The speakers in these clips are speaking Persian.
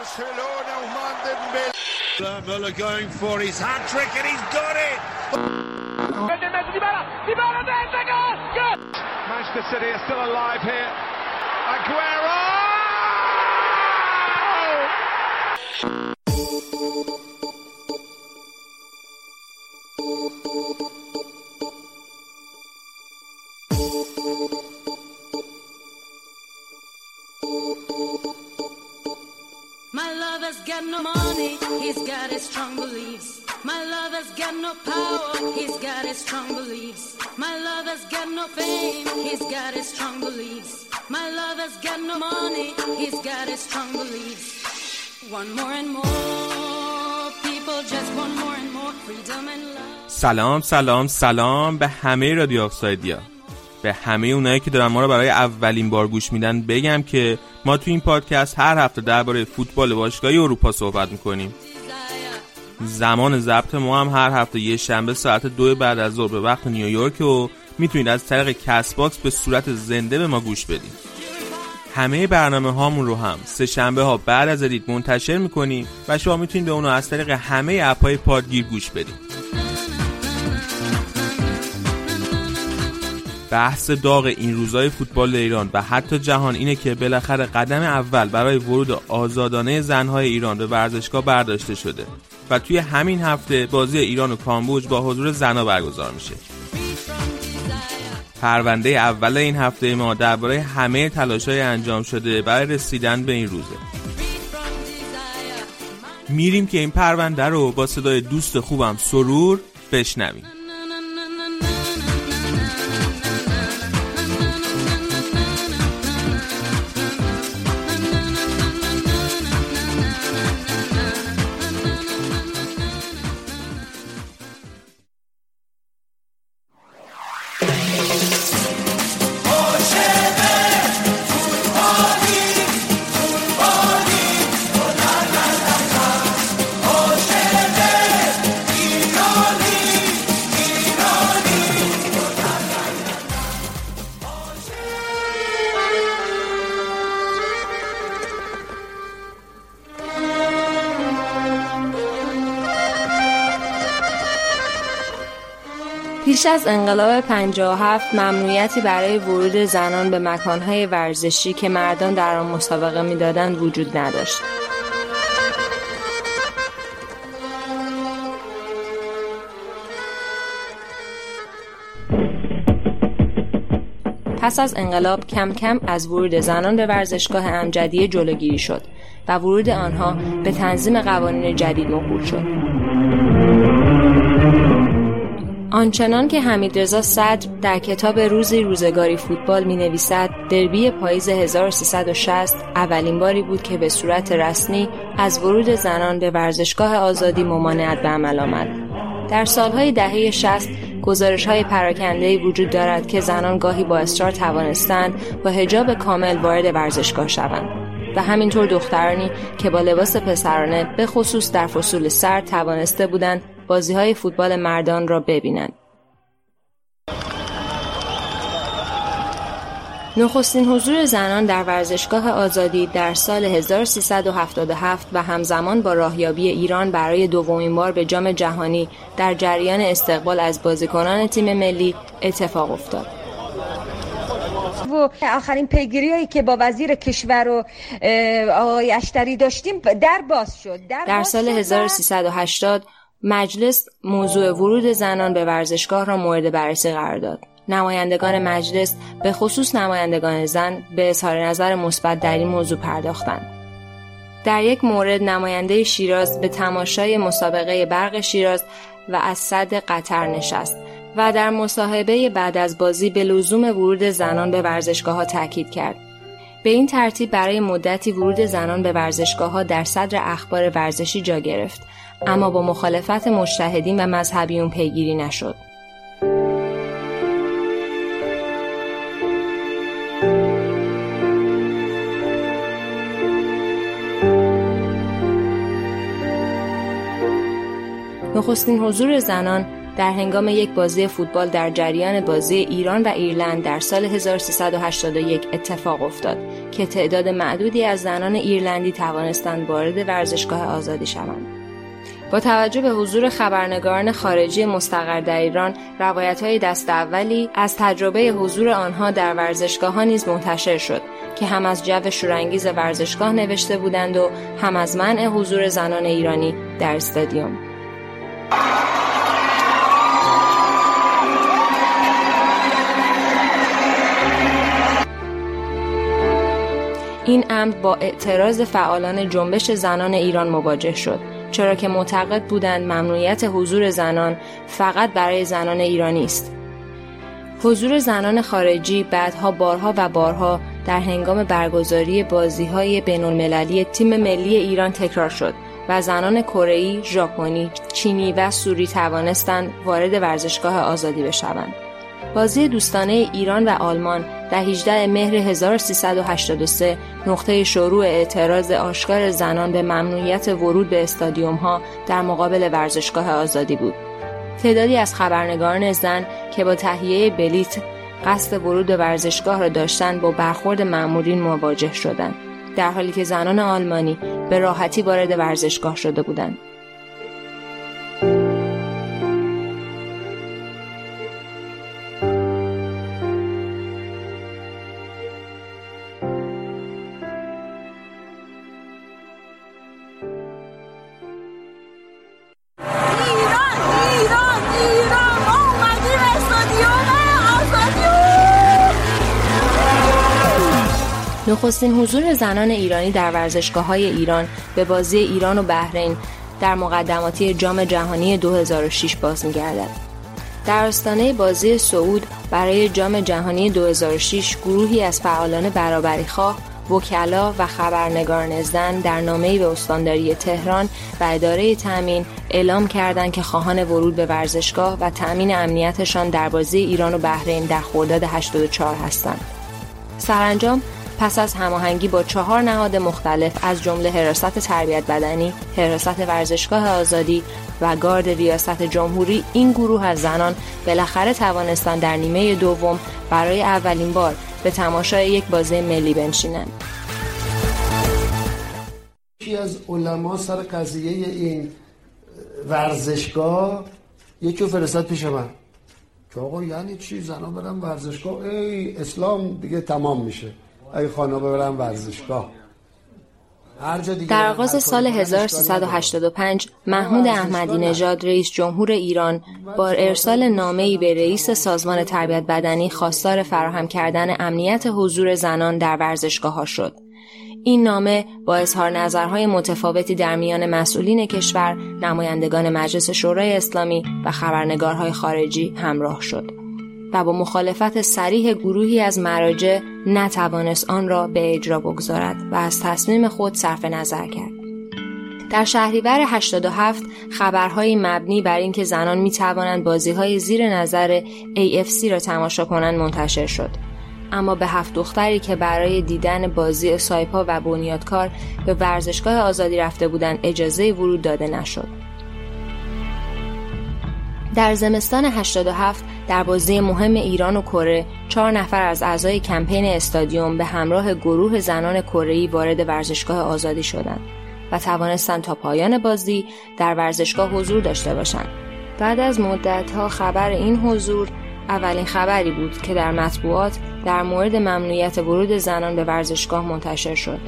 Barcelona, Ousmane Dembélé. Müller going for his hat trick and he's got it. Manchester City are still alive here. Aguero! Got no power, he's got his strong beliefs. My lover's got no fame, he's got his strong beliefs. My lover's got no money, he's got his strong beliefs. One more and more, people just want more and more freedom and love. سلام سلام سلام به همه رادیو آفسایدیا به همه اونایی که دارن ما رو برای اولین بار گوش میدن بگم که ما تو این پادکست هر هفته درباره فوتبال باشگاهی اروپا صحبت می‌کنیم زمان ضبط ما هم هر هفته یه شنبه ساعت دو بعد از ظهر به وقت نیویورک و می‌تونید از طریق کست‌باکس به صورت زنده به ما گوش بدید همه برنامه هامون رو هم سه شنبه ها بعد از edit منتشر می‌کنیم و شما می‌تونید به اونو از طریق همه app های پادگیر گوش بدید بحث داغ این روزای فوتبال ایران و حتی جهان اینه که بالاخره قدم اول برای ورود آزادانه زنهای ایران به ورزشگاه برداشته شده. و توی همین هفته بازی ایران و کامبوج با حضور زنا برگزار میشه. پرونده اول این هفته ما درباره همه تلاشای انجام شده برای رسیدن به این روزه. میریم که این پرونده رو با صدای دوست خوبم سرور بشنویم. از انقلاب 57 ممنوعیتی برای ورود زنان به مکانهای ورزشی که مردان در آن مسابقه می‌دادند وجود نداشت. پس از انقلاب کم کم از ورود زنان به ورزشگاه امجدیه جلوگیری شد و ورود آنها به تنظیم قوانین جدید موکول شد. آنچنان که حمیدرضا صدر در کتاب روزی روزگاری فوتبال می نویسد دربی پاییز 1360 اولین باری بود که به صورت رسمی از ورود زنان به ورزشگاه آزادی ممانعت به عمل آمد. در سالهای دهه 60 گزارش های پراکنده وجود دارد که زنان گاهی با اصرار توانستند با هجاب کامل وارد ورزشگاه شوند و همینطور دخترانی که با لباس پسرانه به خصوص در فصول سرد توانسته بودند بازی های فوتبال مردان را ببینند. نخستین حضور زنان در ورزشگاه آزادی در سال 1377 و همزمان با راهیابی ایران برای دومین بار به جام جهانی در جریان استقبال از بازیکنان تیم ملی اتفاق افتاد. و آخرین پیگیری هایی که با وزیر کشور و آقای اشتری داشتیم در باز شد در, در سال شد و 1380 مجلس موضوع ورود زنان به ورزشگاه را مورد بررسی قرار داد. نمایندگان مجلس به خصوص نمایندگان زن به اظهار نظر مثبت در این موضوع پرداختند. در یک مورد نماینده شیراز به تماشای مسابقه برق شیراز و از صد قطر نشست و در مصاحبه بعد از بازی به لزوم ورود زنان به ورزشگاه ها تاکید کرد. به این ترتیب برای مدتی ورود زنان به ورزشگاه ها در صدر اخبار ورزشی جا گرفت اما با مخالفت مجتهدین و مذهبیون پیگیری نشد. نخستین حضور زنان در هنگام یک بازی فوتبال در جریان بازی ایران و ایرلند در سال 1381 اتفاق افتاد که تعداد معدودی از زنان ایرلندی توانستند وارد ورزشگاه آزادی شوند. با توجه به حضور خبرنگاران خارجی مستقر در ایران روایت های دست اولی از تجربه حضور آنها در ورزشگاه ها نیز منتشر شد که هم از جو شورانگیز ورزشگاه نوشته بودند و هم از منع حضور زنان ایرانی در استادیوم. این امر با اعتراض فعالان جنبش زنان ایران مواجه شد. چرا که معتقد بودند ممنوعیت حضور زنان فقط برای زنان ایرانی است حضور زنان خارجی بعدها بارها و بارها در هنگام برگزاری بازی های بین المللی تیم ملی ایران تکرار شد و زنان کره‌ای، ژاپنی، چینی و سوری توانستند وارد ورزشگاه آزادی بشوند. بازی دوستانه ایران و آلمان در 18 مهر 1383 نقطه شروع اعتراض آشکار زنان به ممنوعیت ورود به استادیوم ها در مقابل ورزشگاه آزادی بود. تعدادی از خبرنگاران زن که با تهیه بلیت قصد ورود به ورزشگاه را داشتند با برخورد مأمورین مواجه شدند در حالی که زنان آلمانی به راحتی وارد ورزشگاه شده بودند نخستین حضور زنان ایرانی در ورزشگاه های ایران به بازی ایران و بحرین در مقدماتی جام جهانی 2006 باز می‌گردد. در آستانه بازی سعود برای جام جهانی 2006 گروهی از فعالان برابری خواه وکلا و خبرنگاران زن در نامه‌ای به استانداری تهران و اداره تأمین اعلام کردند که خواهان ورود به ورزشگاه و تأمین امنیتشان در بازی ایران و بحرین در خرداد 84 هستند. سرانجام پس از هماهنگی با چهار نهاد مختلف از جمله حراست تربیت بدنی، حراست ورزشگاه آزادی و گارد ریاست جمهوری این گروه از زنان بالاخره توانستند در نیمه دوم برای اولین بار به تماشای یک بازی ملی بنشینند. یکی از علما سر قضیه این ورزشگاه یکی فرستاد پیش من. که آقا یعنی چی؟ زنا برم ورزشگاه؟ ای اسلام دیگه تمام میشه. ای خانه ببرن ورزشگاه در آغاز سال 1385 محمود احمدی نژاد رئیس جمهور ایران با ارسال نامه‌ای به رئیس سازمان تربیت بدنی خواستار فراهم کردن امنیت حضور زنان در ورزشگاه ها شد. این نامه با اظهار نظرهای متفاوتی در میان مسئولین کشور، نمایندگان مجلس شورای اسلامی و خبرنگارهای خارجی همراه شد. و با مخالفت سریح گروهی از مراجع نتوانست آن را به اجرا بگذارد و از تصمیم خود صرف نظر کرد. در شهریور 87 خبرهای مبنی بر اینکه زنان می توانند بازی های زیر نظر AFC را تماشا کنند منتشر شد. اما به هفت دختری که برای دیدن بازی سایپا و بنیادکار به ورزشگاه آزادی رفته بودند اجازه ورود داده نشد. در زمستان 87 در بازی مهم ایران و کره چهار نفر از اعضای کمپین استادیوم به همراه گروه زنان کره‌ای وارد ورزشگاه آزادی شدند و توانستند تا پایان بازی در ورزشگاه حضور داشته باشند. بعد از مدتها خبر این حضور اولین خبری بود که در مطبوعات در مورد ممنوعیت ورود زنان به ورزشگاه منتشر شد.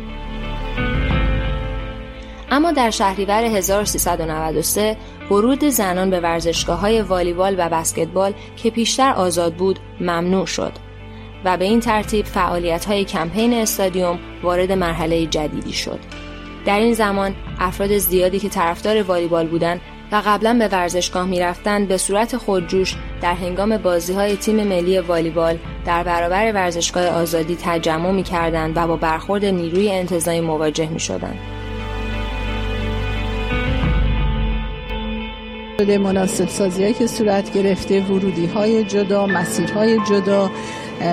اما در شهریور 1393 ورود زنان به ورزشگاه های والیبال و بسکتبال که پیشتر آزاد بود ممنوع شد و به این ترتیب فعالیت های کمپین استادیوم وارد مرحله جدیدی شد. در این زمان افراد زیادی که طرفدار والیبال بودند و قبلا به ورزشگاه می‌رفتند به صورت خودجوش در هنگام بازی های تیم ملی والیبال در برابر ورزشگاه آزادی تجمع می کردند و با برخورد نیروی انتظامی مواجه می شدند. شده مناسب سازی که صورت گرفته ورودی های جدا مسیرهای جدا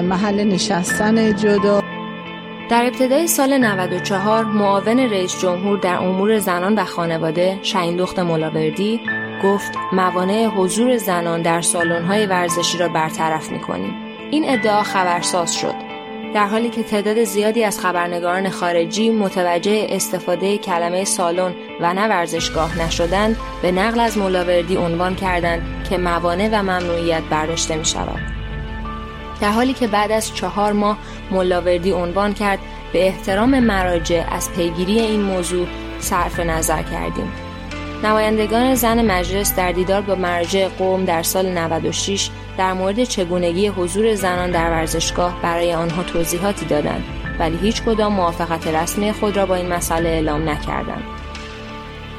محل نشستن جدا در ابتدای سال 94 معاون رئیس جمهور در امور زنان و خانواده دخت ملاوردی گفت موانع حضور زنان در های ورزشی را برطرف کنیم. این ادعا خبرساز شد در حالی که تعداد زیادی از خبرنگاران خارجی متوجه استفاده کلمه سالن و نه ورزشگاه نشدند به نقل از ملاوردی عنوان کردند که موانع و ممنوعیت برداشته می شود. در حالی که بعد از چهار ماه ملاوردی عنوان کرد به احترام مراجع از پیگیری این موضوع صرف نظر کردیم. نمایندگان زن مجلس در دیدار با مراجع قوم در سال 96 در مورد چگونگی حضور زنان در ورزشگاه برای آنها توضیحاتی دادند ولی هیچ کدام موافقت رسمی خود را با این مسئله اعلام نکردند.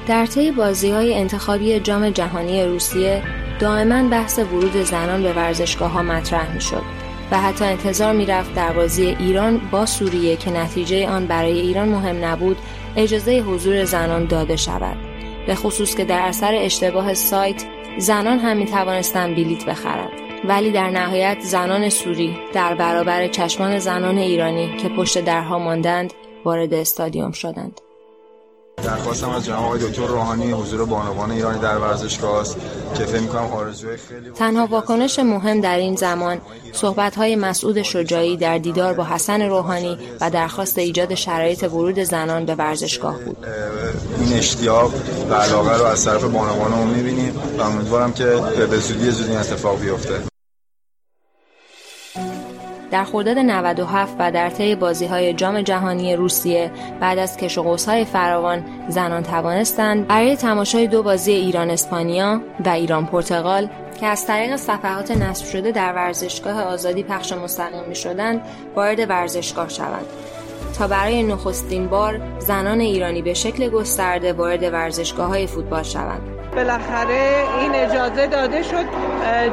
در طی بازی های انتخابی جام جهانی روسیه دائما بحث ورود زنان به ورزشگاه ها مطرح می شد و حتی انتظار می رفت در بازی ایران با سوریه که نتیجه آن برای ایران مهم نبود اجازه حضور زنان داده شود. به خصوص که در اثر اشتباه سایت زنان هم می توانستند بلیت بخرند. ولی در نهایت زنان سوری در برابر چشمان زنان ایرانی که پشت درها ماندند وارد استادیوم شدند. درخواستم از جناب آقای دکتر روحانی حضور بانوان ایرانی در ورزشگاه است که فکر می‌کنم آرزوی خیلی تنها واکنش مهم در این زمان صحبت‌های مسعود شجاعی در دیدار با حسن روحانی و درخواست ایجاد شرایط ورود زنان به ورزشگاه بود. این اشتیاق و علاقه رو از طرف بانوان می‌بینیم و امیدوارم که به زودی زودی اتفاق بیفته. در خرداد 97 و در طی های جام جهانی روسیه بعد از کش و های فراوان زنان توانستند برای تماشای دو بازی ایران اسپانیا و ایران پرتغال که از طریق صفحات نصب شده در ورزشگاه آزادی پخش مستقیم می شدند وارد ورزشگاه شوند. تا برای نخستین بار زنان ایرانی به شکل گسترده وارد ورزشگاه های فوتبال شوند. بالاخره این اجازه داده شد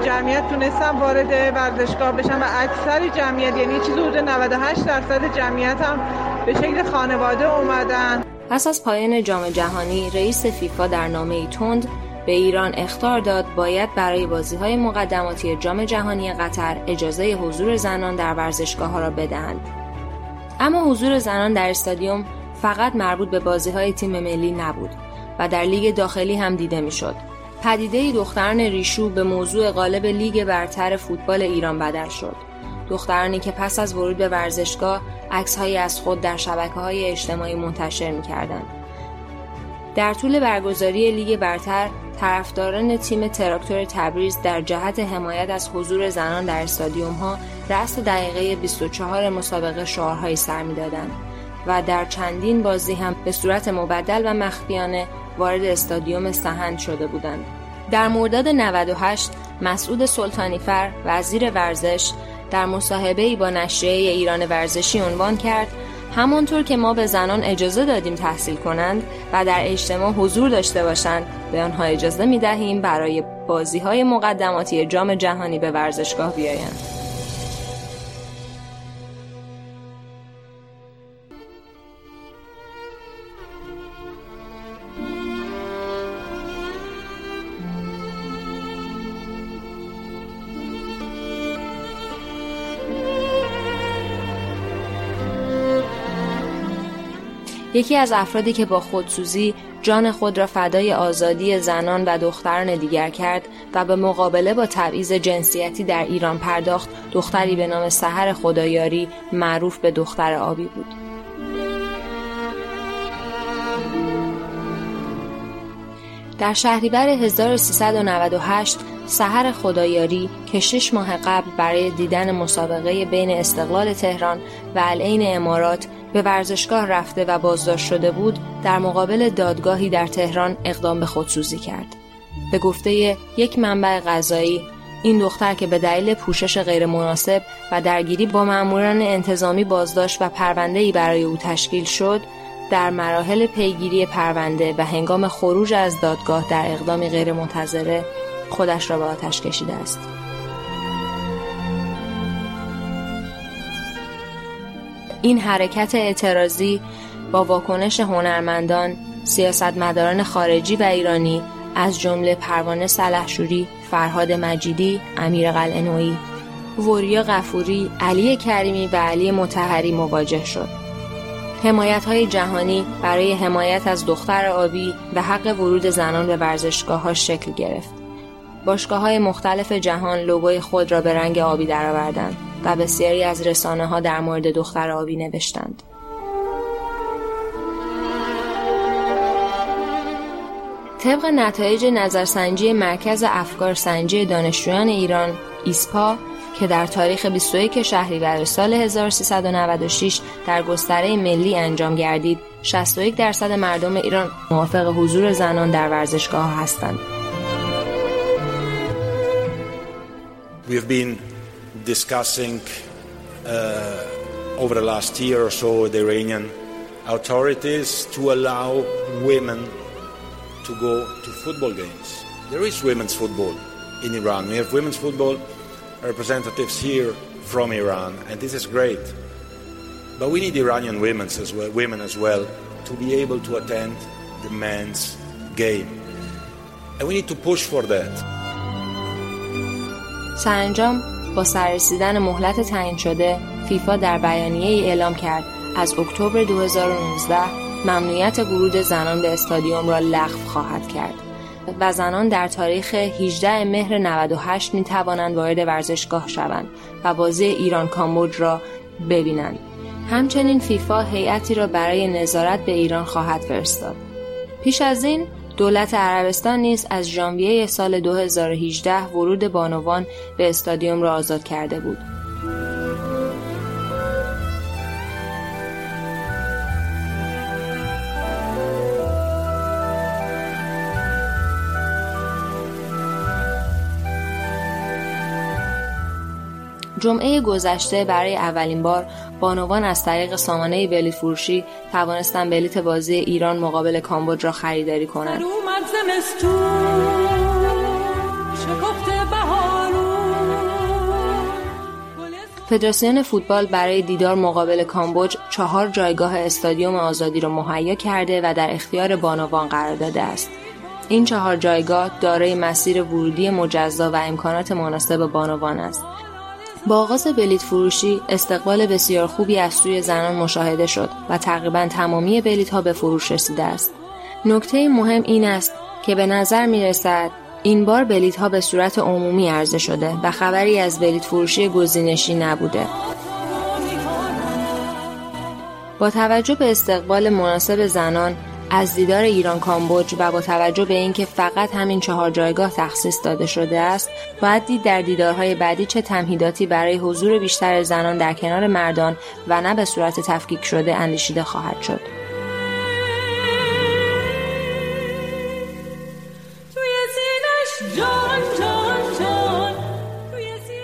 جمعیت تونستم وارد ورزشگاه بشن و اکثر جمعیت یعنی چیز حدود 98 درصد جمعیت هم به شکل خانواده اومدن پس از پایان جام جهانی رئیس فیفا در نامه تند به ایران اختار داد باید برای بازی های مقدماتی جام جهانی قطر اجازه حضور زنان در ورزشگاه ها را بدهند. اما حضور زنان در استادیوم فقط مربوط به بازی های تیم ملی نبود و در لیگ داخلی هم دیده می‌شد. پدیده دختران ریشو به موضوع غالب لیگ برتر فوتبال ایران بدل شد. دخترانی که پس از ورود به ورزشگاه عکسهایی از خود در شبکه های اجتماعی منتشر می در طول برگزاری لیگ برتر طرفداران تیم تراکتور تبریز در جهت حمایت از حضور زنان در استادیوم ها رأس دقیقه 24 مسابقه شعارهایی سر می‌دادند و در چندین بازی هم به صورت مبدل و مخفیانه وارد استادیوم سهند شده بودند. در مرداد 98 مسعود سلطانیفر وزیر ورزش در مصاحبه ای با نشریه ایران ورزشی عنوان کرد همانطور که ما به زنان اجازه دادیم تحصیل کنند و در اجتماع حضور داشته باشند به آنها اجازه می دهیم برای بازی های مقدماتی جام جهانی به ورزشگاه بیایند. یکی از افرادی که با خودسوزی جان خود را فدای آزادی زنان و دختران دیگر کرد و به مقابله با تبعیض جنسیتی در ایران پرداخت دختری به نام سحر خدایاری معروف به دختر آبی بود. در شهریور 1398 سحر خدایاری که شش ماه قبل برای دیدن مسابقه بین استقلال تهران و العین امارات به ورزشگاه رفته و بازداشت شده بود در مقابل دادگاهی در تهران اقدام به خودسوزی کرد به گفته یک منبع غذایی این دختر که به دلیل پوشش غیرمناسب و درگیری با ماموران انتظامی بازداشت و پرونده ای برای او تشکیل شد در مراحل پیگیری پرونده و هنگام خروج از دادگاه در اقدامی غیرمنتظره خودش را به آتش کشیده است. این حرکت اعتراضی با واکنش هنرمندان، سیاستمداران خارجی و ایرانی از جمله پروانه سلحشوری، فرهاد مجیدی، امیر قلعه‌نویی، وریا غفوری، علی کریمی و علی متحری مواجه شد. حمایت های جهانی برای حمایت از دختر آبی و حق ورود زنان به ورزشگاه ها شکل گرفت. باشگاه های مختلف جهان لوگوی خود را به رنگ آبی درآوردند و بسیاری از رسانه ها در مورد دختر آبی نوشتند. طبق نتایج نظرسنجی مرکز افکار سنجی دانشجویان ایران ایسپا که در تاریخ 21 شهریور سال 1396 در گستره ملی انجام گردید 61 درصد مردم ایران موافق حضور زنان در ورزشگاه هستند. We have been discussing uh, over the last year or so with the Iranian authorities to allow women to go to football games. There is women's football in Iran. We have women's football representatives here from Iran, and this is great. But we need Iranian women as well, women as well to be able to attend the men's game. And we need to push for that. سرانجام با سررسیدن مهلت تعیین شده فیفا در بیانیه ای اعلام کرد از اکتبر 2019 ممنوعیت ورود زنان به استادیوم را لغو خواهد کرد و زنان در تاریخ 18 مهر 98 می توانند وارد ورزشگاه شوند و بازی ایران کامبوج را ببینند. همچنین فیفا هیئتی را برای نظارت به ایران خواهد فرستاد. پیش از این دولت عربستان نیز از ژانویه سال 2018 ورود بانوان به استادیوم را آزاد کرده بود. جمعه گذشته برای اولین بار بانوان از طریق سامانه بلیت فروشی توانستند بلیت بازی ایران مقابل کامبوج را خریداری کنند. فدراسیون فوتبال برای دیدار مقابل کامبوج چهار جایگاه استادیوم آزادی را مهیا کرده و در اختیار بانوان قرار داده است. این چهار جایگاه دارای مسیر ورودی مجزا و امکانات مناسب بانوان است. با آغاز بلیت فروشی استقبال بسیار خوبی از سوی زنان مشاهده شد و تقریبا تمامی بلیت ها به فروش رسیده است. نکته مهم این است که به نظر می رسد این بار بلیت ها به صورت عمومی عرضه شده و خبری از بلیت فروشی گزینشی نبوده. با توجه به استقبال مناسب زنان از دیدار ایران کامبوج و با توجه به اینکه فقط همین چهار جایگاه تخصیص داده شده است باید دید در دیدارهای بعدی چه تمهیداتی برای حضور بیشتر زنان در کنار مردان و نه به صورت تفکیک شده اندیشیده خواهد شد.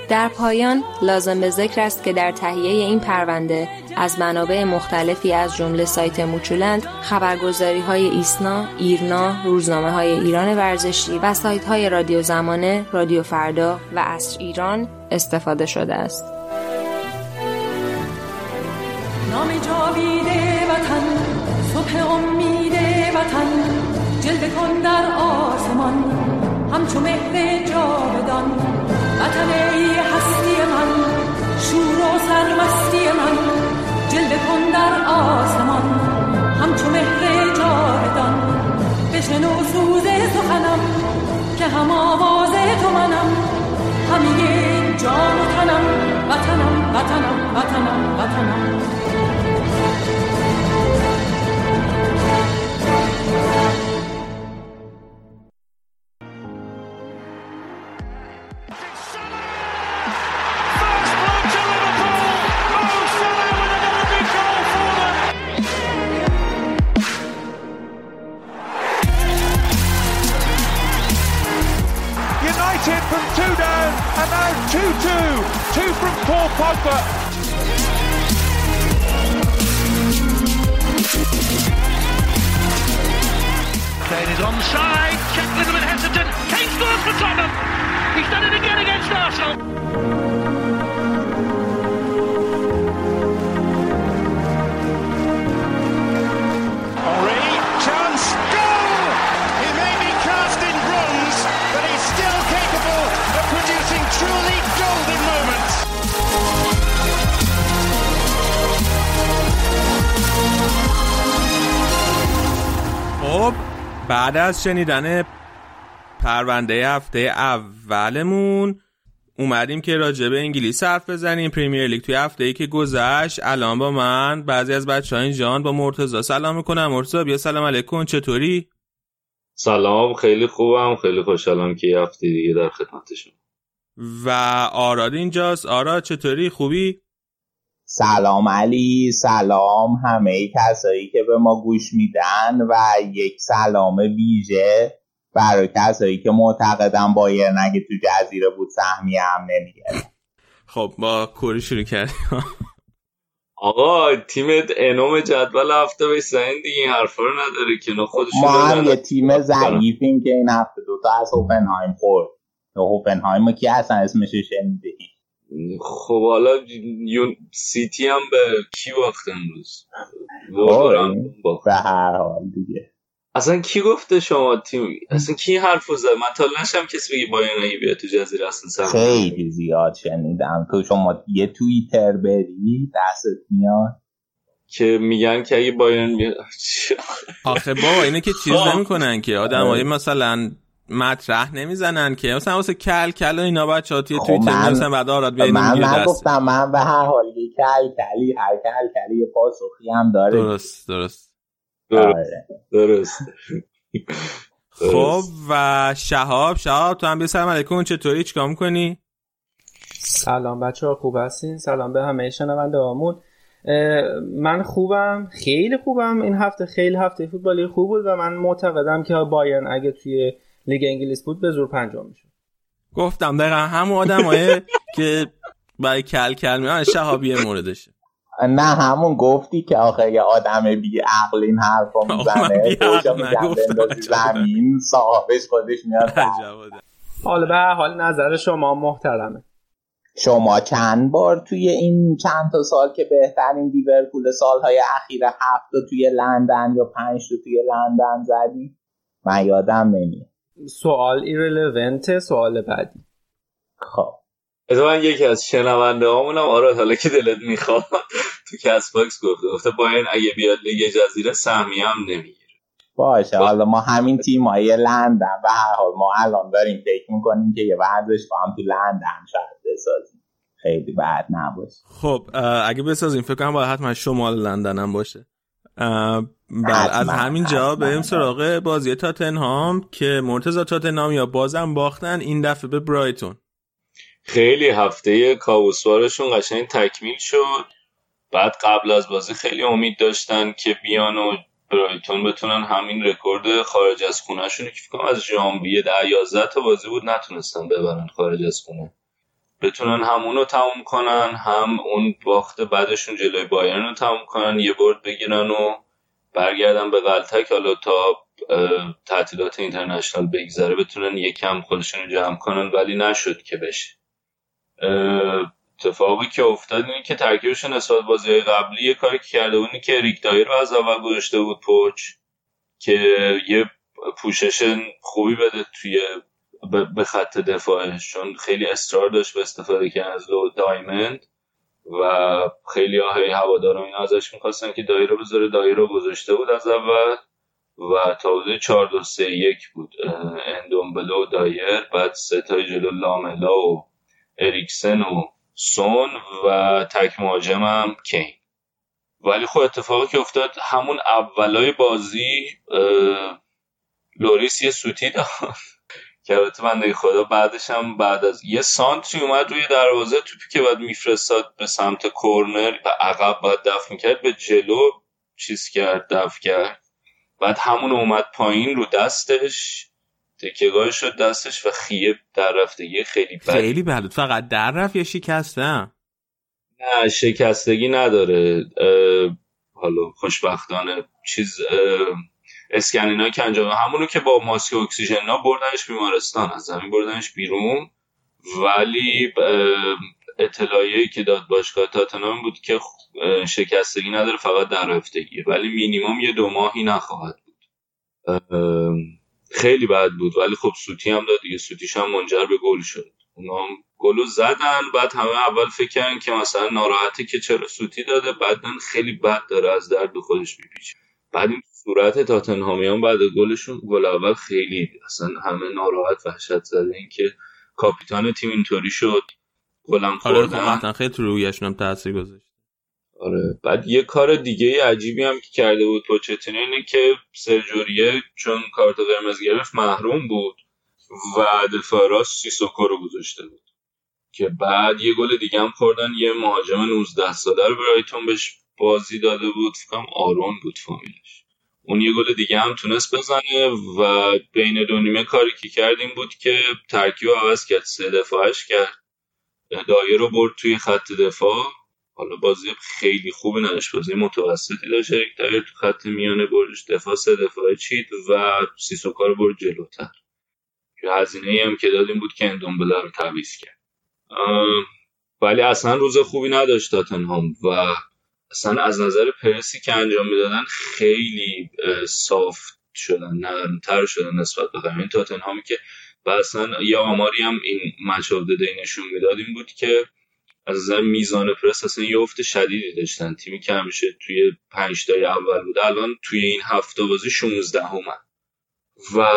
در پایان لازم به ذکر است که در تهیه این پرونده از منابع مختلفی از جمله سایت موچولند خبرگزاری های ایسنا، ایرنا، روزنامه های ایران ورزشی و سایت های رادیو زمانه، رادیو فردا و اصر ایران استفاده شده است. نام جاویده وطن صبح امید وطن جلوه کن در آسمان همچو مهر جاودان وطن ای هستی من شور و سرمستی من جلوه کن در آسمان همچو مهر جاودان بشنو سوز سخنم که هم آواز تو منم. همه جان و تنم وطنم وطنم وطنم وطنم. Paul Kane is onside. Check a little bit hesitant. Kane scores for Tottenham. He's done it again against Arsenal. بعد از شنیدن پرونده هفته اولمون اومدیم که راجع به انگلیس حرف بزنیم. پریمیر لیگ توی هفته ای که گذشت الان با من بعضی از بچه های جان با مرتزا سلام می‌کنم. مرتزا بیا سلام علیکم. چطوری؟ سلام خیلی خوبم. خیلی خوشحالم که هفته دیگه در خدمتشون و آراد اینجاست. آراد چطوری؟ خوبی؟ سلام علی سلام همه کسایی که به ما گوش میدن و یک سلام ویژه برای کسایی که معتقدن بایر نگه تو جزیره بود سهمیه هم نمیگه. خب با کوری شروع کردیم. آقا تیمت انوم جدول هفته به سن دیگه این حرفا رو نداره که نه خودش ما هم یه تیم ضعیفیم که این هفته دوتا از هوفنهایم خورد. هوفنهایم که اصلا اسمش شنیده خب حالا یون سیتی هم به کی باخت امروز؟ به هر حال دیگه. اصلا کی گفته شما تیم؟ اصلا کی حرف زد؟ من تا نشم کسی بگی بایرن بیاد تو جزیره اصلا خیلی زیاد شنیدم. تو شما یه توییتر بری دستت میاد. که میگن که اگه بایرن بیاد آخه بابا اینه که چیز نمی‌کنن که. آدمای مثلا مطرح نمی‌زنن که. مثلا واسه کل کل و اینا بچه‌ها توی خب توییتر من- نمیسن بعد آراد بیاین من میگه دست. نگفتم من به هر حال یه کل کلی هر کل کلی یه پاسخی هم داره. درست درست. آره. درست. خب و شهاب شهاب تو هم بیا سلام علیکم چطوری؟ چیکار می‌کنی؟ سلام بچه ها خوب هستین؟ سلام به همه شنونده هامون. من خوبم خیلی خوبم. این هفته خیلی هفته فوتبالی خوب بود و من معتقدم که بایرن اگه توی لیگ انگلیس بود به زور پنجم میشه گفتم دقیقا همون آدمایی که برای کل کل میان شهابی موردشه. نه همون گفتی که آخه یه آدم بی عقل این حرف رو من می‌زنه پوشو میگم زمین صاحبش خودش میاد حالا به حال نظر شما محترمه. شما چند بار توی این چند تا سال که بهترین لیورپول سالهای اخیر هفت تا توی لندن یا پنج تا توی لندن زدی؟ من یادم نمیاد. سوال ایرلونت سوال بعدی. خب. از من یکی از شنونده هامونم آراد حالا که دلت می‌خواد تو کس باکس گفته. گفته باین اگه بیاد لیگ جزیره سهمیه هم نمی‌گیره. باشه حالا ما همین تیم های لندن به هر حال ما الان داریم فکر می‌کنیم که یه ورزشگاه هم تو لندن شاید بسازیم. خیلی بد نباشه. خب اگه بسازیم فکر کنم باید حتما شمال لندن هم باشه. بله از همین جا حتما. بریم سراغ بازی تاتنهام که مرتضی تاتنهام یا بازم باختن این دفعه به برایتون. خیلی هفته کاوسوارشون قشنگ تکمیل شد. بعد قبل از بازی خیلی امید داشتن که بیان و برایتون بتونن همین رکورد خارج از خونهشون که فکر کنم از ژانویه در 11 تا بازی بود نتونستن ببرن خارج از خونه. بتونن هم اونو تموم کنن هم اون باخت بعدشون جلوی بایرن رو تموم کنن یه برد بگیرن و برگردن به غلطک حالا تا تعطیلات اینترنشنال بگذره بتونن یکم خودشون رو جمع کنن ولی نشد که بشه. اتفاقی که افتاد اینه که ترکیبشون نسبت بازی قبلی یه کاری که کرده بود که ریک دایر رو از اول گذاشته بود پوچ که یه پوشش خوبی بده توی به- خط دفاعش چون خیلی اصرار داشت به استفاده کردن از لو دایمند و خیلی های هواداران اینا ازش می‌خواستن که دایر رو بذاره. دایر رو گذاشته بود از اول و تا حدود 4 2 3 1 بود اندومبلو دایر بعد سه تای جلو لاملا و اریکسن و سون و تک مهاجمم کین. ولی خب اتفاقی که افتاد همون اولای بازی لوریس یه سوتی داد. که البته بنده خدا بعدش هم بعد از یه سانتری اومد روی دروازه توپی که بعد میفرستاد به سمت کورنر و عقب باید دفع می‌کرد به جلو چیز کرد دفع کرد. بعد همون اومد پایین رو دستش تکیگاه شد دستش و خیه در رفتگی خیلی بد خیلی بد. فقط در رفت یا شکسته نه. شکستگی نداره. حالا خوشبختانه چیز اه، اسکنینایی که انجام. همونو که با ماسک اکسیژن ها بردنش بیمارستان از زمین بردنش بیرون. ولی اه، اطلاعیه‌ای که داد باشگاه تاتنهام بود که شکستگی نداره فقط در رفتگیه ولی مینیمم یه دو ماهی نخواهد بود. خیلی بد بود. ولی خب سوتی هم داد دیگه. سوتیش هم منجر به گل شد. اونا هم گلو زدن. بعد همه اول فکر کردن که مثلا ناراحته که چرا سوتی داده. بعدا خیلی بد داره از درد خودش میپیچه. بعد این صورت تاتنهامیان بعد گلشون گل اول خیلی اصلا همه ناراحت وحشت زده این که کاپیتان تیم اینطوری شد. گلم آره خوردن. خیلی تو رویشون هم تاثیر گذاشت. آره بعد یه کار دیگه عجیبی هم که کرده بود پوچتینو اینه که سرجوریه چون کارت قرمز گرفت محروم بود و دفاع راست سیسوکو رو گذاشته بود. که بعد یه گل دیگه هم خوردن. یه مهاجم 19 ساله رو برایتون بهش بازی داده بود. فکرم آرون بود فامیلش. اون یه گل دیگه هم تونست بزنه و بین دو نیمه کاری که کردیم بود که ترکیب عوض کرد سه دفاعش کرد. دایه رو برد توی خط دفاع. حالا بازی خیلی خوبی نداشت بازی متوسطی داشت. یک دایر تو خط میانه بردش دفاع سه دفاعه چید و سیسوکا رو برد جلوتر. که هزینه ای هم که دادیم بود که اندومبله رو تعویض کرد. ولی اصلا روز خوبی نداشت تاتنهام و اصلا از نظر پرسی که انجام می‌دادن خیلی صاف شدن نرمتر شدن نسبت به همین تاتنهامی که و اصلا یه آماری هم این مچ آف نشون می‌داد این بود که از نظر میزان پرس اصلا یه افت شدیدی داشتن. تیمی که همیشه توی پنج تای اول بوده الان توی این هفته بازی 16 همن و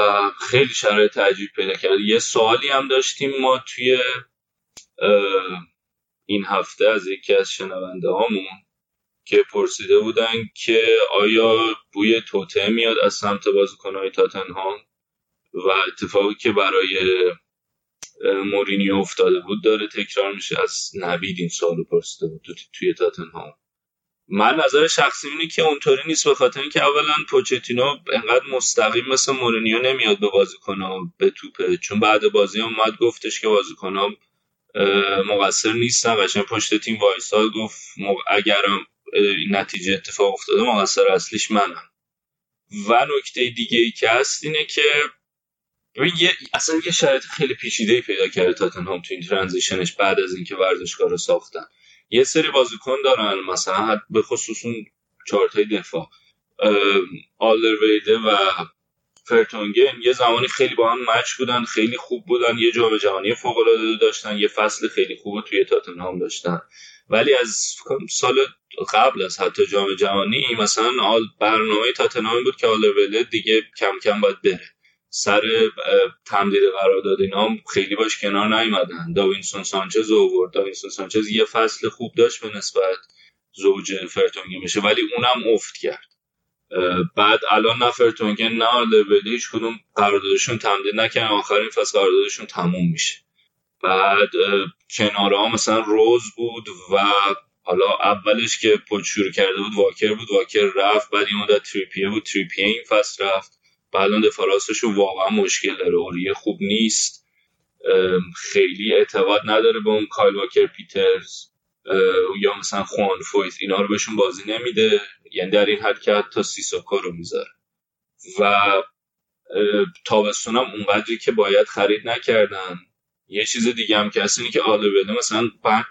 خیلی شرایط عجیب پیدا کرد. یه سوالی هم داشتیم ما توی این هفته از یکی از شنونده هامون. که پرسیده بودن که آیا بوی توته میاد از سمت بازیکنهای تاتنهام و اتفاقی که برای مورینیو افتاده بود داره تکرار میشه. از نوید این سالو پرسیده بود توی تاتنهام. من نظر شخصی اینه که اونطوری نیست به خاطر اینکه اولا پوچتینو انقدر مستقیم مثل مورینیو نمیاد به بازیکن‌ها به توپه. چون بعد بازی اومد گفتش که بازیکن‌ها مقصر نیستن. قشنگ پشت تیم وایساد گفت اگرم این نتیجه اتفاق افتاده مقصر اصلیش منم. و نکته دیگه ای که هست اینه که یه اصلا یه شرایط خیلی پیچیده پیدا کرده تاتنهام تو این ترانزیشنش بعد از اینکه ورزشگاه رو ساختن. یه سری بازیکن دارن مثلا به خصوص اون چارتای دفاع. آلدرویده و فرتونگن یه زمانی خیلی با هم مچ بودن خیلی خوب بودن یه جام جهانی فوق العاده داشتن یه فصل خیلی خوب توی تاتنهام داشتن. ولی از سال قبل از حتی جام جهانی مثلا برنامه تاتنهام بود که آلدرویده دیگه کم کم باید بره. سر تمدید قرارداد اینا خیلی باش کنار نیومدن. داوینسون سانچز اوورد داوینسون سانچز یه فصل خوب داشت به نسبت زوج فرتونگن میشه ولی اونم افت کرد. بعد الان نه فرتونگن نه هیچ کدوم قراردادشون تمدید نکردن. آخرین فصل قراردادشون تموم میشه. بعد کنارها مثلا روز بود و حالا اولش که پوچ شروع کرده بود واکر بود واکر رفت بعد این مدت تریپیه بود تریپیه این فصل رفت. بعد راستشون واقعا مشکل داره. اوریه خوب نیست. خیلی اعتقاد نداره به اون کایل واکر پیترز یا مثلا خوان فویت. اینا رو بهشون بازی نمیده. یعنی در این حد که حتی سیسوکا رو می‌ذاره. و تابستون هم اونقدری که باید خرید نکردن. یه چیز دیگه هم که هست اینه که بده مثلا بعد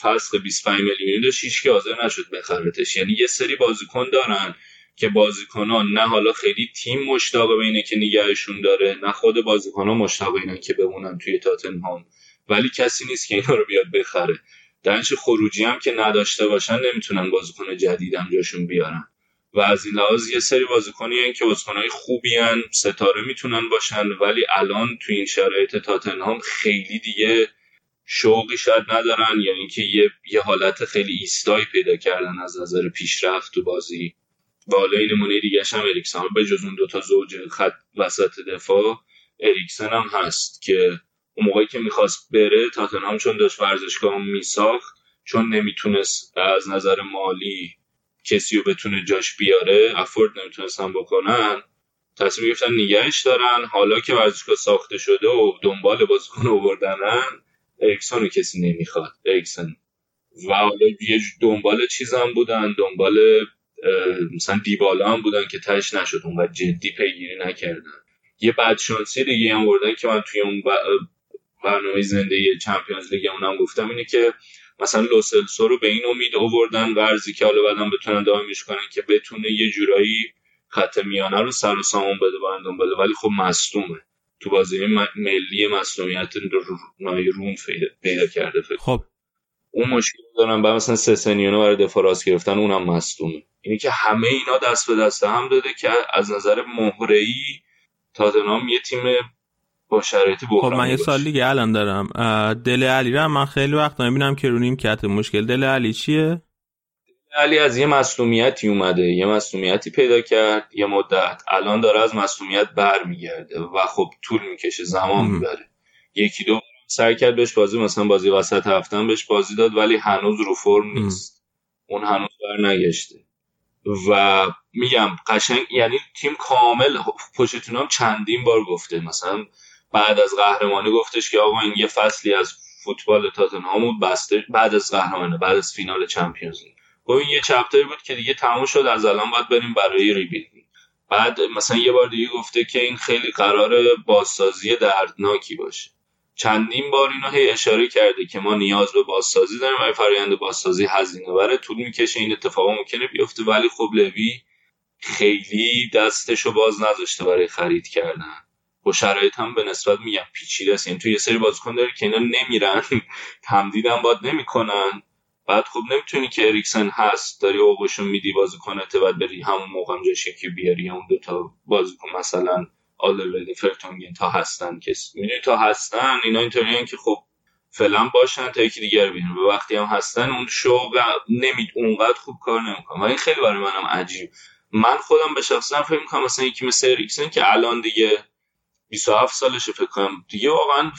فصل 25 میلیونی داشت هیچ که حاضر نشد بخرتش. یعنی یه سری بازیکن دارن که بازیکنان نه حالا خیلی تیم مشتاق به اینه که نگهشون داره نه خود بازیکنان مشتاق اینه که بمونن توی تاتنهام. ولی کسی نیست که اینا رو بیاد بخره. درنچ خروجی هم که نداشته باشن نمی‌تونن بازیکن جدیدم جاشون بیارن. و از این لحاظ یه سری بازیکنی هن که بازیکنهای خوبی هن ستاره می‌تونن باشن ولی الان توی این شرایط تاتنهام خیلی دیگه شوقی شاید ندارن یعنی که یه, یه حالت خیلی ایستایی پیدا کردن از نظر پیشرفت تو بازی. و این نمونه دیگه هم اریکسن به جز اون دوتا زوج خط وسط دفاع اریکسن هم هست که اون موقعی که می‌خواست بره تاتنهام چون داشت ورزشگاه میساخت چون نمی‌تونست از نظر مالی کسی رو بتونه جاش بیاره افورد نمی‌تونستن بکنن. تصمیم گرفتن نگهش دارن. حالا که ورزشگاه ساخته شده و دنبال بازیکن آوردنن اریکسون رو کسی نمی‌خواد. اریکسن و حالا یه دنبال چیزم بودن. دنبال مثلا دیبالا هم بودن که تش نشد اون جدی پیگیری نکردن. یه بدشانسی دیگه هم بردن که من توی اون برنامه زنده چمپیونز لیگ اونم گفتم اینه که مثلا لوسلسو رو به این امید آوردن ورزی که حالا بعدم بتونن دائمش کنن که بتونه یه جورایی خط میانه رو سر و سامون بده با بده. ولی خب مصدومه. تو بازی ملی مصدومیت روم پیدا کرده فکر خب. اون مشکل دارن. بعد مثلا سسنیونو برای دفاع راست گرفتن اونم مصدومه. اینی که همه اینا دست به دست هم داده که از نظر مهره‌ای تاتنهام یه تیم با شرایط خب من یه سال دیگه الان دارم. دل علی رو من خیلی وقت می‌بینم که رو نیمکت مشکل. دل علی چیه؟ علی از یه مسلومیتی اومده یه مسلومیتی پیدا کرد یه مدت. الان داره از مسلومیت برمیگرده و خب طول می‌کشه زمان می‌بره. یکی دو سعی کرد بهش بازی مثلا بازی وسط هفتن بهش بازی داد ولی هنوز رو فرم نیست. اون هنوز بر نگشته. و میگم قشنگ یعنی تیم کامل پشتون هم چندین بار گفته مثلا بعد از قهرمانی گفتش که آقا این یه فصلی از فوتبال تاتنهام بسته بعد از قهرمانی بعد از فینال چمپیونز لیگ. گفت این یه chapter ی بود که دیگه تموم شد از الان باید بریم برای rebuilding بعد مثلا یه بار دیگه گفته که این خیلی قرار بازسازی دردناکی باشه. چندین بار اینو هی اشاره کرده که ما نیاز به بازسازی داریم و فرآیند بازسازی هزینه بره طول می‌کشه این اتفاق ممکنه بیفته. ولی خب لوی خیلی دستشو باز نذاشته برای خرید کردن. با شرایط هم به نسبت میگم پیچیده است. یعنی تو یه سری بازیکن داره که اینا نمیرن تمدیدم باد نمی‌کنن. بعد خب نمی‌تونی که اریکسن هست داری اوقشون میدی بازیکن بعد بری همون موقع جاش که بیاری اون دوتا بازیکن مثلا آلرلی فرتونگین تا هستن. که می‌دونی تا هستن؟ اینا اینطوری که خب فعلا باشن تا یکی دیگر ببینیم و وقتی هم هستن اون شوق نمید اونقدر خوب کار نمی‌کنه و خیلی برای منم عجیب. من خودم به شخصا فکر می‌کنم مثلا یکی مثل اریکسن که الان دیگه 27 سالشه فکر کنم. دیگه واقعا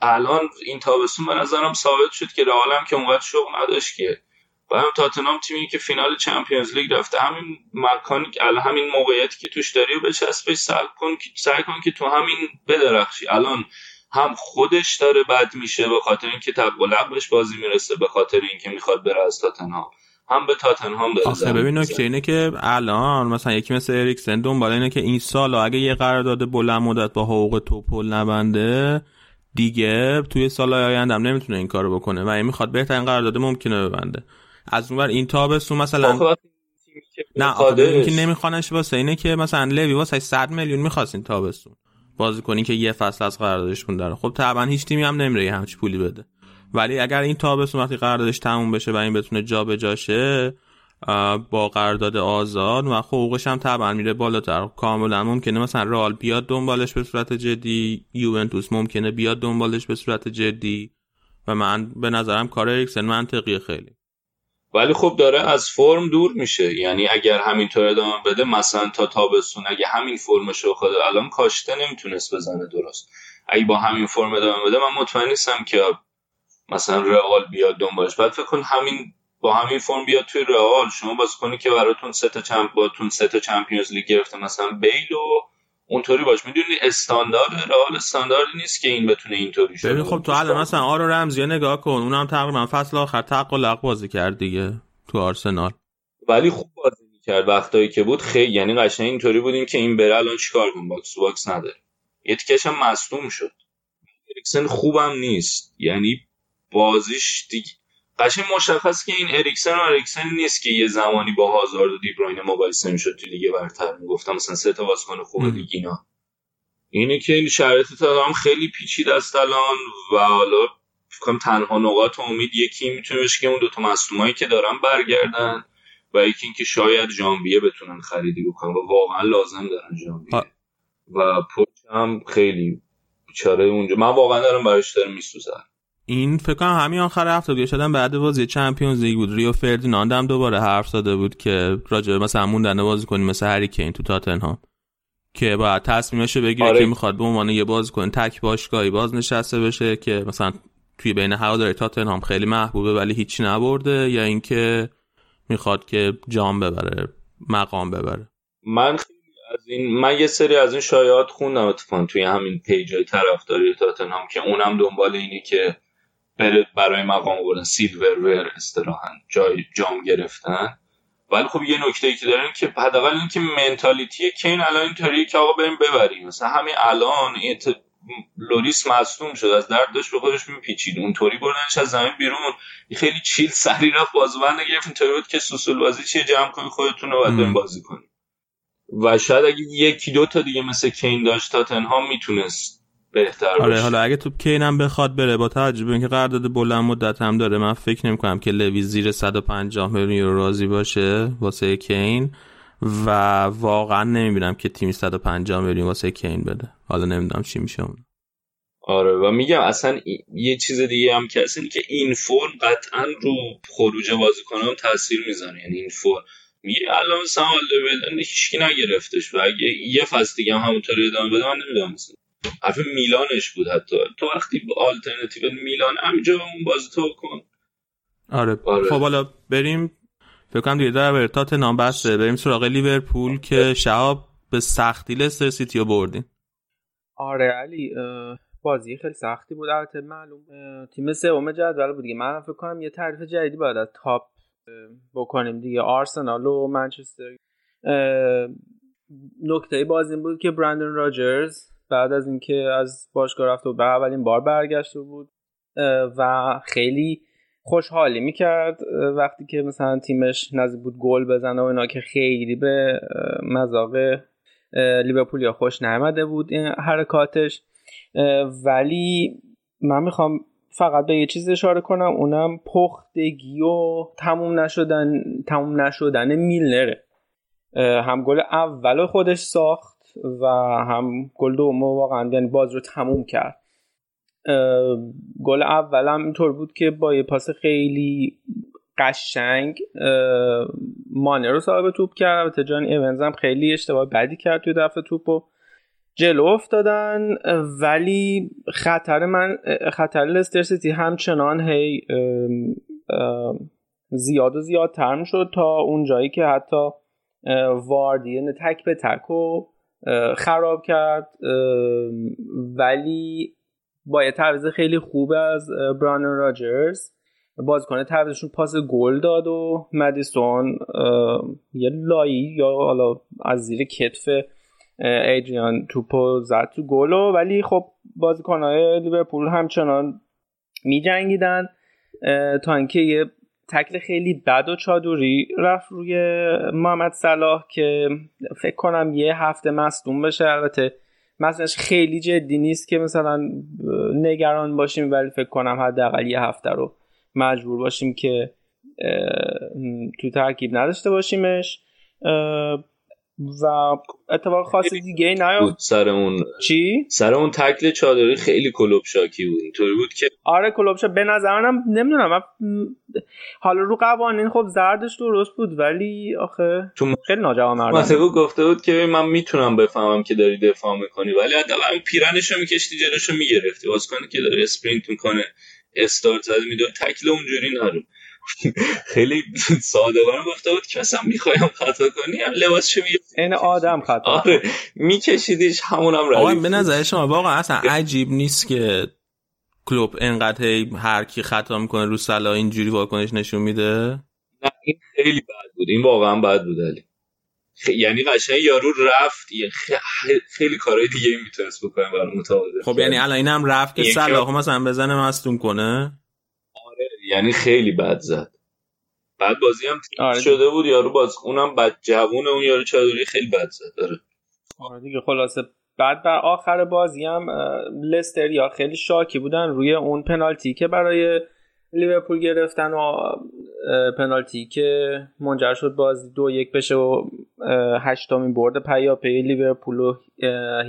الان این تابستون به نظرم ثابت شد که رئال که اونقدر شوق نداشت که. و تاتنام تیمی که فینال چمپیونز لیگ رفته. همین مکانی که الان همین موقعیتی که توش داری و بچسبش سعی کن سعی کن که تو همین بدرخشی. الان هم خودش داره بد میشه به خاطر اینکه تق بهش بازی می‌رسه به خاطر اینکه می‌خواد بره از تاتنهام. هم به تاتنهام داره آخه ببین نکته اینه که الان مثلا یکی مثل اریکسن دنبال اینه که این سال اگه یه قرارداد بلند مدت با حقوق توپل نبنده دیگه توی سال آینده هم نمی‌تونه این کارو بکنه و این می‌خواد بهترین قرارداد ممکنه ببنده. از اونور این تابستون مثلا نه آخه که نمیخوانش واسه اینه که مثلا لوی واسه 100 میلیون می‌خواست این تابستون. بازی کنی که یه فصل از قراردادش داره خب طبعا هیچ تیمی هم نمیره همچی پولی بده. ولی اگر این تابستون وقتی قراردادش تموم بشه و این بتونه جابجا شه با قرارداد آزاد و حقوقش هم طبعا میره بالاتر. کاملا ممکنه مثلا رئال بیاد دنبالش به صورت جدی یوونتوس ممکنه بیاد دنبالش به صورت جدی. و من به نظرم کار اریکسن منطقیه خیلی. ولی خب داره از فرم دور میشه. یعنی اگر همینطور ادامه بده مثلا تا تابستون اگه همین فرمش رو خود الان کاشته نمی‌تونست بزنه درست. اگه با همین فرم ادامه بده من مطمئن نیستم که مثلا رئال بیاد دنبالش. بعد فکر کن همین با همین فرم بیاد توی رئال. شما باز کنی که براتون سه تا چمپ باتون سه تا چمپیونز لیگ گرفته. مثلا بیل و اونطوری باش. می‌دونی استاندارد رئال استانداردی نیست که این بتونه اینطوری شه ببین خب تو الان مثلا آرو رمزی نگاه کن. اونم تقریبا فصل آخر تق و لق بازی کرد دیگه تو آرسنال. ولی خوب بازی کرد وقتایی که بود. خیلی یعنی قشنگ اینطوری بودیم که این بره الان چیکار کن باکس باکس نداره. یه تیکش هم مصدوم شد. اریکسن خوبم نیست. یعنی بازیش دیگه قشنگ مشخص که این اریکسن و اریکسن نیست که یه زمانی با هازارد و دیبروین مقایسه می‌شد تو لیگ برتر. می‌گفتم مثلا سه تا بازیکن خوب لیگ اینا. اینه که این شرایط هم خیلی پیچیده است الان و حالا فکر تنها نقاط امید یکی می‌تونه بشه که اون دو تا مصدومایی که دارن برگردن و یکی اینکه شاید ژانویه بتونن خریدی بکنن و واقعا لازم دارن ژانویه. و پوچ هم خیلی بیچاره اونجا. من واقعا دارم براش دارم میسوزم. این فکر کنم همین آخر هفته دیگه شدن بعد بازی چمپیونز لیگ بود. ریو فردیناند هم دوباره حرف زده بود که راجع مثلا موندن بازی کنیم مثل هری کین تو تاتنهام. که باید تصمیمش بگیره آره. که می‌خواد به عنوان یه بازیکن تک باشگاهی باز نشسته بشه که مثلا توی بین هواداری تاتنهام خیلی محبوبه ولی هیچی نبرده یا اینکه می‌خواد که جام ببره مقام ببره. من از این من یه سری از این شایعات خوندم اتفاقا توی همین page ای طرفداری تاتنهام که اونم دنبال اینه که بره برای مقام بردن سیلور ور استراحن جای جام گرفتن. ولی خب یه نکته ای که دارن که حداقل اینکه mentality کین الان اینطوریه که آقا بریم ببریم. مثلا همین الان لوریس مصدوم شد از درد داشت به خودش میپیچید. اونطوری بردنش از زمین بیرون خیلی چیل سری رفت بازوبند گرفت اینطوری بود که سوسول بازی چیه؟ جمع کنی خودتون رو باید بازی کنی. و شاید اگه یکی دو تا دیگه مثل کین داشت تاتنهام می‌تونست بهتر آره حالا اگه تو کین هم بخواد بره با توجه به اینکه قرارداد بلند مدت هم داره من فکر نمی کنم که لوی زیر 150 میلیون یورو راضی باشه واسه کین و واقعا نمی‌بینم که تیمی 150 میلیون واسه کین بده. حالا نمی‌دونم چی میشه اون. آره و میگم اصلا یه چیز دیگه هم که اصلا که این فرم قطعا رو خروج بازیکنان تاثیر می‌زنه یعنی این فرم میگه الان بدن هیچکی نگرفتش. و اگه یه فصل دیگه هم همونطوری ادامه بده من نمی‌دونم حرف میلانش بود حتی. تو وقتی آلترنتیو میلان همینجا اون بازی تو کن. آره, آره. خب حالا بریم. فکر کنم دیگه در تات نام بسته. بریم سراغ لیورپول که شهاب به سختی لستر سیتی رو بردیم. آره علی بازی خیلی سختی بود. البته معلوم تیم سوم جدول بود دیگه. من فکر کنم یه تعریف جدیدی باید از تاپ بکنیم دیگه. آرسنال و منچستر نکته بازی بود که برندن راجرز بعد از اینکه از باشگاه رفته و به اولین بار برگشته بود و خیلی خوشحالی می‌کرد. وقتی که مثلا تیمش نزدیک بود گل بزنه و اینا که خیلی به مذاق لیورپول خوش نیامده بود این حرکاتش. ولی من می‌خوام فقط به یه چیز اشاره کنم اونم پختگی و تموم نشدن تموم نشدن میلنره هم گل اول خودش ساخت. و هم گل دوم واقعا یعنی باز رو تموم کرد. گل اولم اینطور بود که با یه پاس خیلی قشنگ مانه رو صاحب توپ کرد. و جان ایونز هم خیلی اشتباه بدی کرد توی دفع توپ و جلو افتادن. ولی خطر من خطر لستر سیتی همچنان هی زیاد و زیادتر شد تا اون جایی که حتی واردی تک به تک و خراب کرد ولی با یه تعویض خیلی خوب از برانن راجرز بازیکن تعویضشون پاس گل داد و مدیسون یه لایی یا حالا از زیر کتف ایدریان توپو زد تو گلو ولی خب بازیکنهای لیورپول همچنان می جنگیدن تا اینکه یه تکل خیلی بد و چادری رفت روی محمد صلاح که فکر کنم یه هفته مصدوم بشه. البته مثلاش خیلی جدی نیست که مثلا نگران باشیم ولی فکر کنم حداقل یه هفته رو مجبور باشیم که تو ترکیب نداشته باشیمش. و اتفاق خاصی دیگه ای نیفت سر اون چی؟ سر اون تکل چادری خیلی کلوب شاکی بود اینطوری بود که آره کلوب شا به نظر منم نمی‌دونم حالا رو قوانین خب زردش درست بود ولی آخه تو خیلی ناجوان مردم. گفته بود که من می‌تونم بفهمم که داری دفاع می‌کنی ولی حداقل پیرنشو میکشتی جلوشو می‌گرفتی. واسه که داره اسپرینت می‌کنه استارت زده می‌دونه تکل اونجوری نرو. خیلی صادقانه گفته بود که اصلا می‌خوایم خطا کنی هم لباس چه این آدم خطا آره میکشیدیش همون هم آقا به نظر شما واقعا اصلا عجیب نیست که کلوب انقدر هر کی خطا می‌کنه رو سلا اینجوری واکنش نشون میده؟ نه این خیلی بد بود. این واقعا بد بود علی. یعنی قشنگ یارو رفت خیلی کارهای دیگه می‌تونست بکنه برای متعادل. خب یعنی الان اینم رفت که صلاح مثلا بزنه مستون کنه؟ یعنی خیلی بد زد. بعد بازی هم آره شده بود یارو باز اونم بد جوون اون یارو چادری خیلی بد زد داره آره دیگه خلاصه. بعد بر آخر بازی هم لستر یا خیلی شاکی بودن روی اون پنالتی که برای لیورپول گرفتن و پنالتی که منجر شد بازی دو یک بشه و هشتمین برد پیاپی لیورپول و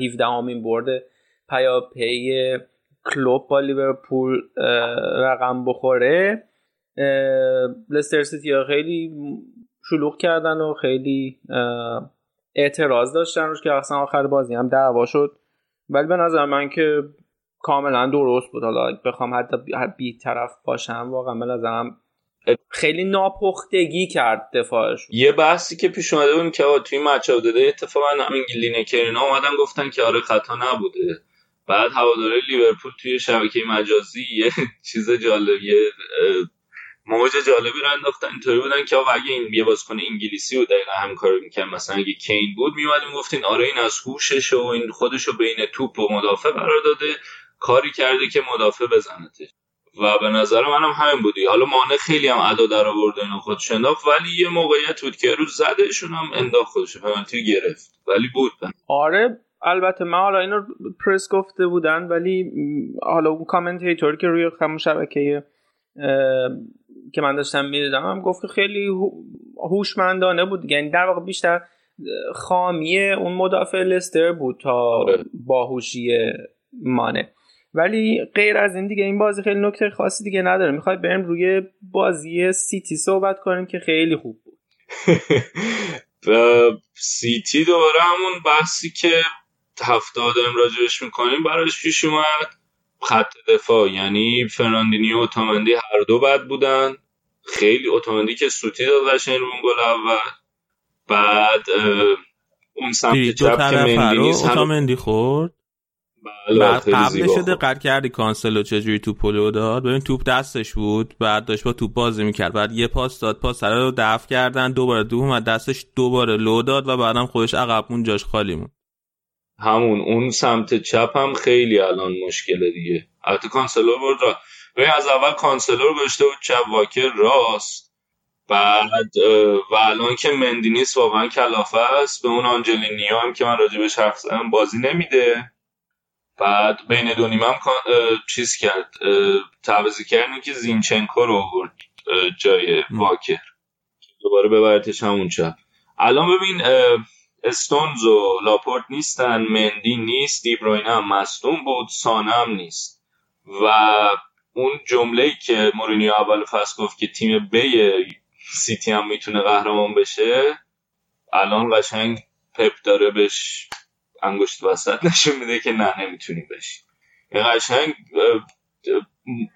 17 امین برد پیاپی کلوب با لیورپول رقم بخوره. لستر سیتی خیلی شلوغ کردن و خیلی اعتراض داشتن روش که اصلا آخر بازی هم دعوا شد. ولی به نظر من که کاملا درست بود. حالا بخوام حتی بی طرف باشم واقعا به نظرم خیلی ناپختگی کرد دفاعش یه بحثی که پیش اومده بود که توی مچ داده اتفاقا همین گلینکرنا اومدن گفتن که آره خطا نبوده. بعد هواداره لیورپول توی شبکه مجازی یه چیز جالب یه موج جالبی رو انداختن. اینطوری بودن که اگه این یه بازیکن انگلیسی بود دقیقا هم کارو می‌کرد مثلا اگه کین بود میومدیم گفتین آره این از هوشش و این خودش رو بین توپ و مدافع قرار داده. کاری کرده که مدافع بزنتش. و به نظر منم هم همین بودی. حالا مانع خیلی هم ادا در آورد اینو خودش انداخت. ولی یه موقعیت بود که روز زدهشون هم انداخت خودش پنالتی گرفت. ولی بود. آره البته من حالا اینو پرس گفته بودن ولی حالا اون کامنتیتور که روی همون شبکه که من داشتم می‌دیدم هم گفت که خیلی هوشمندانه بود. یعنی در واقع بیشتر خامی اون مدافع لستر بود تا آره. باهوشی مانه. ولی غیر از این دیگه این بازی خیلی نکته خاصی دیگه نداره. می‌خوای بریم روی بازی سیتی صحبت کنیم که خیلی خوب بود. سیتی دوباره همون بحثی که هفته داریم راجبش می‌کنیم براش پیش اومد. خط دفاع یعنی فرناندینیو و اوتامندی هر دو بد بودن. خیلی اوتامندی که سوتی داد قشنگ رو اون گل اول. بعد اون سمت دو چپ که طرف مندی رو نیست هم اوتامندی خورد. بله، بعد قبلش. دقت کردی کانسلو چجوری توپو لو داد؟ ببین توپ دستش بود بعد داشت با توپ بازی می‌کرد. بعد یه پاس داد پاس سر رو دفع کردن دوباره دوم اومد دستش دوباره لو داد و بعدم خودش عقب مون جاش خالی مون همون اون سمت چپ هم خیلی الان مشکله دیگه. البته کانسلو رو برد از اول کانسلو رو گذاشته بود چپ واکر راست. بعد و الان که مندی نیست واقعا کلافه است به اون آنجلینیو هم که من راجبش حرف زدم بازی نمیده. بعد بین دو نیمه هم چیز کرد تعویضی کردن که زینچنکو رو آورد جای واکر. دوباره ببرتش همون چپ. الان ببین استونز و لاپورت نیستن مندی نیست دیبروینه هم مصدوم بود سانه هم نیست. و اون جمله که مورینیو اول فصل گفت که تیم B سیتی هم می‌تونه قهرمان بشه الان قشنگ پپ داره بهش انگشت وسط نشون میده که نه نمی‌تونیم بشیم قشنگ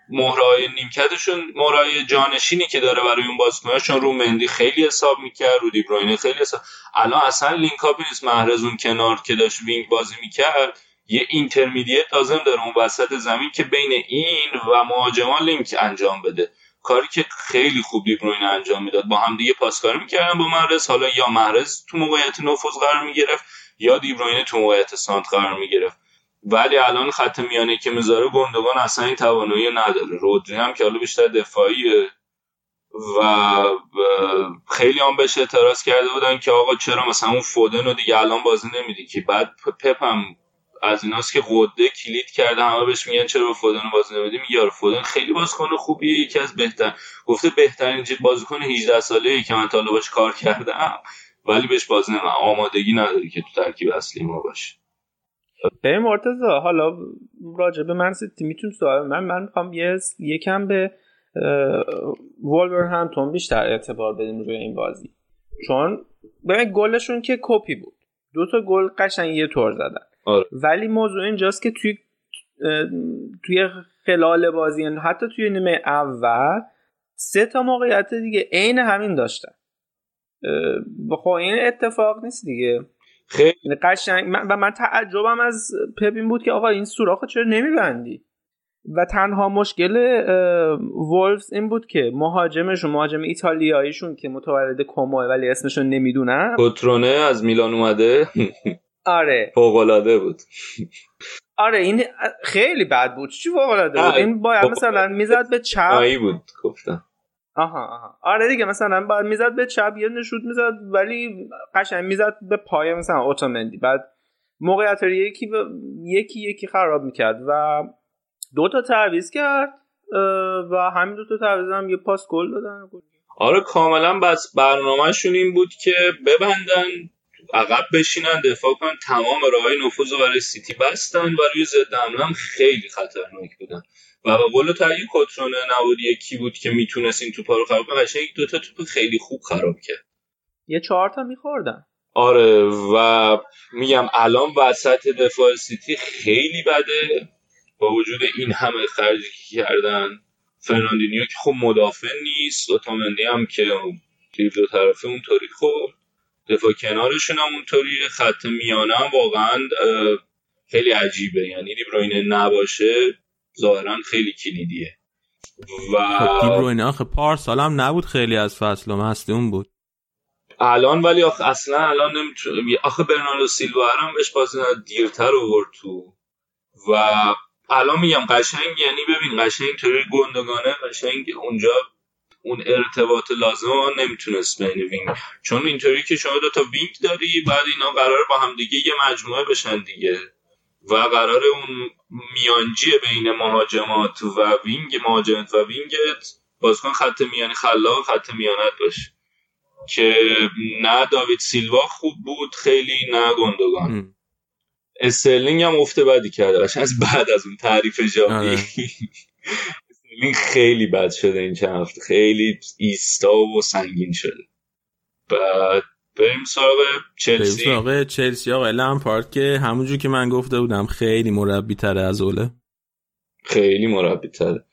مهرای نیمکتشون مهرای جانشینی که داره برای اون بازیکناشون رو مندی خیلی حساب می‌کرد رو دیبروینه خیلی حساب الان اصلا link up نیست. محرز اون کنار که داشت wing بازی می‌کرد یه intermediate لازم داره اون وسط زمین که بین این و مهاجمان لینک انجام بده. کاری که خیلی خوب دیبروینه انجام می‌داد. با هم دیگه پاسکاری می‌کردن با محرز. حالا یا محرز تو موقعیت نفوذ قرار می‌گرفت یا دیبروینه تو موقعیت سانتر قرار می‌گرفت. ولی الان خط میانه که می‌ذاره گوندوگان اصلا این توانایی نداره. رودری هم که حالا بیشتر دفاعیه و خیلی هم بهش اعتراض کرده بودن که آقا چرا مثلا اون فودن رو دیگه الان بازی نمیدی که بعد پپ هم از ایناست که قده کلید کرده همه بهش میگن چرا فودن رو بازی نمیدی؟ میگه آره فودن خیلی بازیکن خوبیه یکی از بهتر گفته بهترین بازیکن 18 ساله که من تا کار کردم ولی بهش بازی نمیدم. آمادگی نداری که تو ترکیب اصلی ما باشه به مرتضا حالا راجع به من سیتی می‌تونی سوال من من می‌خوام یه یکم به وولور همتون بیشتر اعتبار بدیم روی این بازی. چون ببین گلشون که کپی بود. دو تا گل قشنگ یه طور زدن. آره. ولی موضوع اینجاست که توی توی خلال بازی یعنی حتی توی نیمه اول سه تا موقعیت دیگه عین همین داشتن. خب این اتفاق نیست دیگه. خیلی. قشنگ. من و من تعجبم از پپ این بود که آقا این سوراخ چرا نمیبندی؟ و تنها مشکل وولفز این بود که مهاجمشون مهاجم ایتالیاییشون که متولد کومو ولی اسمشون نمی‌دونم. کوترونه از میلان اومده. آره. فوق‌العاده بود. آره این خیلی بد بود. چی فوق‌العاده بود؟ این باید مثلا می‌زد به چپ. بود گفتم. آها آها. آره دیگه مثلا بعد می‌زد به چپ یه نشود می‌زد ولی قشنگ می‌زد به پای مثلا اوتومندی. بعد موقعیت یکی ب... یکی یکی خراب می‌کرد و دو تا تعویض کرد و همین دو تا تعویض هم یه پاس گل دادن. آره کاملا بس برنامهشون این بود که ببندن عقب بشینن دفاع کنن تمام راههای نفوذ برای سیتی بستن و روی ضد هم خیلی خطرناک بودن. و به قول تو اگه کترونه نبود یکی بود که می‌تونست این توپا رو خراب کنه. قشنگ دو تا توپ خیلی خوب خراب کرد. یه چهار تا میخوردن. آره و میگم الان وسط دفاع سیتی خیلی بده. با وجود این همه خرجی که کردن فرناندینیو که خب مدافع نیست. اوتامندی هم که تیر دو طرفه اونطوری خب دفاع کنارشون هم اونطوری خط میانه هم واقعا خیلی عجیبه. یعنی دیبروینه نباشه. ظاهرا خیلی کلیدیه. و خب دیبروینه آخه پارسال هم نبود خیلی از فصل مصدوم بود. الان ولی آخه اصلا الان نمی‌تونه آخه برناردو سیلوا هم بهش بازی دیرتر آورد تو. و الان میگم قشنگ یعنی ببین قشنگ اینطوری گوندوغانه قشنگ اونجا اون ارتباط لازم ما نمی‌تونست بین وینگ. چون اینطوری که شما دو تا وینگ داری بعد اینا قرار با هم دیگه یه مجموعه بشن دیگه. و قرار اون میانجی بین مهاجمات و وینگ مهاجمت و وینگت بازیکن خط میانی خلاق خط میانت باشه. که نه داوید سیلوا خوب بود خیلی نه گوندوغان. استرلینگ هم افته بدی کرده باشه. از بعد از اون تعریف جاوی استرلینگ خیلی بد شده این چند هفته. خیلی ایستا و سنگین شده. بعد بریم سراغ چلسی. بریم سراغ چلسی. آقا لمپارد که همونجور که من گفته بودم خیلی مربی تره از اوله. خیلی مربی تره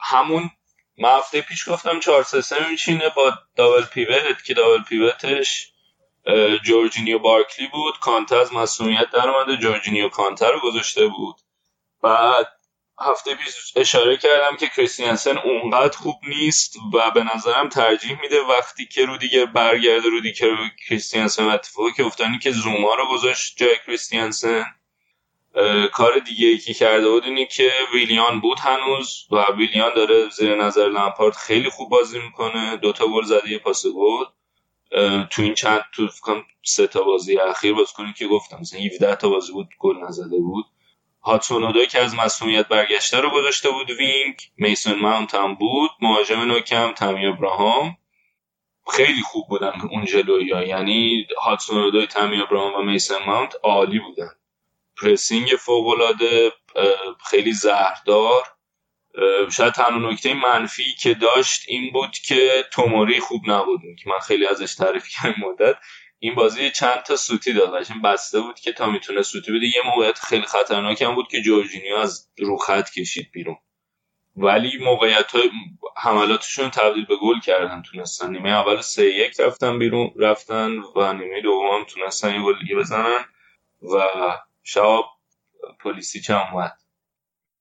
همون من هفته پیش گفتم 4 3 3 میچینه با دابل پیوت که دابل پیوتش جورجینیو بارکلی بود. کانته از مسئولیت در اومده جورجینیو کانته رو گذاشته بود. بعد هفته پیش اشاره کردم که کریستیانسن اونقدر خوب نیست و به نظرم ترجیح میده وقتی که رو دیگه برگرده رو دیگه کریستیانسن و اتفاقی که افتانی که زوما رو گذاشت جای کریستیانسن کار دیگه ای که کرده بود اینی که ویلیان بود هنوز و ویلیان داره زیر نظر لمپارد خیلی خوب بازی می‌کنه. دوتا گل زده یه پاس گل. تو این چند تو سه تا بازی اخیر بازیکنی که گفتم مثلا 17 تا بازی بود گل نزده بود. هادسون که از مصدومیت برگشته رو گذاشته بود وینگ میسون ماونت هم بود مهاجم نوکم تامی ابراهام. خیلی خوب بودن اون جلوی یعنی هادسون اودوی تامی ابراهام و میسون ماونت عالی بودن. پرسینگ فوقالعاده خیلی زهردار. شاید تنها نکته منفی که داشت این بود که توموری خوب نبود که من خیلی ازش تعریف کردم مدت. این بازی چند تا سوتی داد. این بسته بود که تا می‌تونه سوتی بده. یه موقعیت خیلی خطرناک هم بود که جورجینیو از رو خط کشید بیرون. ولی موقعیت های حملاتشون تبدیل به گل کردن تونستن. نیمه اول سه یک رفتن بیرون رفتن و نیمه دوم هم تونستن یه گل دیگه بزنن و شاب پلیسیچ هم اومد.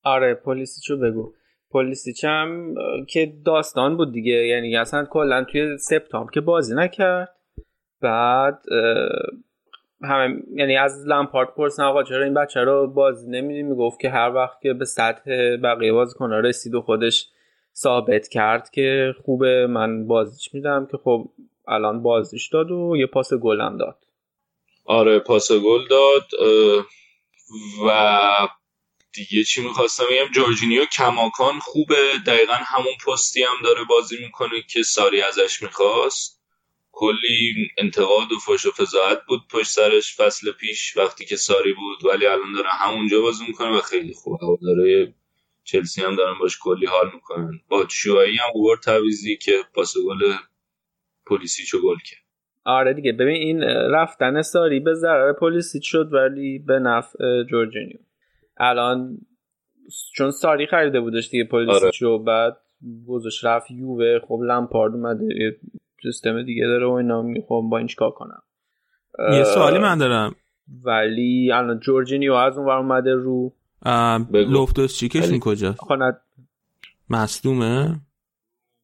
آره پلیسیچو بگو. پلیسیچ هم که داستان بود دیگه. یعنی اصلا کلا توی سپتامبر که بازی نکرد. بعد همه یعنی از لمپارد پرسن آقا چرا این بچه رو بازی نمیدی؟ می‌گفت که هر وقت که به سطح بقیه بازیکن‌ها رسید و خودش ثابت کرد که خوبه من بازیش میدم که خب الان بازیش داد و یه پاس گلم داد. آره پاس گل داد و دیگه چی می‌خواستم بگم؟ جورجینیو کماکان خوبه دقیقا همون پستی هم داره بازی می‌کنه که ساری ازش می‌خواست. کلی انتقاد و فش و فضاحت بود پشت سرش فصل پیش وقتی که ساری بود ولی الان داره همونجا بازی می‌کنه و خیلی خوبه. داره چلسی هم دارن باش کلی حال می‌کنن. با شوایی هم اوور تعویزی که پاس گل پلیسیچو گل کرد. آره دیگه ببین این رفتن ساری به ضرر پلیسیچ شد ولی به نفع جورجینیو. الان چون ساری خریده بودش دیگه پلیسیچو آره. بعد گذاشت رفت یووه خب لمپارد اومده سیستم دیگه داره و اینا می‌خوام با این چیکار کنم. یه سوالی من دارم. ولی الان جورجینیو از اون ور اومده رو. لوفتوس چیکشون کجا؟ خواند مصدومه؟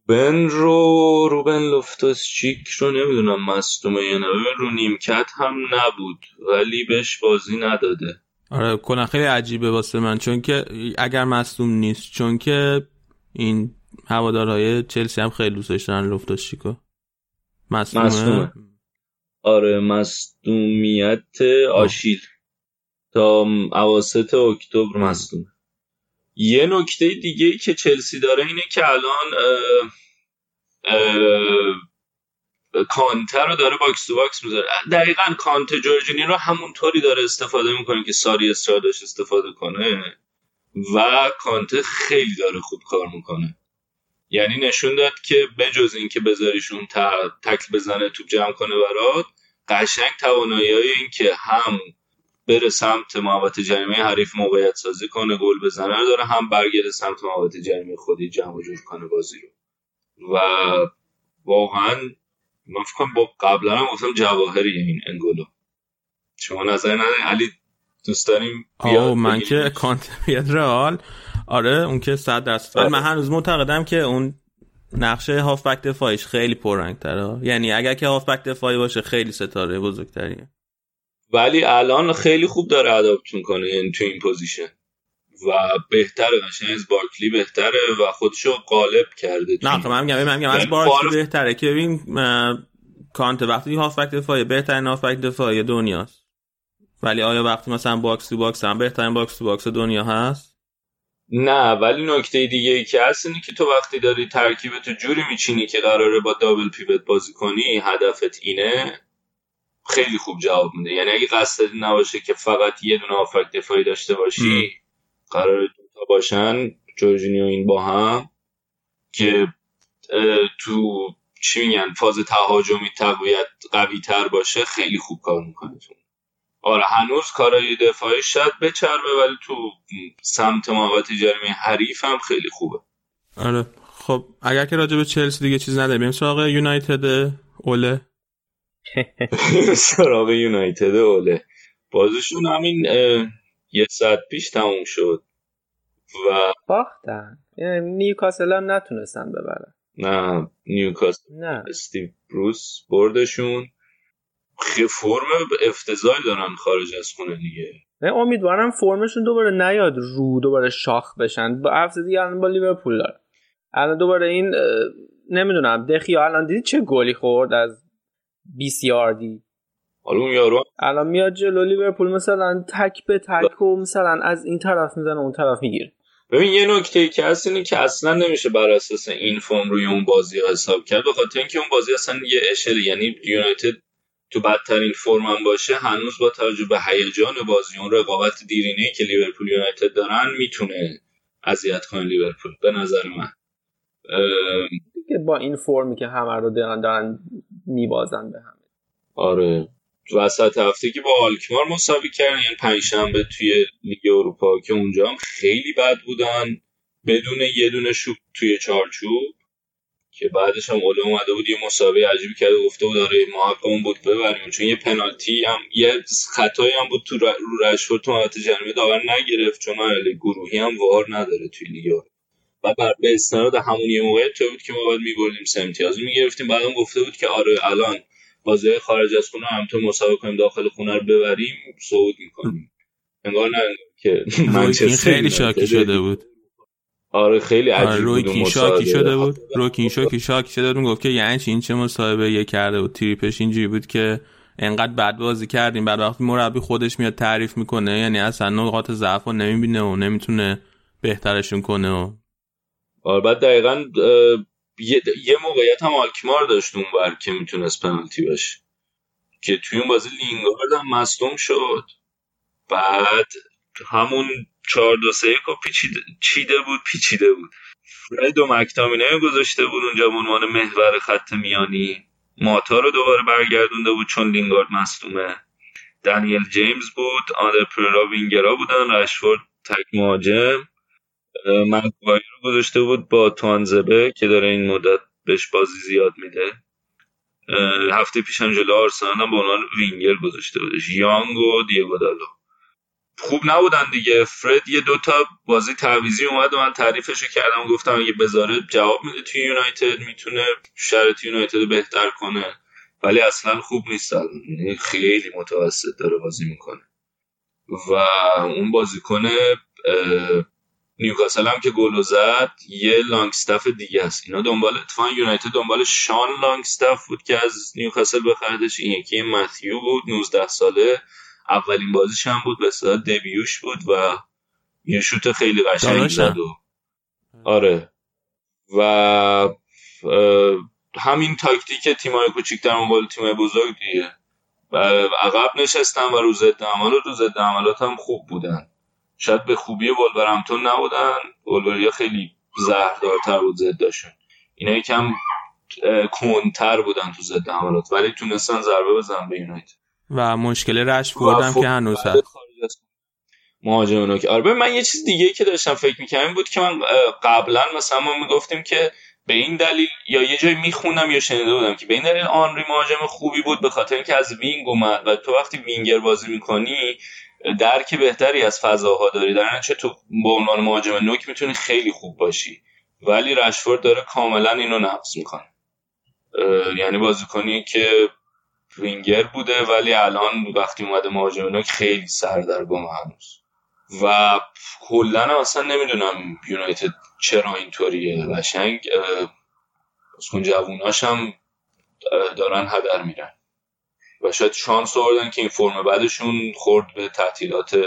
بن رو روبن لوفتوس چیک رو نمی‌دونم مصدومه یا نه. رو نیمکت هم نبود ولی بهش بازی نداده. آره کنه خیلی عجیبه واسه من چون که اگر مصدوم نیست چون که این هوادارهای چلسی هم خیلی دوست داشتن لوفتوس چیکو. مصدومه؟ آره مصدومیت آشیل. تا اواسط اکتبر مصدومه. یه نکته دیگه ای که چلسی داره اینه که الان کانته رو داره box to box می‌ذاره. دقیقا کانته جورجینیو رو همونطوری داره استفاده می‌کنه که ساری اصرار داشت استفاده کنه و کانته خیلی داره خوب کار می‌کنه. یعنی نشون داد که بجز اینکه بذاریشون تکل بزنه توپ جمع کنه برات قشنگ توانایی های این که هم بره سمت محوطه جریمه حریف موقعیت سازی کنه گل بزنه رو داره هم برگرده سمت محوطه جریمه خودی جمع جور کنه بازی رو. و واقعا من فکر با قبلا هم گفتم جواهری این انگولو. شما نظر نداری علی دوست داریم بیاد من که کانت بیاد رئال. آره اون که 100 درصد. ولی من هنوز معتقدم که اون نقش هافبک دفاعیش خیلی پررنگ تره یعنی اگر که هافبک دفاعی باشه خیلی ستاره بزرگتریه. ولی الان خیلی خوب داره adapt می‌کنه یعنی تو این position. و بهتره قشنگ از بارکلی بهتره و خودشو غالب کرده نه خب من میگم من میگم از بارکلی بهتره. که ببین کانت وقتی هافبک دفاعی بهترین هافبک دفاعی دنیاست. ولی آیا وقتی مثلا box to box هم بهترین box to box دنیا هست؟ نه ولی نکته دیگه ای که هست اینه که تو وقتی داری ترکیب تو جوری میچینی که قراره با دابل پیوت بازی کنی هدفت اینه خیلی خوب جواب میده. یعنی اگه قصد نباشه که فقط یه دونه آفک دفاعی داشته باشی قرار دوتا باشن جورجینیو این با هم که تو چی میگن فاز تهاجمی تقویت قوی تر باشه خیلی خوب کار می‌کنه آره هنوز کارهای دفاعی شاید بچربه ولی تو سمت محوط جریمه حریف هم خیلی خوبه. آره خب اگر که راجع به چلسی دیگه چیز نداریم سراغ یونایتد اوله. سراغ یونایتد اوله. بازشون همین یه ساعت پیش تموم شد و باختن. نیوکاسل هم نتونستن ببرن. نه نیوکاسل نه. استیو بروس بردشون. فرم افتضاحی دارن خارج از خونه دیگه. امیدوارم فرمشون دوباره نیاد رو دوباره شاخ بشن. با هفته دیگه الان با لیورپول داره الان دوباره این نمی‌دونم دخیا الان دیدی چه گلی خورد از بی سی آر دی حالا اون یارو الان میاد جلو لیورپول مثلا تک به تک و مثلا از این طرف می‌زنه اون طرف می‌گیره. ببین یه نکته ای که هست اینه که اصلا نمیشه بر اساس این فرم روی اون بازی حساب کرد به خاطر اینکه اون بازی اصلا یه اشل یعنی یونایتد تو بدترین فرم هم باشه هنوز با توجه به هیجان بازی اون رقابت دیرینه که لیورپول یونایتد دارن می‌تونه اذیت کنه لیورپول به نظر من. که با این فرمی که همه رو دارن دارن میبازن به هم آره. وسط هفته که با آلکمار مساوی کردن یعنی پنجشنبه توی لیگ اروپا که اونجا هم خیلی بد بودن بدون یه دونه شوت توی چارچوب. که بعدش هم اوله اومده بود یه مسابقه عجیبی کرده گفته بود آره ما بود ببریم. چون یه پنالتی هم یه خطایی هم بود تو رو رشفورد تو محوطه جریمه داور نگرفت. چون مرحله گروهی هم وار نداره توی لیگ. و بر به استناد همون یه موقعیت بود که ما باید میبردیم سه امتیاز می‌گرفتیم. بعدم گفته بود که آره الان بازی خارج از خونه هم تو مسابقه کنیم داخل خونه رو ببریم صعود می‌کنیم. انگار نه که منچستر خیلی شاکی شده بود. آره خیلی عجیب روی بود کین شاکی شده بود. روی کین شاکی شده بود گفت که یعنی این چه مصاحبه یه کرده بود. تریپش اینجوری بود که انقدر بد بازی کردیم. بعد وقتی مربی خودش میاد تعریف می‌کنه یعنی اصلا نقاط ضعف رو نمی‌بینه و نمی‌تونه بهترشون کنه و آره بعد دقیقا یه, یه موقعیت هم آلکمار داشت اون بر که می‌تونست پنالتی باشه. که توی اون بازی لینگارد هم مصدوم شد. بعد همون چهار دو سه و پیچیده چیده بود پیچیده بود. فرد و مکتامینه گذاشته بود اونجا به عنوان محور خط میانی. ماتا رو دوباره برگردونده بود چون لینگارد مصدومه. دنیل جیمز بود آندر پررا وینگرا بودن رشفورد تک مهاجم. مگوایر رو گذاشته بود با توانزبه که داره این مدت بهش بازی زیاد میده. هفته پیشم جلو آرسنال هم به عنوان وینگر گذاشته بودش. یانگ و دیگو دالو. خوب نبودن دیگه. فرد یه دوتا بازی تعویزی اومد و من تعریفش کردم. گفتم اگه بذاره جواب میده توی یونایتد می‌تونه شرط یونایتد رو بهتر کنه. ولی اصلا خوب نیست یعنی خیلی متوسط داره بازی می‌کنه. و اون بازیکن نیوکاسل هم که گل زد یه لانگستاف دیگه است. اینا دنبال اتفاقا یونایتد دنبال شان لانگستاف بود که از نیوکاسل بخردش این یکی متیو بود 19 ساله. اولین بازیش هم بود به دبیوش بود و یه شوت خیلی قشنگ زد و آره. و همین تاکتیک تیمای کوچیک در مقابل تیمای بزرگ دیگه و عقب نشستن و رو ضد عملات رو ضد عملات هم خوب بودن. شاید به خوبی ولورهمپتون نبودن. ولوریا خیلی زهردارتر بود ضدشون. اینا یکم کنتر بودن تو ضد عملات ولی تونستن ضربه بزنن به یونایتد. و مشکل رشفوردم که هنوز هست. مهاجم که آره من یه چیز دیگه که داشتم فکر می‌کنم بود که من قبلا مثلا ما می‌گفتیم که به این دلیل یا یه جای می‌خونم یا شنیده بودم که به این دلیل آنری مهاجم خوبی بود به خاطر اینکه از وینگ اومد. و تو وقتی وینگر بازی می‌کنی درک بهتری از فضاها داری. در نتیجه تو به عنوان مهاجم نوک می‌تونی خیلی خوب باشی. ولی رشفورد داره کاملا اینو نقض می‌کنه. یعنی بازیکنی که وینگر بوده ولی الان وقتی اومده مهاجم نوک خیلی سردرگم هنوز. و کلا اصلا نمی‌دونم یونایتد چرا اینطوریه. قشنگ از کن جووناش هم دارن هدر میرن. و شاید شانس آوردن که این فرم بعدشون خورد به تعطیلات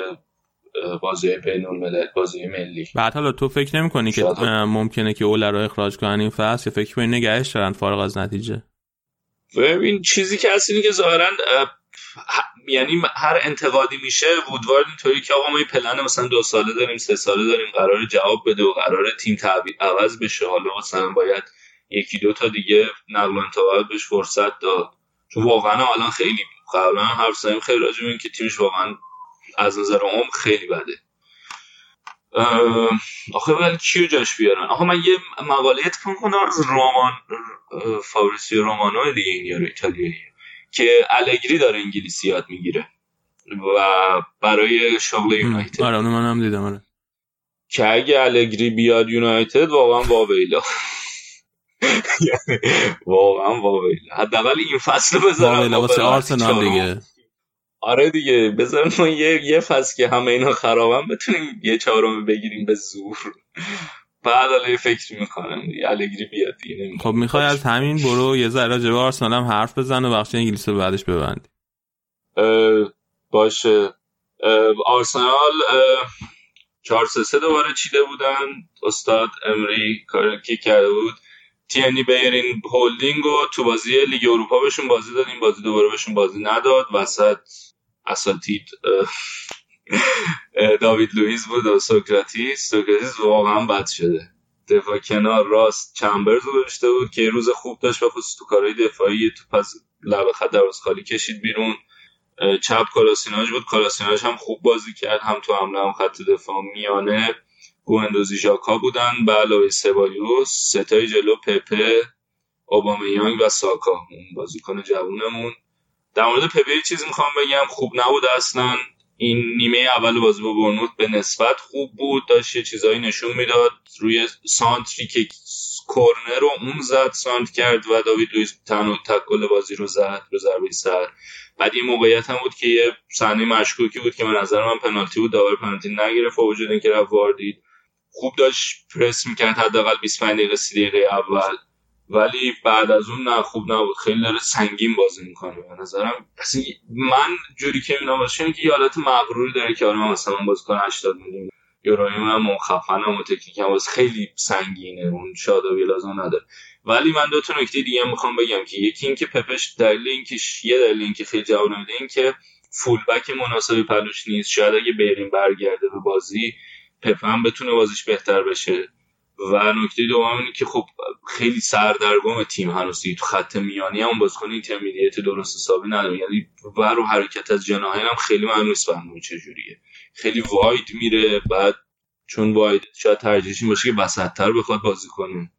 بازی بین الملل بازی ملی. بعد حالا تو فکر نمی کنی که ممکنه که اوله رو اخراج کنن این فصل؟ یا فکر کنی نگهش دارن فارغ از نتیجه؟ ببین چیزی که هست اینه که ظاهرا یعنی هر انتقادی میشه وودوارد اینطوری که آقا ما پلن مثلا دو ساله داریم سه ساله داریم قرار جواب بده و قرار تیم تعویض عوض بشه. حالا مثلا باید یکی دو تا دیگه نقل و انتقالات بهش فرصت داد. چون واقعا الان خیلی قبلا حرف زدیم خیلی راجع به که تیمش واقعا از نظر عمر خیلی بده. آخه ولی کیو جاش بیارن؟ آخه من یه مقاله اتفاق کنم از رومان فابریسیو رومانو دیگه این یارو ایتالیایی. که الگری داره انگلیسی یاد می‌گیره. و برای شغل یونایتد. آره من هم دیدم آره. که اگه الگری بیاد یونایتد واقعا واویلا واقعا واویلا حداقل این فصل بذارم واسه آرسنال دیگه. آره دیگه بذار ما یه یه فصل که همه اینا خرابن بتونیم یه چهارم بگیریم به زور بعد حالا فکر می‌کنم الگری بیاد دیگه خب می‌خوای از همین برو یه ذره راجع به آرسنال هم حرف بزن و بخش انگلیس رو بعدش ببند. باشه. آرسنال چهار سه سه دوباره چیده بودن. استاد امری کاری کرده بود؟ تینی بیرین هولدینگ و تو بازی لیگ اروپا بهشون بازی دادیم. بازی دوباره بهشون بازی نداد. وسط اساتید داوید لوئیس بود و سوکراتیس. سوکراتیس واقعا بد شده. دفاع کنار راست چمبرز رو داشته بود که روز خوب داشت و تو کارهای دفاعی تو پس لب خط دروازه خالی کشید بیرون. چپ کولاشیناتس بود. کولاشیناتس هم خوب بازی کرد. هم تو حمله هم خط دفاع. میانه گوندوزی ژاکا بودن. به علاوه سبایوس. سه تای جلو پپه اوبامیانگ و ساکا. اون بازیکن جوونمون. در مورد پپه چیزی می‌خوام بگم خوب نبود اصلا. این نیمه اول بازی با برنوت به نسبت خوب بود داشت یه چیزایی نشون می‌داد. روی سانتری که کورنر رو اون زد سانت کرد و داوید لویز تنها تکل بازی رو زد به ضربه سر. بعد این موقعیت هم بود که یه صحنه مشکوکی بود که به نظر من پنالتی بود داور پنالتی نگرفت وجود اینکه رفت واردید خوب داشت پرس می‌کرد حداقل 25 دقیقه 30 دقیقه اول. ولی بعد از اون نه خوب نبود خیلی داره سنگین بازی می‌کنه به نظرم. اصلا من جوری که می‌بینم واسه که یه حالت مغروری داره که آره من مثلا بازیکن 80 میلیون یوروی من خفنم و تکنیکم واسه خیلی سنگینه اون شادابی لازم نداره. ولی من دو تا نکته دیگه می‌خوام بگم که یکی اینکه پپش دلیل اینکه یه دلیل اینکه خیلی جواب نمیده اینکه فولبک مناسبی پلوش نیست. شاید اگه بریم برگرده به بازی پپ هم بتونه بازیش بهتر بشه. و نکته دوم اینه که خب خیلی سردرگم تیم هنوز تو خط میانی هم بازیکن اینترمدییت درست حسابی نداره یعنی و حرکت از جناحین هم خیلی معلوم نیست چجوریه خیلی واید میره بعد چون واید شاید ترجیحش باشه که وسطتر بخواد بازی کنه.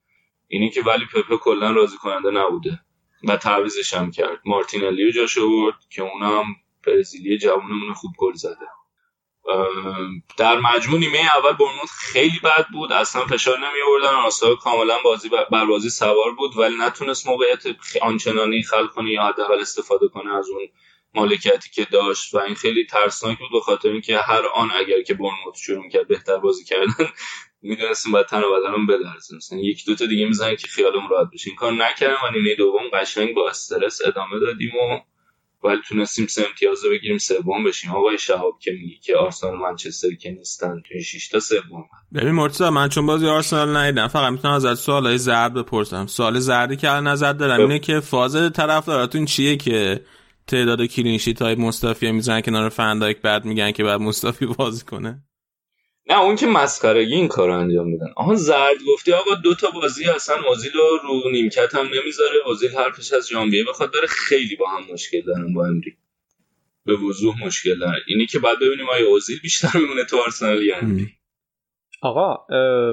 اینی که ولی پپه کلا راضی کننده نبوده. و تعویزش هم کرد. مارتینلی جاش آورد که اونم برزیلی جوونمون خوب گل زده. در مجموع نیمه اول برنوت خیلی بد بود. اصلا فشار نمی آوردن آنستا کاملا بازی بر بازی سوار بود ولی نتونست موقعیت آنچنانی خلق کنه یا حداقل استفاده کنه از اون مالکیتی که داشت. و این خیلی ترسناک بود به خاطر اینکه هر آن اگر که برنموت شروع کرد بهتر بازی کردن می‌دونستیم باید تن و بدنم بدرسیم مثلا یک دو تا دیگه می‌زنن که خیالم راحت بشه. این کار نکردم و نیمه دوم قشنگ با استرس ادامه دادیم و ولی تونستیم سه امتیاز رو بگیریم سوم بشیم. آقای شهاب که میگی که آرسنال و منچستر که نیستن توی 6 تا سوم. ببین مرتضی من چون بازی آرسنال ندیدم فقط می‌تونم ازت سوالای زرد بپرسم. سوال زردی که الان نظر دارم اینه که فاز طرفداراتون چیه که تعداد کلینشیت های مصطفی می‌زنن کنار فندایک بعد میگن که بعد مصطفی بازی کنه؟ نه اون که مسخرگی این کار انجام میدن. آها زرد گفتی آقا دو تا بازی اصلا اوزیل رو رو نیمکت هم نمی‌ذاره. اوزیل حرفش از جانبیه بخواد داره خیلی با هم مشکل دارن با امری. به وضوح مشکل دارن. اینی که بعد ببینیم آیا اوزیل بیشتر میمونه تو آرسنال یا آقا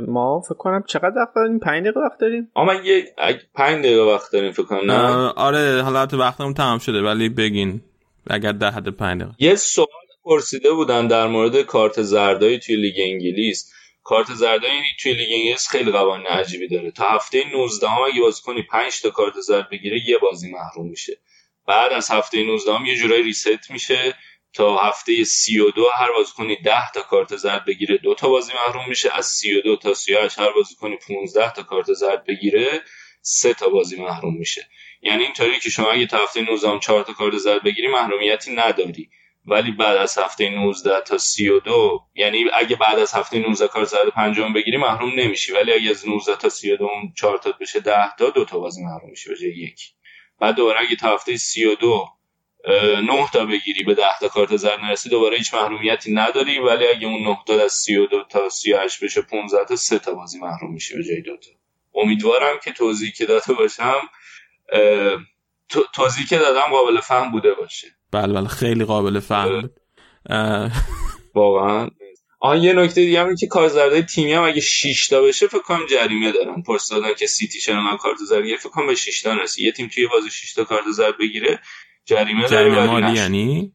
ما فکر کنم چقدر وقت داریم؟ 5 دقیقه وقت داریم؟ آما یه 5 دقیقه وقت داریم فکر کنم نه؟ آره حالت وقتمون تمام شده ولی بگین اگر در حد 5 دقیقه. یه سوال پرسیده بودن در مورد کارت زردایی توی لیگ انگلیس. کارت زردایی توی لیگ انگلیس خیلی قوانین عجیبی داره. تا هفته 19 هم اگه بازی کنی 5 تا کارت زرد بگیره یه بازی محروم میشه. بعد از هفته 19 هم یه جورایی ریست میشه. تا هفته 32 هر بازیکنی 10 تا کارت زرد بگیره دو تا بازی محروم میشه. از 32 تا 38 هر بازیکنی 15 تا کارت زرد بگیره سه تا بازی محروم میشه. یعنی اینطوری که شما اگه تا هفته 19 4 تا کارت زرد بگیری محرومیتی نداری. ولی بعد از هفته 19 تا 32 یعنی اگه بعد از هفته 19 کار زرد پنجم بگیری محروم نمیشی. ولی اگه از 19 تا 32 اون 4 تا بشه 10 تا دو تا بازی محروم میشی بشه یک. بعد دوباره اگه تا هفته 32 9 تا بگیری به 10 تا کارت زرد نرسی دوباره هیچ محرومیتی نداری. ولی اگه اون 9 تا از 32 تا 38 بشه 15 تا 3 تا بازی محروم میشی به جای دو تا. امیدوارم که توضیحی که داده باشم توضیحی که دادم قابل فهم بوده باشه. بله بله خیلی قابل فهم بود. واقعا. آن یه نکته دیگه هم که کارزردهای تیمی هم اگه 6 تا بشه فکر کنم جریمه دارن. پرس دادن که سیتی چرا من کارت زرد گرفت فکر کنم به 6 تا نرسی یه تیم توی بازی 6 تا کارت زرد بگیره جریمه جریمه مالی یعنی؟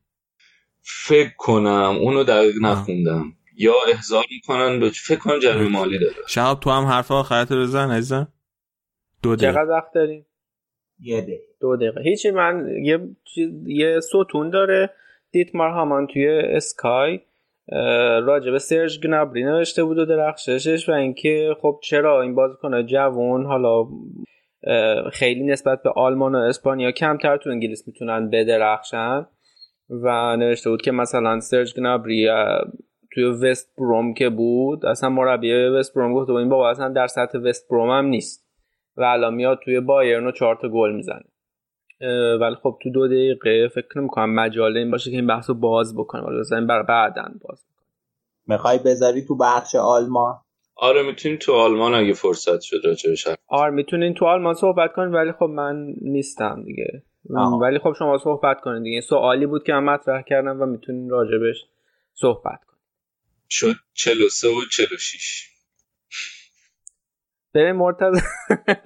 فکر کنم. اونو دقیق نخوندم. یا احضار می‌کنن به فکر کنم جریمه مالی داره. شهاب تو هم حرف آخرت رو بزن عزیزم. دو دقیقه. چقدر وقت داریم؟ یه دقیقه. دو دقیقه. هیچی من یه یه ستون داره. دیتمار هامان توی اسکای راجع به سرج گنابری نوشته بود و درخششش و اینکه خب چرا این بازیکن جوون حالا خیلی نسبت به آلمان و اسپانیا کمتر تو انگلیس می‌تونن بدرخشن. و نوشته بود که مثلا سرج گنابری توی وست بروم که بود اصلا مربی وست بروم گفته این بابا اصلا در سطح وست بروم هم نیست. و الان میاد توی بایرن و چهار تا گل می‌زنه. ولی خب تو دو دقیقه فکر نمی‌کنم مجاله این باشه که این بحث رو باز بکنه ولی بزنیم برای بعدن باز می‌خوای بذاری تو بخش آلمان؟ آره می‌تونیم تو آلمان اگه فرصت شد راجعش آره می‌تونین تو آلمان صحبت کنید ولی خب من نیستم دیگه. آه. ولی خب شما صحبت کنید دیگه. سوالی بود که من مطرح کردم و می‌تونین راجبش صحبت کنید شد 43 و 46 ببین مرتضی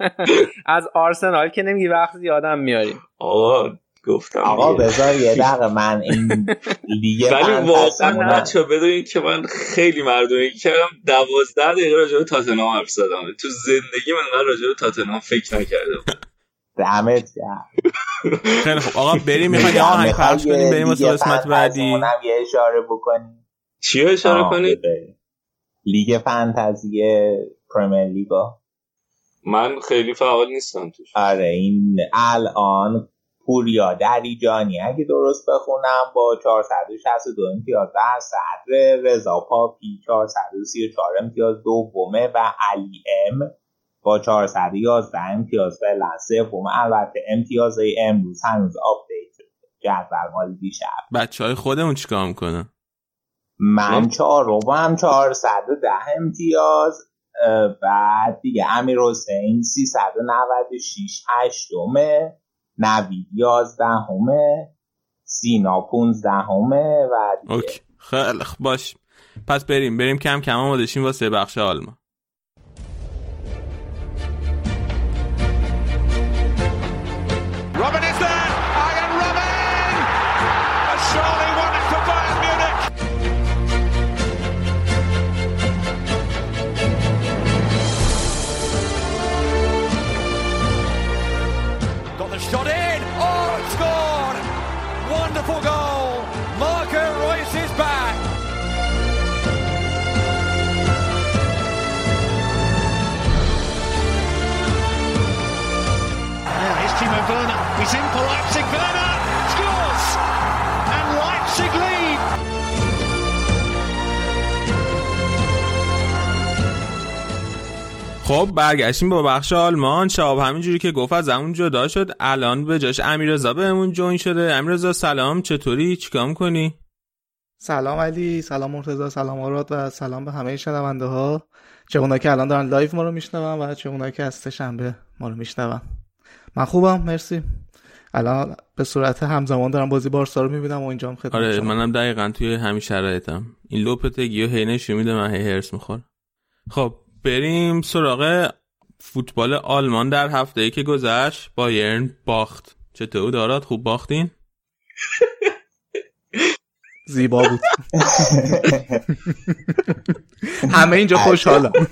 از آرسنال که نمیگی وقت زیادم میاریم. آقا گفتم آقا بذار یه دقیقه من این لیگ ولی واقعا بچه بدونید که من خیلی مردمی کردم دوازده دقیقه راجع به تاتنهام حرف زدم. تو زندگی من من راجع به تاتنهام فکر نکردم. دمت گرم خیلی خب آقا بریم می‌خوای یه آهنگ پخش کنیم بریم واسه قسمت بعدی. یه اشاره بکنیم. چی اشاره کنید. لیگ فانتزی پرمیر لیگا من خیلی فعال نیستم توش. آره این الان پوریا دریجانی اگه درست بخونم با 462 امتیاز در صدر رضا پاپی 434 امتیاز دومه و علی ام. با 411 امتیاز فعلا سوم البته امتیاز امروز هنوز آپدیت جدول مال دیشب. بچه های خودمون چیکار می‌کنن؟ من چهارم هم 410 امتیاز. بعد دیگه امیر حسین 396 هشتمه نوید 11 همه سینا 15 همه و دیگه. okay. خیلی خب باش. پس بریم. بریم کم کم آماده شیم واسه بخش آلمان. خب برگشتیم با بخش آلمان. شهاب همینجوری که گفت از همون جدا شد. الان به جاش امیررضا بهمون join شده. امیررضا سلام. چطوری؟ چیکار کنی سلام علی. سلام مرتضی. سلام آراد و سلام به همه شنونده ها چه اونایی که الان دارن live ما رو میشنون و چه اونایی که از سه شنبه ما رو میشنون. من خوبم. مرسی. الان به صورت همزمان دارم بازی بارسا رو می‌بینم و اینجام خدمت آره شما. منم دقیقا توی همین شرایطم. این لوپتگی و هی نشون میده من هی حرص میخور خب بریم سراغ فوتبال آلمان در هفته ای که گذشت. بایرن باخت. چطور داراد؟ خوب باختین؟ زیبا بود. همه اینجا خوشحالم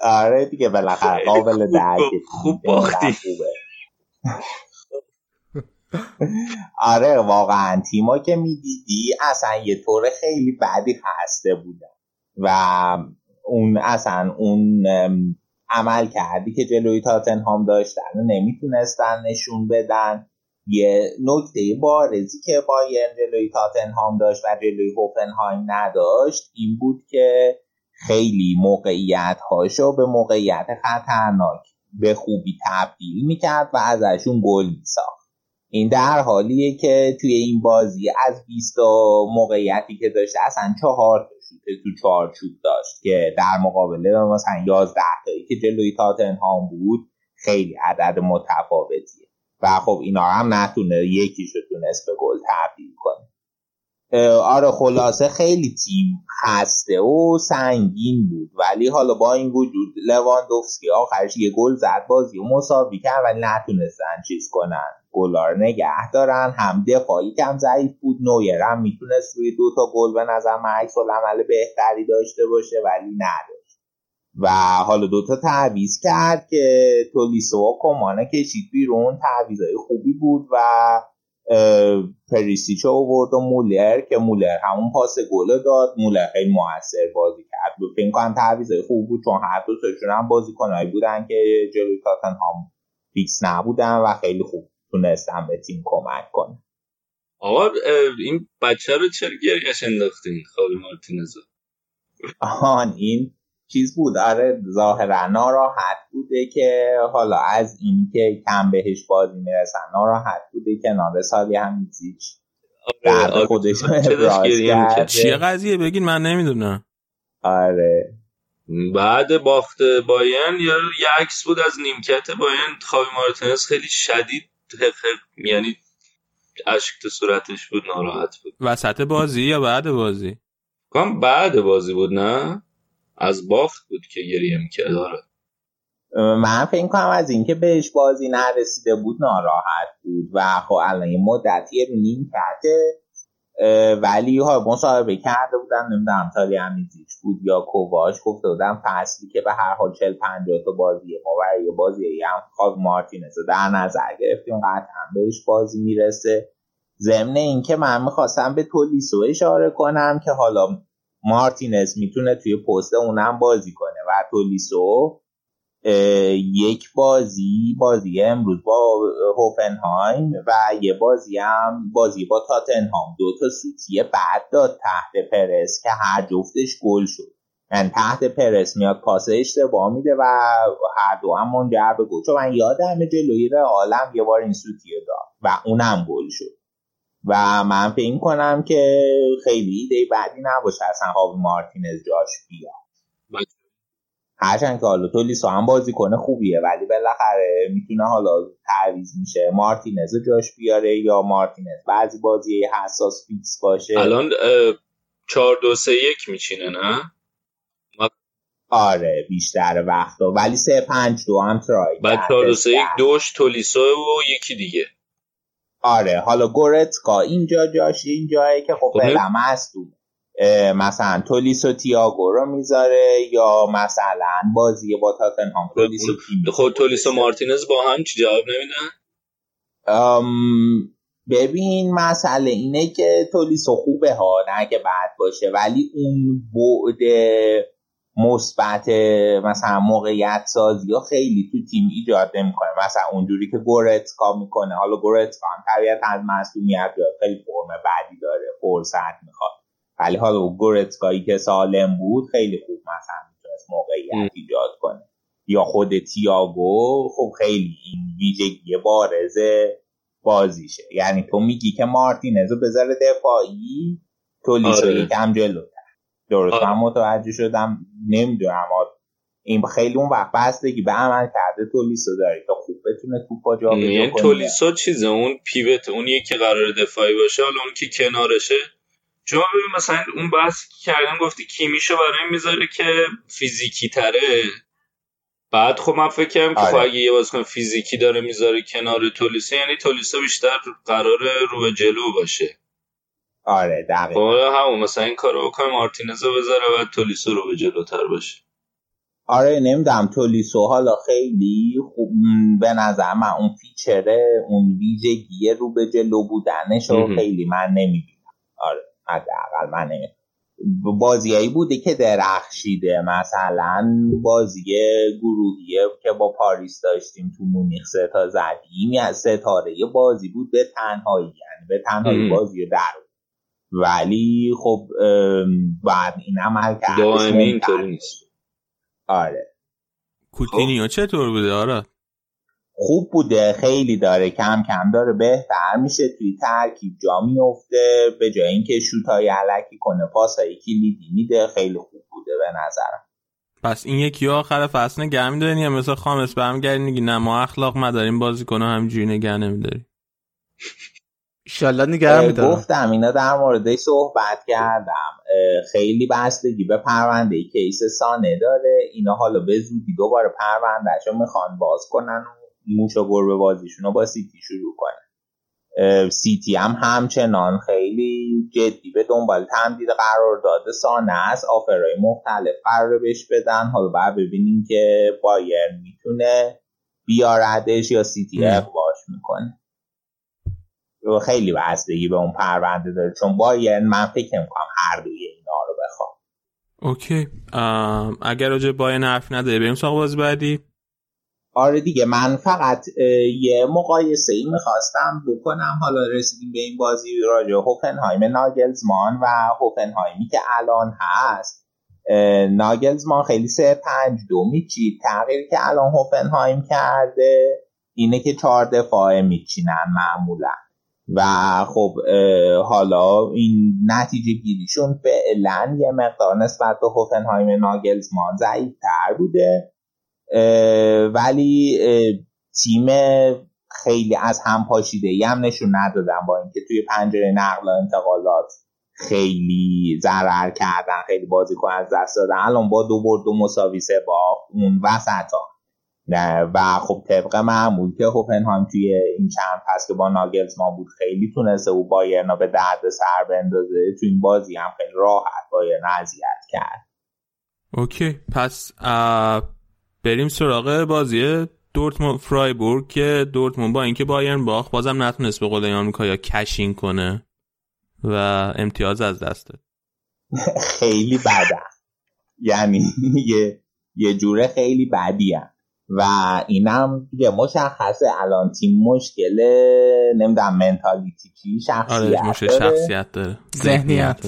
آره دیگه بالاخره قابل درک خوب باختی. خوبه. آره واقعا. تیما که می‌دیدی اصلا یه طور خیلی بدی خسته بودن. و اون اصلا اون عمل کردی که جلوی تاتنهام داشتن و نمی‌تونستن نشون بدن. یه نکته بارزی که بایر جلوی تاتنهام داشت و جلوی هوفنهایم نداشت این بود که خیلی موقعیت هاشو به موقعیت خطرناک به خوبی تبدیل می‌کرد و ازشون گل میساخت. این در حالیه که توی این بازی از 20 موقعیتی که داشته اصلا چهار تو چارچوب داشت که در مقابله مثلا 11 تایی که جلوی تاتنهام بود خیلی عدد متفاوتیه. و خب اینا هم نتونه یکیشو تونست به گل تبدیل کنه. آره خلاصه خیلی تیم خسته و سنگین بود. ولی حالا با این وجود لواندوفسکی آخرش یه گل زد بازی و مساوی کرد ولی نتونستن چیز کنن. گلا رو نگه دارن هم دفاعی کم ضعیف بود. نویر هم می‌تونست روی دو تا گل به نظر من عکس عمل بهتری داشته باشه ولی نداشت. و حالا دوتا تعویض کرد که تولیسو و کومانو کشید بیرون. تعویض‌های خوبی بود و پریسیچ آورد و مولر که مولر همون پاس گل داد. مولر خیلی موثر بازی کرد. فکر کنم تعویضای خوب بود چون هر دو تاشون هم بازیکنایی بودن که جلوی تاتنهام فیکس نبودن و خیلی خوب تونستن به تیم کمک کنن آقا این بچه رو چرا گریش انداختین؟ خوابی مارتینزو. آهان این چیز بود. آره ظاهرا ناراحت بوده که حالا از این که کم بهش بازی می‌رسن ناراحت بوده که کنار سالی هم زیچ. آره آره. خودش چیه قضیه؟ بگین من نمی‌دونم. آره. بعد باخت باین یا یه عکس بود از نیمکت باین خاوی مارتینز خیلی شدید یعنی اشک تو صورتش بود ناراحت بود. وسط بازی یا بعد بازی؟ کام بعد بازی بود نه؟ از باخت بود که گریه می‌کرد آره من فکر کنم از اینکه بهش بازی نرسیده بود ناراحت بود و خب الان یه مدتی رو نیم کرده ولی ها مصاحبه کرده بودن نمی‌دونم تالی امیزیچ بود یا کوواش گفته بودن فصلی که به هر حال 40 50 تا بازی ما برای بازی هم خواب مارتینز در نظر گرفتیم قطعا بهش بازی می‌رسه. ضمن اینکه من می‌خواستم به تولیسو اشاره کنم که حالا مارتینز می‌تونه توی پست اونم بازی کنه و تولیسو یک بازی بازی امروز با هوفنهایم و یه بازی هم بازی با تاتنهام. دو تا سوتیه بعد داد تحت پرس که هر جفتش گل شد. یعنی تحت پرس میاد پاس اشتباه میده و هر دو هم منجر گل چون من یادم جلوی عالم یه بار این سوتیه داد و اونم گل شد. و من فکر کنم که خیلی ایده بعدی نباشه اصلا هاوی مارتینز جاش بیاد. هرچند که حالا تولیسو هم بازی کنه خوبیه ولی بالاخره می‌تونه حالا تعویز میشه. مارتینز جاش بیاره یا مارتینز بعضی بازی حساس فیکس باشه؟ الان چهار دو سه یک میچینه نه؟ آره بیشتر وقتا. ولی سه پنج دو هم ترای بعد چهار دو سه یک دوش تولیسو و یکی دیگه. آره حالا گورتسکا اینجا جاش این جایی که خب فعلا مصدوم مثلا تولیسو تیاگو رو می‌ذاره یا مثلا بازی با تاتنهام تولیسو خود تولیسو مارتینز با هم چی جواب نمیدن؟ ببین مسئله اینه که تولیسو خوبه ها نه که بد باشه ولی اون بعد مثبت مثلا موقعیت سازی ها خیلی تو تیم ایجاد نمی‌کنه. مثلا اونجوری که گورتسکا می‌کنه. حالا گورتسکا هم طبیعت از مصدومیت خیلی فرم بعدی داره. فرصت می‌خواد. ولی حالا گورتسکایی که سالم بود خیلی خوب مثلا می‌تونست موقعیت ایجاد کنه. یا خود تیاگو خب خیلی این ویژگی بارز بازیشه. یعنی تو میگی که مارتینز رو بذاره دفاعی تولیسو آره. یکم جلوتر درست. من متوجه شدم نمی‌دونم. این خیلی اون وقت بستگی به عمل کرده تولیسو داره که خوب بتونه توپا جا کنه تولیسو چیزه اون پیوت اون یکی قرار دفاعی باشه حالا اون که کنارشه. چون ببین مثلا اون بحثی که کردم گفتی کیمیشو برای می‌ذاره که فیزیکی تره. بعد خب من فکر کردم که خب آره. اگه یه بازیکن فیزیکی داره می‌ذاره کنار تولیسو یعنی تولیسو بیشتر قرار رو به جلو باشه. آره دقیقا. خب همون مثلا این کارو بکنه مارتینز رو بذاره و تولیسو رو به جلوتر باشه. آره نمی‌دونم تولیسو حالا خیلی خوب به نظر من اون فیچره اون ویژگی رو به جلو بودنش رو خیلی من نمی‌بینم. آره حداقل من نمی‌دونم بازیایی بوده که درخشیده. مثلا بازی گروهی که با پاریس داشتیم تو مونیخ سه تا زدیم یا ستاره بازی بود به تنهایی یعنی به تنهایی بازی در ولی خب بعد این عمل کرد. دائمی اینطوری نیست. آره. کوتینیو چطور بوده؟ آره. خوب بوده خیلی داره کم کم داره بهتر میشه. توی ترکیب جا میفته به جای اینکه شوتای علکی کنه پاسایی کلیدی میده خیلی خوب بوده به نظرم. پس این یکی آخر فصل نگه میدارین یا مثل خامس برمیگردین؟ میگی نه ما اخلاق مداریم بازی کنه همینجوری نگه نمیداریم. ایشالله نگه میدارم. گفتم اینا در موردش صحبت کردم. خیلی بستگی به پرونده case سانه داره. اینا حالا به زودی دوباره پروندهشو می‌خوان باز کنن و موش و گربه بازیشون رو با سیتی شروع کنه سیتی هم همچنان خیلی جدی به دنبال تمدید قرارداد سانه است. offer های مختلف قرار بهش بدن. حالا باید ببینیم که بایرن می‌تونه بیاردش یا سیتی اقباش می‌کنه. خیلی بستگی به اون پرونده داره چون بایر من فکر می‌کنم هر دوی اینا رو بخوام. اوکی. اگر راجع بایر حرف نداره بریم سراغ بازی بعدی. آره دیگه من فقط یه مقایسه ای می‌خواستم بکنم. حالا رسیدیم به این بازی راجع هوفنهایم ناگلزمان و هوفنهایمی که الان هست. ناگلزمان خیلی سه پنج دو میچید. تغییری که الان هوفنهایم کرده اینه که چهار دفاعه میچینن معمولا. و خب حالا این نتیجه گیریشون فعلا یه مقدار نسبت به هوفنهایم ناگلزمان ضعیف تر بوده ولی تیم خیلی از هم پاشیده هم نشون ندادن با اینکه توی پنجره نقل و انتقالات خیلی ضرر کردن خیلی بازیکن از دست دادن. الان با دو برد دو مساوی سه با اون وسط ها و خب طبق معمول که هوفنهایم توی این چند پس که با ما بود خیلی تونسته او بایرنا به درد سر بندازه. توی این بازی هم خیلی راحت بایرنا اذیت کرد. اوکی پس بریم سراغ بازی دورتموند فرایبورگ که دورتموند با اینکه بایرن باخت بازم نتونست به قول آمریکا یا کشین کنه و امتیاز از دست داد. خیلی بده یعنی یه یه جوره خیلی بدی هم. و اینم دیگه مشخصه. الان تیم مشکل نمی‌دونم منتالیتی چی شخصیت آره شخصیت داره. ذهنیت.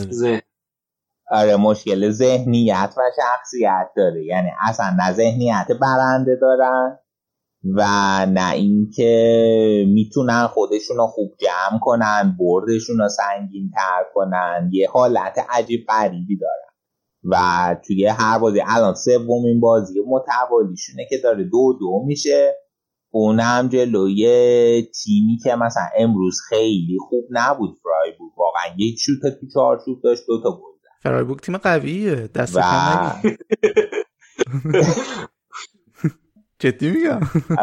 آره مشکل ذهنیت و شخصیت داره. یعنی اصلا نه ذهنیت برنده دارن و نه اینکه می‌تونن خودشون رو خوب جمع کنن بردشون رو سنگین تر کنن. یه حالت عجیب غریبی دارن. و توی هر بازی الان سومین بازی متوالیشونه که داره دو دو میشه. اونم جلوی تیمی که مثلا امروز خیلی خوب نبود فرای بود واقعا یک شوت تو چارچوب داشت دو تا گل فرایبورگ تیم قویه. دست و... جدی میگم؟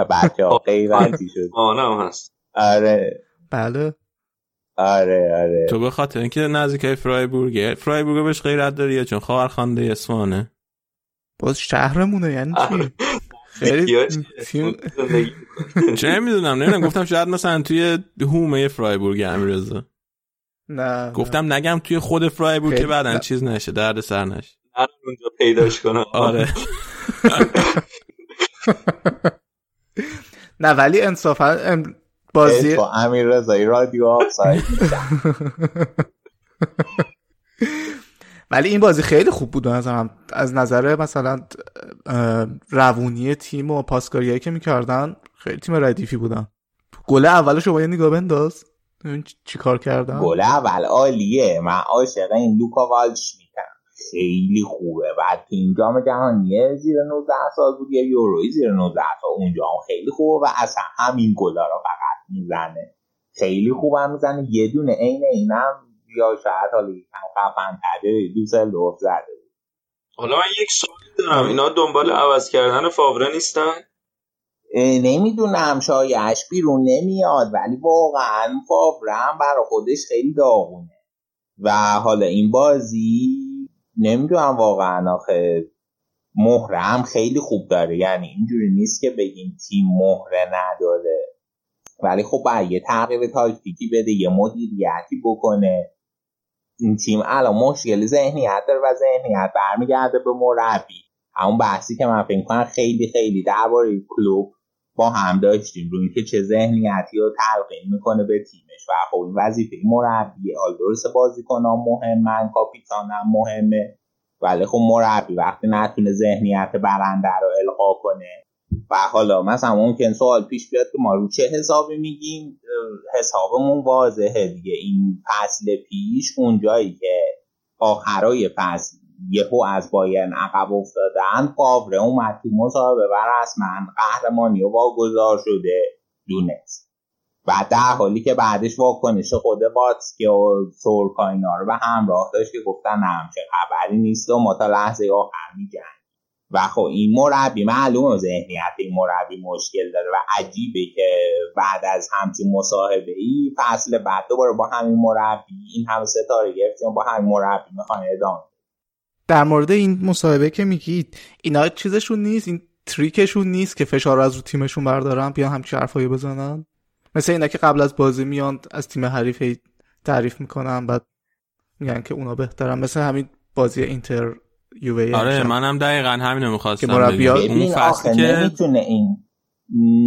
بچه ها غیرتی شد. آنم هست. آره. بله. آره آره. تو به خاطر اینکه نزدیک فرایبورگ فرایبورگ بهش غیرت داری چون خواهرخوانده اسمانه باز شهرمونه یعنی چی؟ خیلی چه می‌دونم نمی‌دونم. گفتم شاید مثلا توی هومه فرایبورگ امیرزا نه گفتم نگم توی خود فرایبورگ که بعدن چیز نشه درد سر نشه. اونجا پیداش کنم. آره. نه ولی انصافا بازی با امیر رضایی رادیو آفساید ولی این بازی خیلی خوب بود نظرم. از نظر مثلا روونی تیم و پاسکاریایی که می‌کردن خیلی تیم ردیفی بودن. گل اولش رو با یه نگاه بنداز. چی کار کردن. گل اول عالیه. من عاشق این لوکا والش خیلی خوبه. بعد تو این جام جهانی زیر 19 سال بود یا یوروی زیر 19 سال. اونجا هم خیلی خوبه و اصلا همین گلا رو فقط می‌زنه. خیلی خوبم می‌زنه. یه دونه عین اینم یا شاید حالا یکم خفن تره دوسلدورف زده. حالا من یک سوال دارم. اینا دنبال عوض کردن فاوره نیستن؟ نمی‌دونم. شایعش بیرون نمیاد ولی واقعا فاورم برا خودش خیلی داغونه. و حالا این بازی نمی‌دونم واقعا آخه مهره هم خیلی خوب داره. یعنی اینجوری نیست که بگیم تیم مهره نداره. ولی خب باید یه تغییر تاکتیکی بده یه مدیریتی بکنه. این تیم الان مشکل ذهنیت داره و ذهنیت برمیگرده به مربی. همون بحثی که من فکر کنم خیلی خیلی درباره کلوب با هم داشتیم. روی اینکه چه ذهنیتی رو تلقین می‌کنه به تیمش. و خب این وظیفه مربی. درسته بازیکنان مهمن کاپیتانم مهمه. ولی خب مربی وقتی نتونه ذهنیت برنده رو القا کنه. و حالا مثلا ممکن سوال پیش بیاد که ما رو چه حسابی میگیم؟ حسابمون واضحه دیگه. این فصل پیش اونجایی که آخرای فصل یهو از بایرن عقب افتادن فاوره اومد تو مصاحبه و رسما قهرمانی و واگذار شده دونست. و در حالی که بعدش واکنش خود باتسکه و سورکا اینا رو به همراه داشت که گفتن نه چه خبری نیست و ما تا لحظه آخر میگن و خب این مربی معلومه ذهنیت این مربی مشکل داره و عجیبه که بعد از همچین مصاحبه ای فصل بعد دوباره با همین مربی این همه ستاره گرفتیم با همین مربی می‌خوان ادامه در مورد این مصاحبه که میگید اینا چیزشون نیست این تریکشون نیست که فشار از رو تیمشون بردارن بیان همچین حرفایی بزنن؟ مثل اینا که قبل از بازی میان از تیم حریف تعریف می‌کنن بعد میگن که اونا بهترن. مثل همین بازی اینتر یووه آره منم دقیقا همینو می‌خواستم که مربیات اون فصل که نمی‌تونه این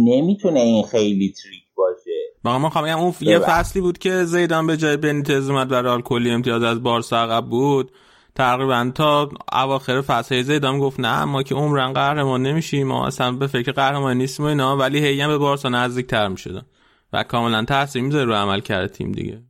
نمی‌تونه این خیلی تریک باشه. واقعا من خواهم اون یه فصلی بود که زیدان به جای بنیتز اومد و رئال کلی امتیاز از بارسا عقب بود. تقریبا تا اواخر فصل زیدان گفت نه ما که عمرن قهرمان نمیشیم ما اصلا به فکر قهرمانی نیستیم و اینا ولی هی به بارسا نزدیک تر می‌شدن و کاملا تاثیر می‌ذاره رو عمل کرده تیم دیگه.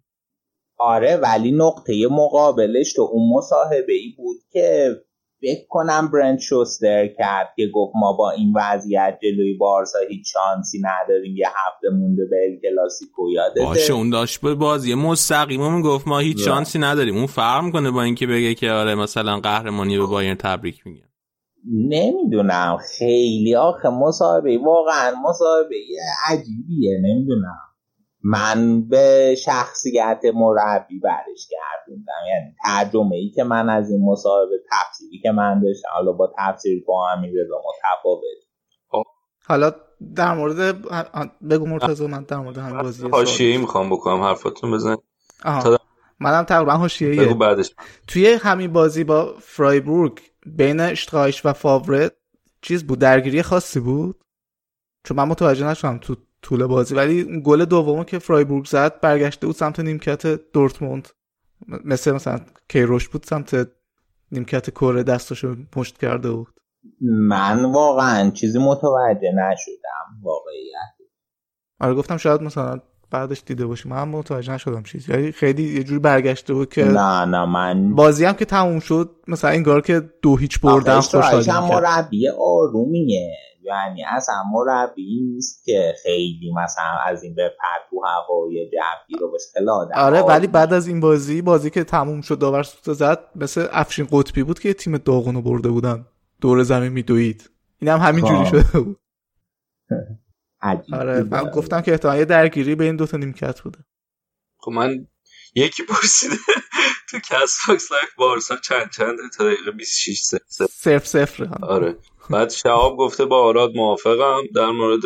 آره ولی نقطه مقابلش تو اون مصاحبه ای بود که فکر کنم برند شوستر کرد که گفت ما با این وضعیت جلوی بارسا هیچ شانسی نداریم یه هفته مونده به ال کلاسیکو یادته. باشه اون داشت به بازی مستقیم گفت ما هیچ شانسی نداریم. اون فرق می‌کنه با اینکه بگه که آره مثلا قهرمانی به بایرن تبریک میگن نمی‌دونم. خیلی آخه مصاحبه واقعا مصاحبه عجیبیه نمی‌دونم. من به شخصیت مربی برش گردوندم. یعنی ترجمه ای که من از این مصاحبه تفسیری که من داشتم حالا با تفسیر با همین رضا متفاوت. حالا در مورد بگو مرتضی من در مورد همین بازی حاشیه‌ای می‌خوام بکنم حرفاتون بزن تا منم تقریبا حاشیه‌ای بگو بعدش. توی همین بازی با فرایبورگ بین اشترایش و فاوره چیز بود؟ درگیری خاصی بود؟ چون من متوجه نشدم تو طول بازی. ولی گل دومو که فرایبورگ زد برگشته بود سمت نیمکت دورتموند. مثل مثلا کیروش بود سمت نیمکت کره دستاشو پشت کرده بود. من واقعا چیزی متوجه نشدم واقعیت. آره گفتم شاید مثلا بعدش دیده باشی من متوجه نشدم چیزی. یعنی خیلی یه جوری برگشته بود که نه نه من بازی هم که تموم شد مثلا انگار که دو هیچ بردن خوشحال مربی آرومیه. یعنی اصلا مربی نیست که خیلی مثلا از این به پتو هوای جبی رو به آره ولی بعد از این بازی بازی که تموم شد داور سوت زد مثل افشین قطبی بود که تیم داغونو برده بودن. دور زمین میدوید. این هم همین جوری شده بود. آره من گفتم که احتمال درگیری بین دو تا نیمکت بوده. خب من یکی پرسیده تو کس فاکس لایف بارسا چند چند تا دقیقه 26 صفر. صفر صفر آره. بعد شهاب گفته با آراد موافقم در مورد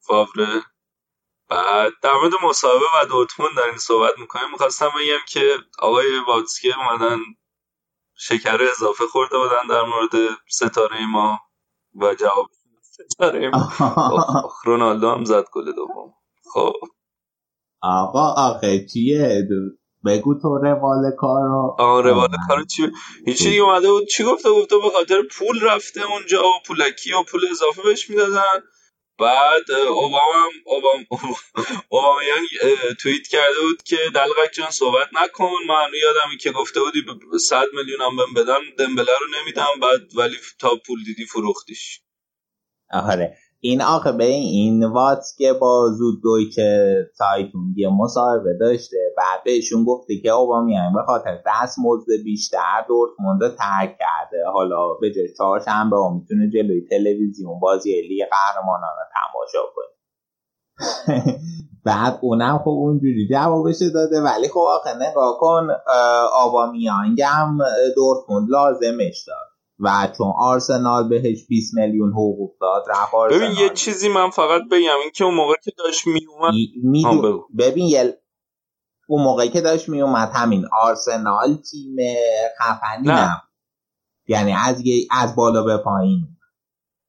فاوره بعد در مورد مصاحبه و دورتموند در این صحبت می‌کنیم. می‌خواستم بگم که آقای واتسکی اومدن شکر اضافه خورده بودن در مورد ستاره ما و جواب ستاره ما. رونالدو هم زد گل دوم. خب. آقا آخه چیه؟ بگو تو روال کارو آه روال کارو چی؟ هیچی اومده بود چی گفته؟ گفته به خاطر پول رفته اونجا و پولکی و پول اضافه بهش می‌دادن. بعد اوباما هم اوباما یعنی توییت کرده بود که دلغک جان صحبت نکن. من یادم که گفته بودی 100 میلیون هم بهم بدن دمبله رو نمیدم. بعد ولی تا پول دیدی فروختیش. آره. این آخه به این وات که با زود دویچه سایتون یه مصاحبه داشته بعد بهشون گفته که اوبامیان به خاطر دست مزد بیشتر دورتموند رو ترک کرده. حالا به جای چهارشنبه ها می‌تونه جلوی تلویزیون بازی لیگ قهرمانان رو تماشا کنه. بعد اونم خب اونجوری جوابش داده. ولی خب آخه نگاه کن آبامیانگ هم دورتموند لازمش داد و چون آرسنال بهش 20 میلیون حقوق داد رفت ببین یه چیزی من فقط بگم این که اون موقع که داشت می اومد ببین یه اون موقعی که داشت میومد همین آرسنال تیم خفنی نه. یعنی از از بالا به پایین.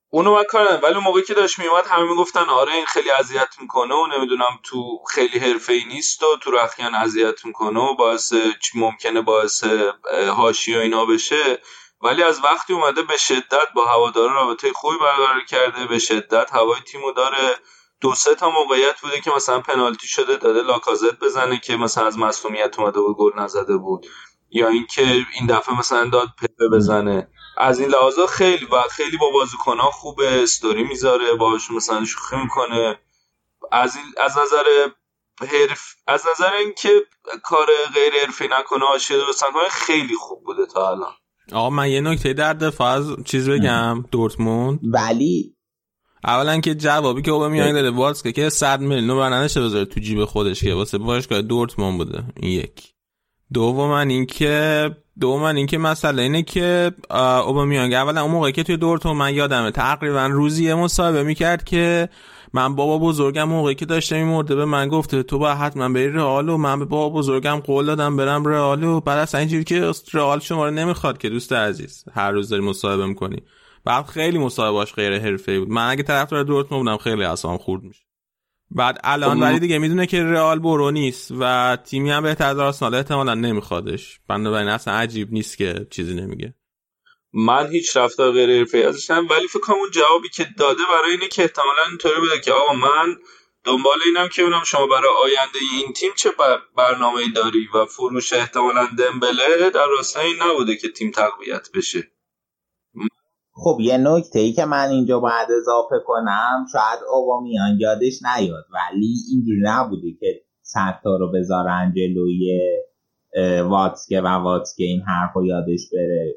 اونو من کار ولی اون موقعی که داشت میومد همه می‌گفتن آره این خیلی اذیت می‌کنه و نمی‌دونم تو خیلی حرفه ای نیست و تو رخیان اذیت می‌کنه و باعث ممکنه باعث هاشی و اینا بشه. ولی از وقتی اومده به شدت با هوادارا رابطه خوبی برقرار کرده به شدت هوای تیمو داره. دو سه تا موقعیت بوده که مثلا پنالتی شده داده لاکازت بزنه که مثلا از مصونیت اومده بود گل نزده بود. یا اینکه این دفعه مثلا داد پپه بزنه. از این لحاظا خیلی و خیلی با بازیکنها خوبه استوری می‌ذاره باهاشون مثلا شوخی می‌کنه. از این از نظر حرف از نظر اینکه کار غیر حرفی نکنه نکنه خیلی خوب بوده تا الان. آقا من یه نکته در دفاع از چیز بگم دورتموند. ولی اولا که جوابی که اوبامیانگ داده واتس که 100 میلیون نشه بذاره تو جیب خودش که واسه باشگاه دورتموند بوده. این یک. دوم اینکه دوم اینکه مسئله اینه که اوبامیانگ اولا اون موقعی که توی دورتموند من یادمه تقریبا روزی یه مصاحبه می‌کرد که من بابا بزرگم موقعی که داشته مرده به من گفته تو با حتما بری رئال و من به بابا بزرگم قول دادم برم رئال و بعد اصلا اینجوری که رئال شما رو نمی‌خواد که دوست عزیز هر روز داری مصاحبه می‌کنی. بعد خیلی مصاحبهاش غیر حرفه‌ای بود. من اگه طرفدار دورتموند بودم خیلی اصلا خورد میشه. بعد الان خب. ولی دیگه می‌دونه که رئال برو نیست و تیمی هم بهتر از آرسنال احتمالا نمیخوادش. بنابراین اصلا عجیب نیست که چیزی نمیگه. من هیچ رفتار غیر حرفه‌ای ازش ولی فکر کنم اون جوابی که داده برای اینه که احتمالا اینطوری بوده که آقا من دنبال اینم که اونم شما برای آینده این تیم چه برنامه داری و فروش احتمالا دمبله در راستای این نبوده که تیم تقویت بشه. خب یه نکته ای که من اینجا باید اضافه کنم شاید اوبامیان یادش نیاد ولی اینجوری نبوده که ستا رو بذارن جلوی واتسکه و واتسکه این حرف رو یادش بره.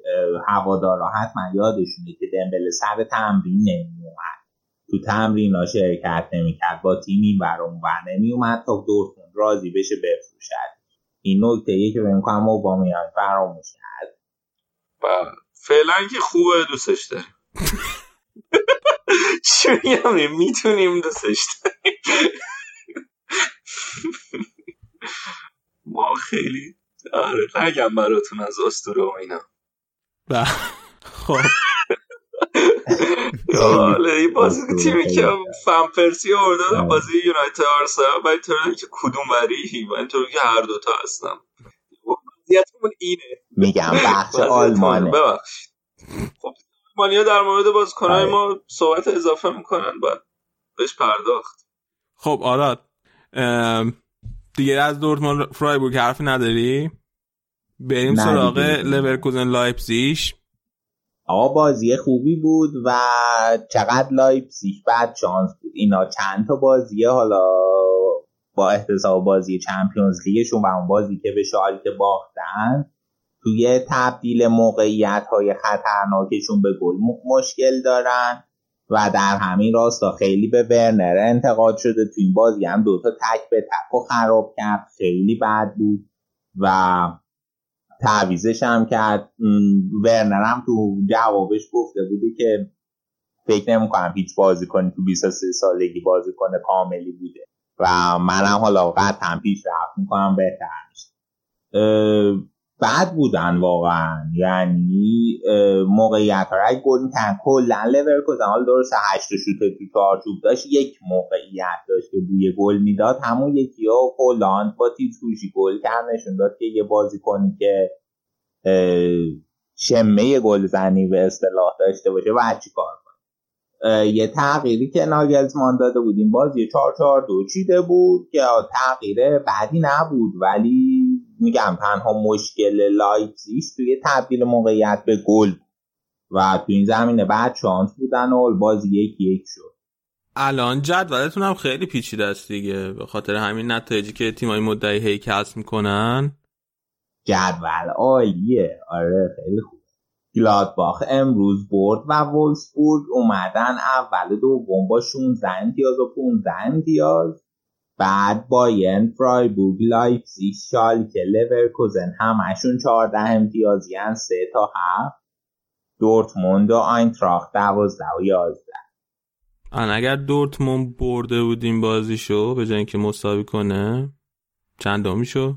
هوادارا حتما یادشونه که دمبل سر تمرین نمیومد تو تمرین ها شرکت نمی‌کرد با تیم این برام بر نمیومد تا دورتموند راضی بشه بفروشد. این نکته ای که بهم کنم اوبامیان فراموش کرد. بله. فعلا که خوبه دوستش داریم. چی می‌تونیم دوستش داریم. ما خیلی آره نگم براتون از استوره و اینا. بله. خب. حالا این بازی تیمی که فن پرسی آورده بازی یونایتد آرسنال و اینطوری که کدوم بری و اینطوری که هر دوتا هستم وضعیتمون اینه. میگم بخش آلمانه. ببخشید. خب آلمانیا در مورد بازیکنهای آره. ما صحبت اضافه می‌کنن باید بهش پرداخت. خب آراد دیگه از دورتموند فرایبورگ حرف نداری؟ بریم سراغ لورکوزن لایپزیش آقا بازی خوبی بود و چقدر لایپزیگ بد شانس بود. اینا چند تا بازیه؟ حالا با احتساب بازی Champions League شون و اون بازی که به شالکه باختن توی تبدیل موقعیت های خطرناکشون به گل مشکل دارن. و در همین راستا خیلی به ورنر انتقاد شده. تو این بازی هم دوتا تک به تک و خراب کرد. خیلی بد بود و تعویزش هم کرد. ورنر هم تو جوابش گفته بودی که فکر نمی کنم هیچ بازی کنی تو 23 سالگی بازی کنه کاملی بوده. و منم حالا قطعا پیش رفت می‌کنم بهتر میشه. بد بودن واقعا. یعنی موقعیت ها رای گل می‌کنن کلا لورکوزن حال درست هشت شوت تو چارچوب داشت یک موقعیت داشت که بوی گل می‌داد. همون یکی ها هلند با تیتوشی گل کرد نشون داد که یه بازی کنی که شمه گلزنی به اصطلاح داشته باشه و چی کار یه تغییری که ناگلزمان داده بودیم. بازی 4 4 دو چیده بود که تغییر بدی نبود. ولی میگم تنها مشکل لایپزیگ توی تبدیل موقعیت به گل و تو این زمینه بد شانس بودن و بازی یک یک شد. الان جدولتون هم خیلی پیچیده است دیگه. به خاطر همین نتایجی که تیمای مدعی هی کسب می‌کنن. جدول عالیه. آره خیلی خوب. گلادباخ امروز برد و وولسبورگ اومدن اول دوم با 16 امتیاز و 15 امتیاز. بعد باین فرایبورگ لایپزیگ شالکه لورکوزن همشون 14 امتیازی هن 3 تا 7 دورتموند و آینتراخت 12 و 11 اگر دورتموند برده بودیم بازیشو به جای اینکه مساوی کنه چند دومی شد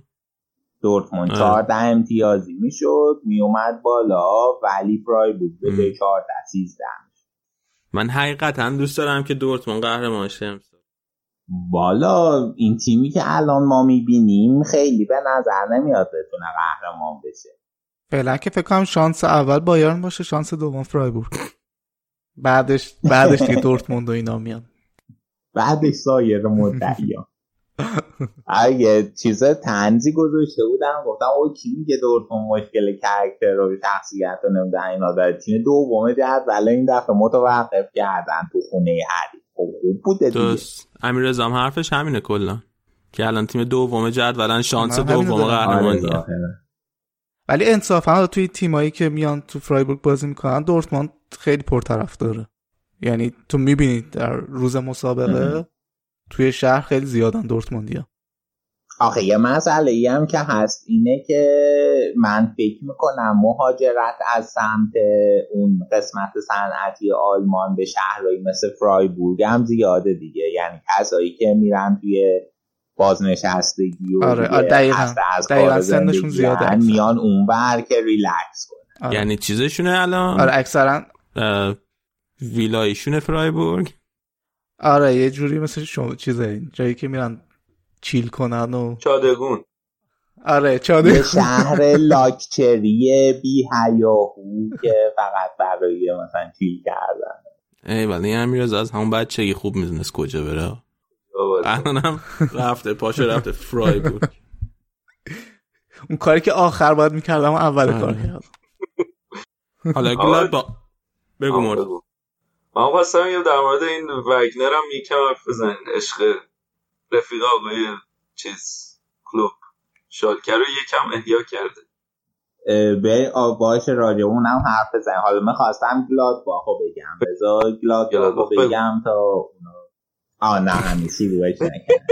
دورتموند آره. 14 امتیازی می‌شد میومد بالا ولی فرایبورگ به جای 14 13 من حقیقتا دوست دارم که دورتموند قهرمان شه. بالا این تیمی که الان ما می‌بینیم خیلی به نظر نمیاد بتونه قهرمان بشه. فعلا که فکر کنم شانس اول بایرن باشه شانس دوم فرایبورگ. بعدش بعدش دیگه دورتموند و اینا میان. بعدش سایر مدعیان. اگه چیز تنزی گذاشته بودم گفتم او کی میگه دورتموند مشکل کرکتر و شخصیت رو نمیدن اینا داره. تیم دوم جدول این دفعه متوقف کردن تو خونه خب خوب بوده دیگه. درست. امیر رضا هم حرفش همینه کلا. که الان تیم دوم جدولن شانس دوم دارم. قهرمانیه آره، ظاهرا. ولی انصافا توی تیمایی که میان تو فرایبورگ بازی می‌کنن دورتموند خیلی پرطرف داره. یعنی تو می‌بینید در روز مسابقه توی شهر خیلی زیادن دورتموندیا آخه یه مسئله ای هم که هست اینه که من فکر می‌کنم مهاجرت از سمت اون قسمت صنعتی آلمان به شهرهایی مثل فرایبورگ هم زیاده دیگه یعنی کسایی که میرن توی بازنشستگی و آره، دیگه آره، دقیقاً. از دقیقاً کار سنشون زیاده اکثر. میان اونور که ریلکس کنه آره. یعنی چیزشونه الان آره اکثرا اه، ویلایشونه فرایبورگ آره یه جوری مثل شما چیزه جایی که میرن چیل کنن و چادگون. آره یه چاده شهر لاکچری بی هیاهو که فقط برای مثلا چیل کردن. ای ولی امیر رضا از همون بچگی خوب می‌دونست کجا بره؟ الان هم رفته پاشو رفته فرایبورگ. اون کاری که آخر باید می‌کردم اول آره. کار کردم. حالا گلاد با بگو مرد. من خواستم یه در مورد این وگنر هم یکم حرف بزنین عشق رفیق آقای چیز کلوب. شالکه رو یکم احیا کرده. به آ، باشه راجع اون هم حرف بزنیم. حالا می‌خواستم گلاد باخو بگم. بذار گلاد باخو. بگم تا اونا آه نه شروعش نکردم.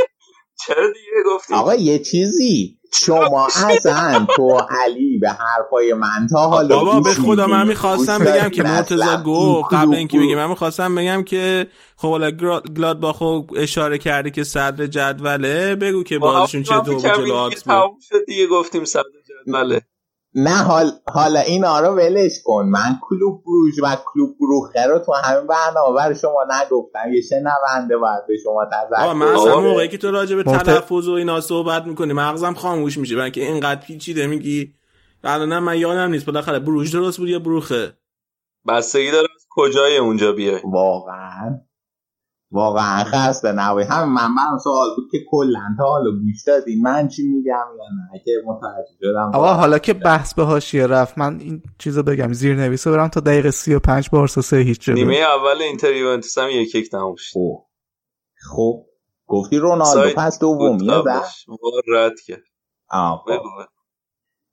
چرا دیگه گفتی آقا یه چیزی شما ازن تو علی به حرفای من تا حالا بابا به خدا من؟ می‌خواستم بگم؟ که اصلا مرتزا گفت قبل اینکه. بگم من می‌خواستم بگم که خب حالا گلادباخو اشاره کردی که صدر جدوله بگو که بازشون چه دو بود جلو آکس بود دیگه گفتیم صد جدوله نه حال حالا اینا رو ولش کن. من کلوب بروژ و کلوب بروخه رو تو همین برنامه برای شما نگفتم. یه شنونده باید به شما آقا من تذکر اصلا بده. موقعی که تو راجع به تلفظ و اینا صحبت می‌کنی مغزم خاموش میشه. برای اینکه اینقدر پیچیده میگی. الانم من یادم نیست. بالاخره بروژ درست بود یا بروخه؟ بستگی داره از کجای اونجا بیای. واقعا. واقعا خسته نباشی هم من من سوال بود که کلا تا حالا گوش دادین من چی میگم یا نه؟ که متوجه شدم. آقا حالا که بحث به حاشیه رفت من این چیزو بگم. زیر نویسه برم تا دقیقه 35 بارسا سه هیچ جلو نیمه اول اینتر یوونتوس هم یک یک تموم شد. خب. خب. گفتی رونالدو پس قبلش. وار رد کرد. آه خب.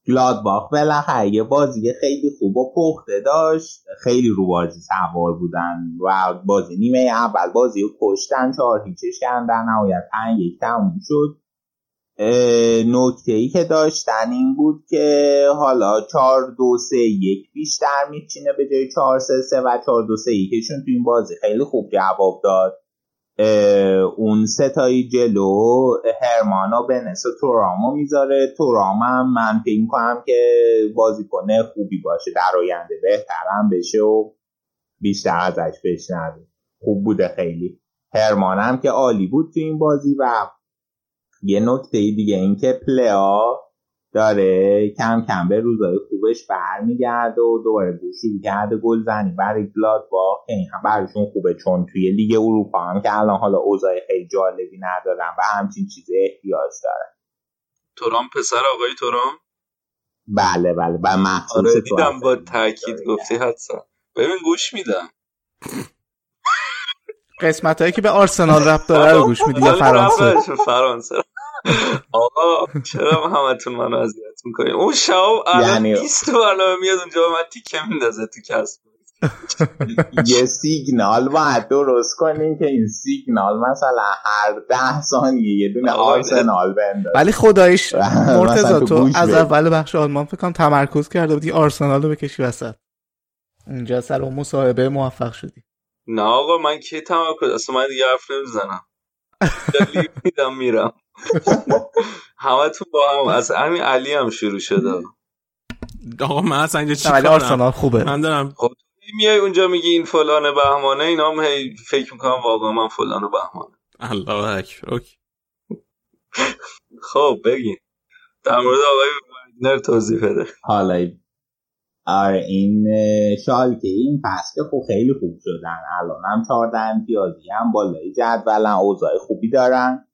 گلادباخ بالاخره یه بازی خیلی خوب و پخته داشت. خیلی رو بازی سوار بودن و بازی نیمه اول بازی رو کشتن. چهار هیچش کردن نهایت پنج یک تموم شد. نکته ای که داشتن این بود که حالا چهار دو سه یک بیشتر میچینه به جای چهار سه سه و چهار دو سه یکشون تو این بازی خیلی خوب جواب داد. اون ستایی جلو هرمانا بنس و تورامو می‌ذاره. تورام هم من فکر کنم که بازیکن خوبی باشه. در آینده بهترم بشه و بیشتر ازش بشنویم. خوب بوده خیلی. هرمان هم که عالی بود تو این بازی و یه نکته دیگه این که پلیا داره کم کم به روزای خوبش برمیگرده و دوباره گوش شروع کرده گل زنی برای گلادباخ که این هم براشون خوبه چون توی لیگ اروپا هم که الان حالا اوضاع خیلی جالبی ندارن و همچین چیزی احتیاج دارن تورام پسر آقای تورام بله بله. و مخصوص آره دیدم. با تاکید گفتی حدسا ببین گوش میدم. قسمت هایی که به آرسنال ربط داره رو گوش میدی یا فرانسه؟ فرانسه. آقا چرا همتون منو اذیت می‌کنین؟ اون شاب الان یعنی- 20 تا برنامه میاد اونجا من تیکه میندازه تو کسب یه سیگنال باید درست کنیم که این سیگنال مثلا هر ده ثانیه یه دونه. آرسنال بندازه. ولی خدایش مرتضی تو از. اول بخش آلمان فکر کنم تمرکز کرده بودی آرسنال رو بکشی وسط. اونجا سر اون مصاحبه موفق شدی. نه آقا من کی تمرکز؟ اصلا من دیگه حرف نمی‌زنم. میدم میرم. همه تو با هم. از همین علی هم شروع شده. آقا من اصلا اینجا چی آرسنال خوبه. من دارم خب میای اونجا میگی این فلان بهمانه اینا هم هی فکر می‌کنم واقعا من فلان بهمانه. الله اکبر اوکی. خب بگین. در مورد آقای وگنر توضیح بده. حالا آره این اه، شالکه این فصل که خب خیلی خوب شدن. الان هم 14 امتیازی هم بالای جدولن اوضاع خوبی دارن.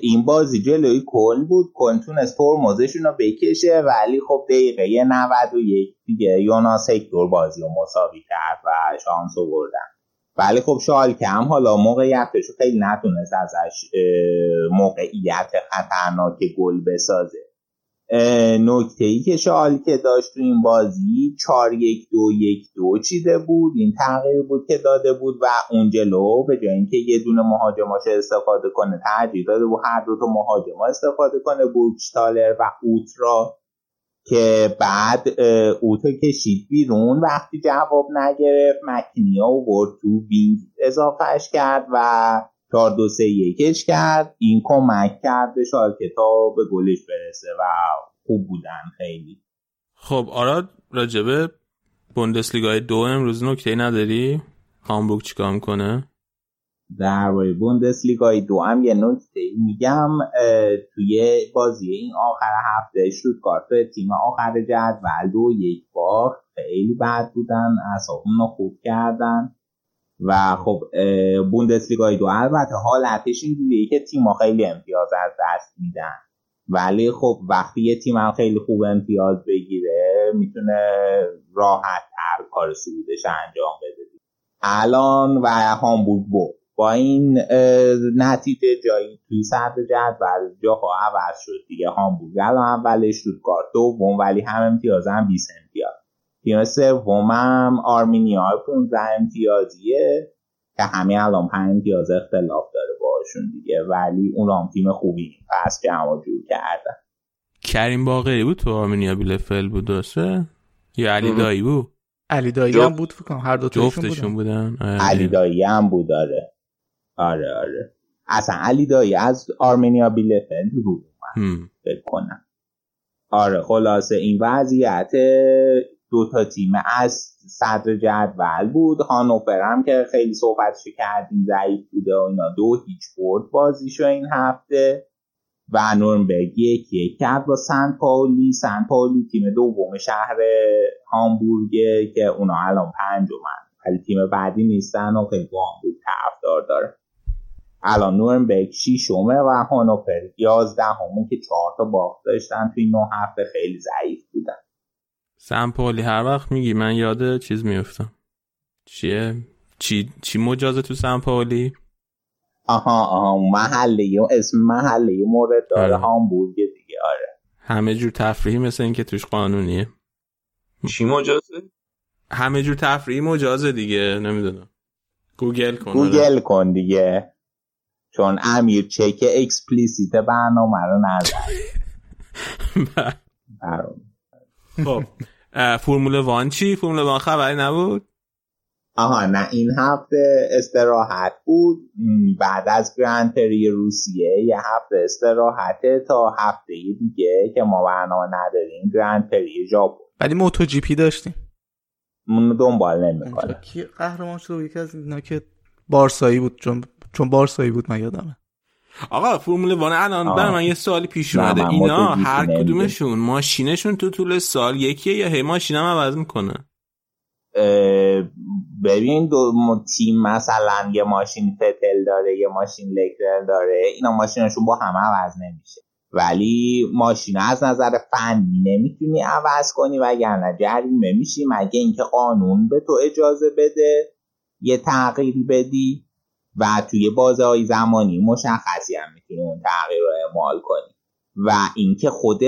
این بازی جلوی کل بود. کل تونست ترمزشون رو بکشه. ولی خب دقیقه 91 دیگه یوناس هکتور بازی رو مساوی کرد و شانس آوردن. ولی خب شالکه هم حالا موقعیتش خیلی نتونست ازش موقعیت خطرناک گل بسازه. نکته ای که شالکه داشت تو این بازی 4 1 2 1 2 چیده بود. این تغییر بود که داده بود و اون جلو به جای اینکه یه دونه مهاجماش استفاده کنه ترجیح داده بود هر دو تا مهاجم استفاده کنه. بورگشتالر و اوت رو که بعد اوتو کشید بیرون. وقتی جواب نگرفت مکنی رو برد تو wing اضافهش کرد و 4 2 3 1 کرد. این کمک کرد به شالکه تا به گلش برسه و خوب بودن خیلی. خب آراد راجبه بوندسلیگای دو امروز نکته نداری؟ هامبورگ چیکار می‌کنه؟ درباره بوندسلیگای دو هم یه نکته میگم توی بازی این آخر هفته شوتگارت تیم آخر جدول دو یک باخت خیلی بد بودن اعصابمون رو خوب کردن. و خب بوندسلیگای دو. البته حالتش اینجوریه که تیم‌ها خیلی امتیاز از دست میدن. ولی خب وقتی یه تیم هم خیلی خوب امتیاز بگیره می‌تونه راحت تر کار صعودش انجام بده. الان و هامبورگ برد. با این نتیجه جایی توی صدر جدول جاها عوض شد دیگه. هامبورگ الان اولش شوتگارت دوم ولی هم امتیاز هم 20 امتیاز. تیم سوم هم آرمینیا 15 امتیازیه که همین الان 5 امتیاز اختلاف داره باشون دیگه ولی اون هم تیم خوبی پس جمع جور کردن. کریم باقری بود تو آرمینیا بیلفل بود درسته؟ یا علی دایی بود؟ علی دایی هم بود فکر کنم هر دو تاشون جفتشون بودن؟ بودن آره. علی دایی هم بود آره. آره آره. اصلا علی دایی از آرمینیا بیلفل رو هم. فکر کنم. آره خلاصه این وضعیت دو تا تیم از صدر جدول بود. هانوفر هم که خیلی صحبتش کردیم ضعیف بوده و اینا. دو هیچ برد بازیشو این هفته. و نورنبرگ یک یک کرد با سن پاولی. سن پاولی تیم دوم شهر هامبورگه که اونا الان پنجمن ولی تیم بعدی نیستن و خیلی با هامبورگ طرفدار داره. الان نورنبرگ شیشمه و هانوفر یازدهمه که چهار تا باخت داشتن. توی نه هفته خیلی ضعیف بودن. سمپولی هر وقت میگی من یاد چیز میفتم. چیه؟ چی چی مجازه تو سمپولی آها آها محله اسم محله مورد داره آره. هامبورگ دیگه آره. همه جور تفریحی مثل این که توش قانونیه. چی مجازه؟ همه جور تفریحی مجازه دیگه نمی‌دونم. گوگل کن آره. گوگل کن دیگه. چون امیر check explicit برنامه رو نزد برام. خب. فرمول وان چی؟ فرمول وان خبری نبود؟ آها نه این هفته استراحت بود. بعد از گرانتری روسیه یه هفته استراحته تا هفته دیگه که ما برنامه نداریم گرانتری ژاپن ولی موتو جی پی داشتیم. اونو دنبال نمی‌کنه کی قهرمان شد؟ یکی از اینا که بارسایی بود چون چون بارسایی بود من یادمه. آقا فرمول وان الان. برای من یه سوالی پیش اومده اینا هر. کدومشون ماشینشون تو طول سال یکیه یا هی ماشین هم عوض می‌کنه ببین دو تیم مثلا یه ماشین فتل داره یه ماشین لکرل داره اینا ماشینشون با هم عوض نمیشه ولی ماشین از نظر فنی نمی‌تونی عوض کنی وگرنه جریمه میشی مگه اینکه قانون به تو اجازه بده یه تغییر بدی و توی بازه های زمانی مشخصی هم می‌تونی اون تغییر رو اعمال کنی. و اینکه خود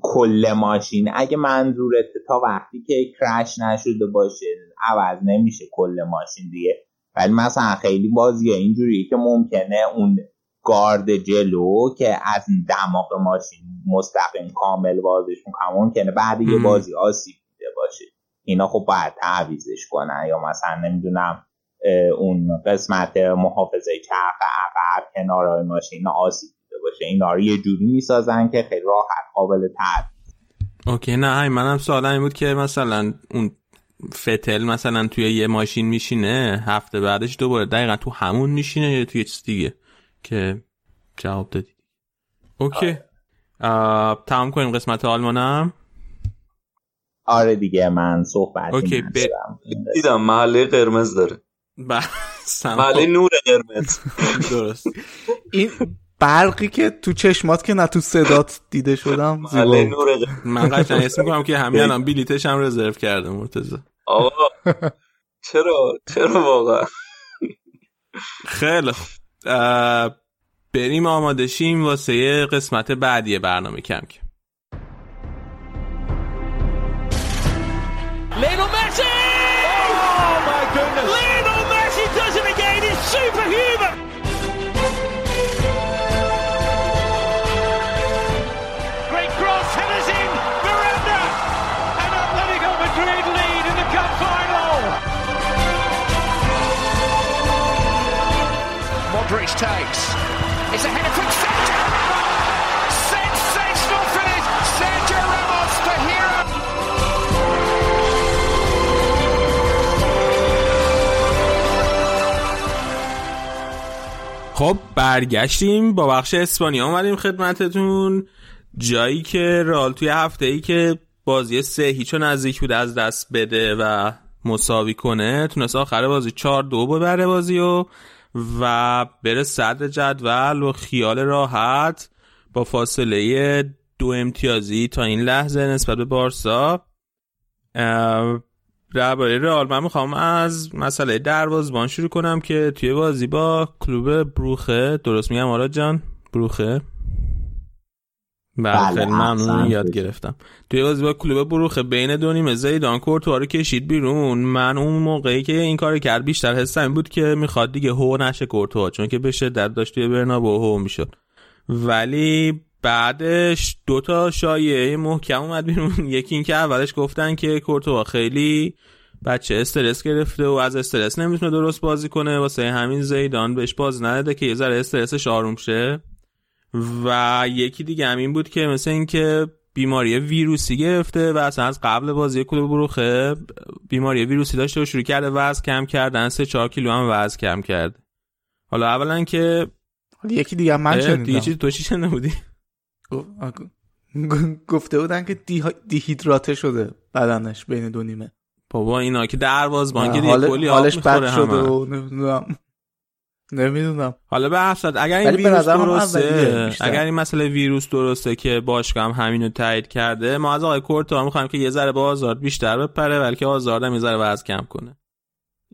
کل ماشین اگه منظورت تا وقتی که کرش نشده باشه عوض نمیشه کل ماشین دیگه. ولی مثلا خیلی بازی اینجوری که ممکنه اون گارد جلو که از دماغ ماشین مستقیم کامل بازش می‌کنه ممکنه بعد یه. بازی آسیب دیده باشه. اینا خب باید تعویزش کنن یا مثلا نمی‌دونم اون قسمت محافظه چرخ عقب کنارهای ماشین آسیب دیده باشه. اینا رو یه جوری می‌سازن که خیلی راحت قابل تر اوکی نه منم سوالم این بود که مثلا اون فتل مثلا توی یه ماشین میشینه هفته بعدش دوباره دقیقا تو همون میشینه یا توی چیز دیگه که جواب دادی؟ اوکی. تمام کنیم قسمت آلمانم. آره دیگه من صحبت اوکی دیدم محله قرمز داره. محله نور قرمز. درست. این برقی که تو چشمات که نه تو صدات دیده شدم محله نور قرمز. من قشنگ اسم می‌کنم که همین الان بلیتش هم رزرو کرده مرتضی. آقا چرا؟ چرا واقعا؟ خیلی بریم آماده شیم واسه قسمت بعدی برنامه کم کم. Superhuman! Great cross, headers in, Miranda! And Atletico Madrid lead in the cup final! Modric takes. It's a header from خب برگشتیم با بخش اسپانیا اومدیم خدمتتون. جایی که رال توی هفته ای که بازی سه هیچو نزدیک بود از دست بده و مساوی کنه تونست آخر بازی چهار دو ببره بازی و و بره صدر جدول و خیال راحت با فاصله دو امتیازی تا این لحظه نسبت به بارسا. درباره رئال من می‌خوام از مسئله دروازبان شروع کنم که توی بازی با کلوب بروخه درست میگم آراد جان؟ بروخه؟ بله خیلی ممنون یاد گرفتم. توی بازی با کلوب بروخه بین دو نیمه زیدان کورتوا رو کشید بیرون. من اون موقعی که این کار کرد بیشتر حسم بود که می‌خواد دیگه هو نشه کورتوا چون که به شدت داشت توی برنابو هو می‌شد. ولی بعدش دوتا شایعه محکم اومد بیرون. یکی این که اولش گفتن که کورتوا خیلی بچه استرس گرفته و از استرس نمی‌تونه درست بازی کنه. واسه همین زیدان بهش باز نداده که یه ذره استرسش آروم شه. و یکی دیگه همین بود که مثل این که بیماری ویروسی گرفته و اصلا از قبل بازی کلوب بروخه بیماری ویروسی داشته و شروع کرده وزن کم کردن سه چهار کیلو هم وزن کم کرده. حالا اولا که یکی دیگه من شنیدم. دیگه چیز تو چی شنیده بودی؟ گفته بودن که دیهیدراته شده بدنش بین دو نیمه. بابا اینا که دروازبان که دیگه حال کلی حالش بد شده و نمی‌دونم. نمی‌دونم. حالا به حسد اگر این ویروس درسته. اگر این مسئله ویروس درسته که باشگاه هم همینو تایید کرده ما از آقای کورتا می‌خوایم که یه ذره با آزارد بیشتر بپره بلکه آزارد هم یه ذره وزن کم کنه.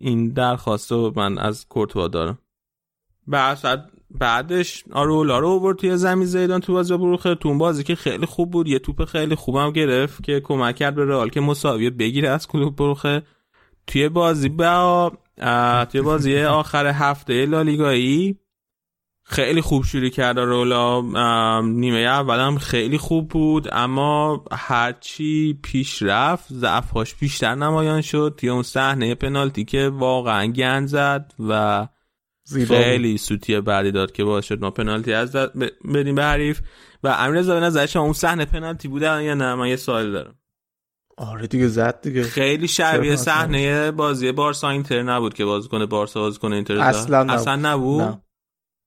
این درخواست رو من از کورتوا دارم. به حسد بعدش آرولا رو آورد توی زمین زیدان تو بازی با بروخه تو بازی که خیلی خوب بود یه توپ خیلی خوبم گرفت که کمک کرد به رئال که مساوی بگیره از کلوب بروخه توی بازی با توی بازی آخر هفته لالیگایی خیلی خوب شروع کرد رولا نیمه اولم خیلی خوب بود اما هرچی پیش رفت ضعفاش بیشتر نمایان شد. توی اون صحنه پنالتی که واقعا گند زد و زیبا خیلی سوتی بعدی داد که باعث شد ما پنالتی از بدیم به حریف. و امیر رضا به نظر شما اون صحنه پنالتی بوده یا نه؟ من یه سوال دارم. آره دیگه زد دیگه. خیلی شبیه صحنه بازی بارسا اینتر نبود که بازیکن بارسا بازیکن اینتر؟ اصلا نبود. اصلا نبود؟ نه.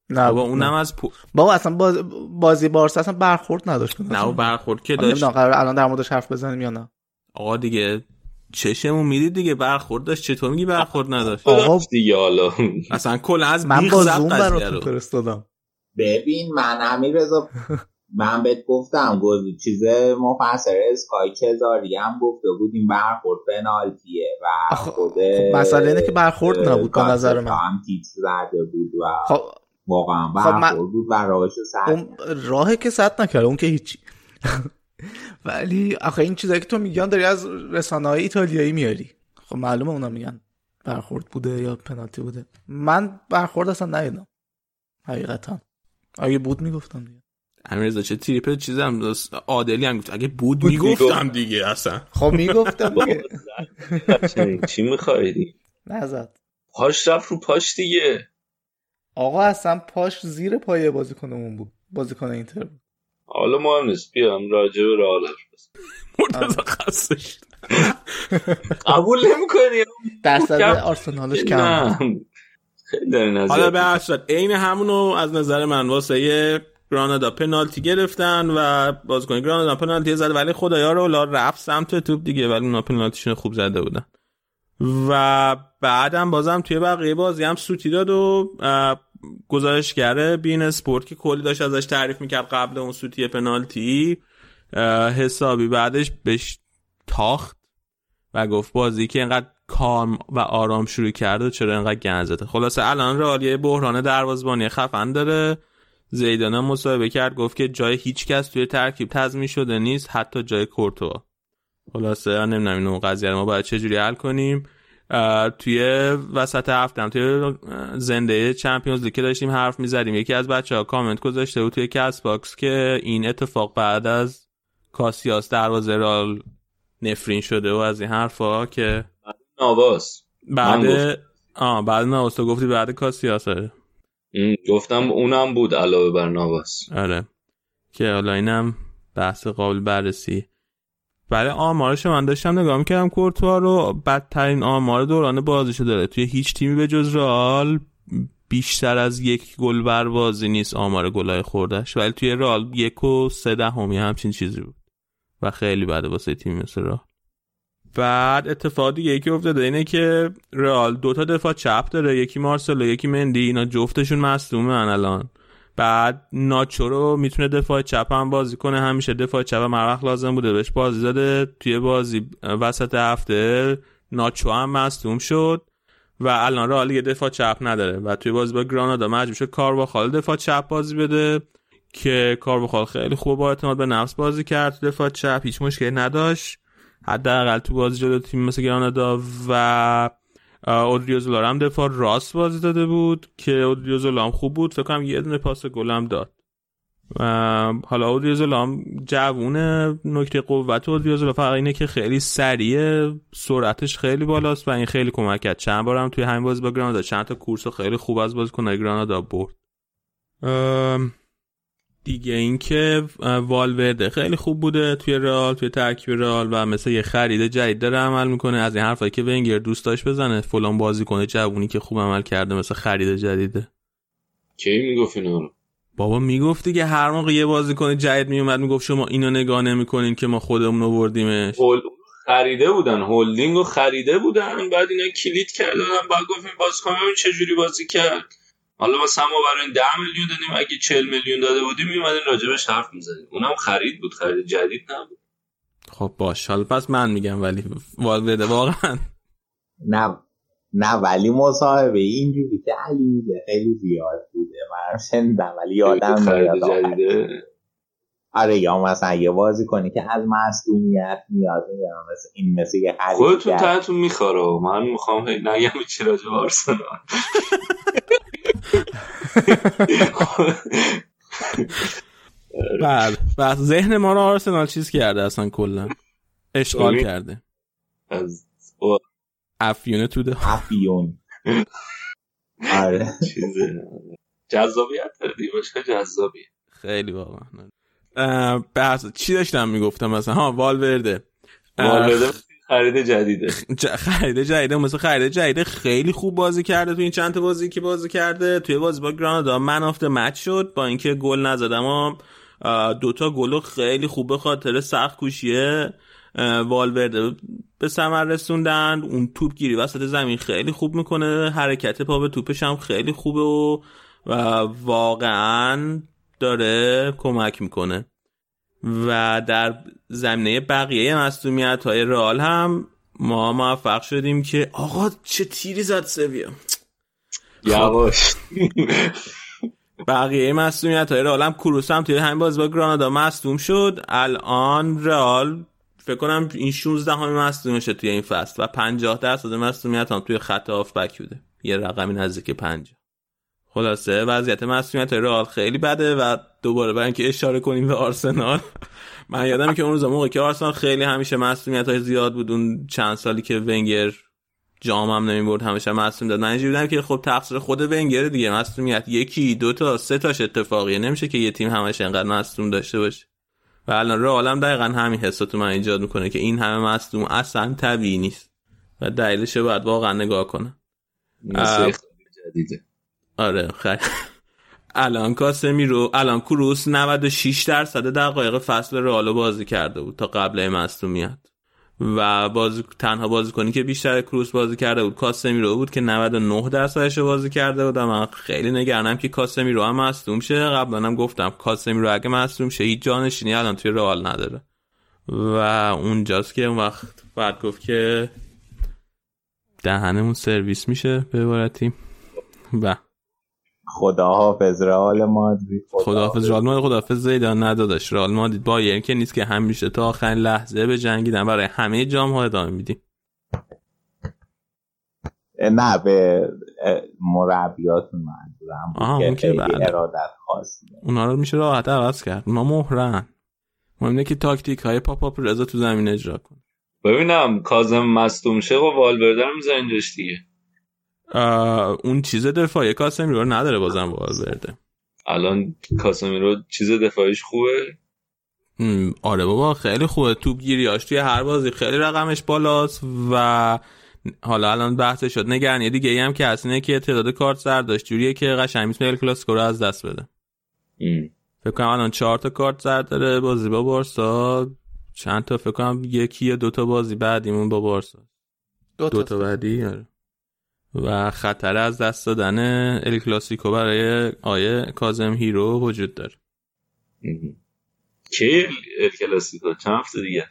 نه بابا اونم نه. از پو... بابا اصلا باز... بازی بارسا اصلا برخورد نداشت. نه و برخورد که داشت. الان در موردش حرف بزنیم یا نه. آقا دیگه چشمون می‌دید دیگه برخورد داشت. چطور میگی برخورد نداشت؟ آقا دیگه حالا. اصلا کل از من بیخ با زد زوم قضیه براتون فرستادم. ببین من امیر رضا من بهت گفتم گفت چیز مفسر اسکای چزاری هم گفته بود این برخورد پنالتیه و خود خب مسئله اینه که برخورد نبود به نظر من. هم تیتر زده بود و خب واقعا خب من- برخورد بود و راهشو سد اون راه که سد نکرده اون که هیچی. ولی آخه این چیزایی که تو میگن داری از رسانه های ایتالیایی میاری. خب معلومه اونا میگن برخورد بوده یا پنالتی بوده. من برخورد اصلا ندیدم. حقیقتا. اگه بود می‌گفتم دیگه. امیرزا چه تریپ چیزم عادلی هم گفت. اگه بود بود می‌گفتم. دیگه اصلا. خب می‌گفتم دیگه. چی میخوایی نزد. پاش رفت رو پاش دیگه. آقا اصلا پاش زیر پایه بازیکنمون بود. بازیکن اینتر بود. حالا مهم نیست. بیام راجع به رئال مرتضی خسته قبول نمی‌کنی؟ درصد آرسنالش کم. خیلی حالا به هر عین همونو از نظر من واسه گرانادا پنالتی گرفتن و بازیکن گرانادا پنالتی زد ولی خدایا رو لا رفت سمت توپ دیگه ولی اونا پنالتیشون خوب زده بودن. و بعدم بازم توی بقیه بازی هم سوتی داد و گزارشگر بین اسپورت که کلی داشت ازش تعریف می‌کرد قبل اون سوتی پنالتی حسابی بعدش بهش تاخت و گفت بازی که اینقدر کام و آرام شروع کرده چرا اینقدر گنزته خلاصه الان رئال بحران دروازه‌بانی خفن داره. زیدان مصاحبه کرد گفت که جای هیچ کس توی ترکیب تضمین شده نیست حتی جای کورتوا. خلاصه نمی‌دونم اینو قضیه ما باید چجوری حل کنیم. توی وسط هفتم توی زنده چمپیونز لیگ داشتیم حرف می‌زدیم. یکی از بچه ها کامنت گذاشته بود توی کس باکس که این اتفاق بعد از کاسیاس دروازه رال نفرین شده و از این حرفا که نواس بعد آه بعد نواس تو گفتی بعد کاسیاس. گفتم اونم بود علاوه بر نواس آره. که حالا اینم بحث قابل بررسی. برای آمارش من داشتم نگاه می‌کردم کورتوا رو بدترین آمار دوران بازیشو داره. توی هیچ تیمی به جز رئال بیشتر از یک گل بر بازی نیست آمار گلای خوردش ولی توی رئال یک و سه دهمی همچین چیزی بود. و خیلی بده واسه تیم مثل رئال. بعد اتفاق دیگه یکی افتاده اینه که رئال دوتا دفاع چپ داره. یکی مارسلو یکی مندی. اینا جفتشون مصدومن الان. بعد ناچو رو می‌تونه دفاع چپ هم بازی کنه. همیشه دفاع چپ هم لازم بوده بهش بازی داده. توی بازی وسط هفته ناچو هم مصدوم شد و الان رئال یه دفاع چپ نداره و توی بازی با گرانادا مجبور شد کار با خال دفاع چپ بازی بده که کار با خال خیلی خوب با اعتماد به نفس بازی کرد. دفاع چپ هیچ مشکلی نداشت. حداقل تو بازی جلو تیم مثل گرانادا و اودریوزولا هم دفاع راست بازی داده بود که اودریوزولا هم خوب بود. فکر کنم یه دونه پاس گلم داد. حالا اودریوزولا هم جوون نکته قوت اودریوزولا فقط اینه که خیلی سریع سرعتش خیلی بالاست و این خیلی کمک کرد. چند بارم توی همین بازی با گرانادا چند تا کورس خیلی خوب از بازیکن‌های گرانادا برد. دیگه اینکه والورده خیلی خوب بوده توی رئال توی ترکیب رئال و مثل یه خرید جدید داره عمل می‌کنه. از این حرفایی که ونگر دوست داشت بزنه فلان بازی کنه جوونی که خوب عمل کرده مثل خرید جدیده. کی می‌گفت اینا بابا می‌گفت دیگه هر موقع یه بازیکن جدید میومد می‌گفت شما اینو نگاه نمی‌کنین که ما خودمون آوردیمش. خریده بودن هولدینگ رو خریده بودن بعد اینا کلید کردن بعد گفتیم بازیکن چه جوری بازی کرد. حالا مثلا ما برای 10 میلیون دادیم اگه 40 میلیون داده بودیم میومدین راجبش حرف می‌زدیم. اونم خرید بود خرید جدید نبود. خب باش حالا پس من میگم ولی والورده واقعا. نه نه ولی مصاحبه اینجوری که علی میگه خیلی زیاد بوده. من شنیدم ولی یادم میاد آره یا مثلا یه بازی کنی که از مصدومیت میاد مثل این مثل یه خرید خودتون تحتون میخواره من می‌خوام نگم چی راجع آرسنال. بله بعد ذهن ما رو آرسنال چیز کرده اصلا کلا. اشغال کرده. از افیونه تو ده افیون. آره. جذابیت داره جذابیه. خیلی واقعا. بحث چی داشتم می‌گفتم مثلا؟ ها والورده. والورده خرید جدیده. خرید جدیده. مثل خرید جدیده خیلی خوب بازی کرده تو این چند تا بازی که بازی کرده. توی بازی با گرانادا من آفته مچ شد. با اینکه گل نزد اما دوتا گلو خیلی خوب به خاطر سخت کوشیه والورده. به ثمر رسوندن اون توپ گیری وسط زمین خیلی خوب می‌کنه. حرکت پا به توپش هم خیلی خوبه و, و واقعا داره کمک می‌کنه. و در زمینه بقیه مصدومیت های رئال هم ما موفق شدیم که آقا چه تیری زد سویا. یواش. بقیه مصدومیت های رئال هم کروس هم توی همین بازی با گرانادا مصدوم شد. الان رئال فکر کنم این 16 همه مصدومشه توی این فصل و 50 درصد مصدومیت هم توی خط بک بوده. یه رقمی نزدیک 50 خلاصه وضعیت مسئولیت رئال خیلی بده و دوباره برای اینکه اشاره کنیم به آرسنال. من یادم که اون روز موقع که آرسنال خیلی همیشه مسئولیت های زیاد بود اون چند سالی که ونگر جام هم نمی‌برد همیشه مصدوم داد من بودم که خب تقصیر خود ونگر دیگه مصدومیت یکی دو تا سه تاش اتفاقیه. نمیشه که یه تیم همش انقدر مصدوم داشته باشه. و الان رئال هم دقیقا همین حساتو من ایجاد می‌کنه که این همه مصدوم اصلا طبیعی نیست. و دلیلش باید واقعا نگاه کنه آره خیلی الان کاسمی رو الان کروس 96 درصد دقایق فصل رئال بازی کرده بود تا قبل مصدومیت. و بازی تنها بازیکنی که بیشتر کروس بازی کرده بود کاسمی رو بود که 99 درصدش بازی کرده بود. من خیلی نگرانم که کاسمی رو هم مصدوم شه. قبلا هم گفتم کاسمی رو اگه مصدوم شه هیچ جانشینی الان توی رئال نداره. و اونجاست که اون وقت بعد گفت که دهنمون سرویس میشه به عبارتی و خداحافظ رئال مادرید. خداحافظ رئال مادرید. خداحافظ زیدان. ندادش رئال مادرید بایرن که نیست که همیشه تا آخرین لحظه به جنگیدن برای همه جام ها ادامه میدیم. نه به مربیاتون منظورم آها اون که بعد ارادت خاصی. اونا رو میشه راحت عوض کرد. اونا مهرن. مهمه که تاکتیک های پاپ اپ رضا تو زمین اجرا کن ببینم کازم مصدوم شه و والورده رو می‌ذارین دیگه. اون چیز دفاعی کاسمی رو نداره بازم والورده الان کاسمی رو چیز دفاعیش خوبه؟ آره بابا خیلی خوبه. توپ گیریاش توی هر بازی خیلی رقمش بالاست و حالا الان بحث شد. نگرانی دیگه ای هم که اصلا که تعداد کارت زرد داشت. جوریه که قشنگ می‌تونه ال کلاسیکو رو از دست بده. فکر کنم الان چهار تا کارت زرد داره بازی با بارسا. چند تا؟ فکر کنم یکی یا دو تا بازی بعدیمون با بارسا. دو تا, دو تا بعدی آره. و خطر از دست دادن ال کلاسیکو برای آیه کازم هیرو وجود داره. کی ال کلاسیکو؟ چند هفته دیگه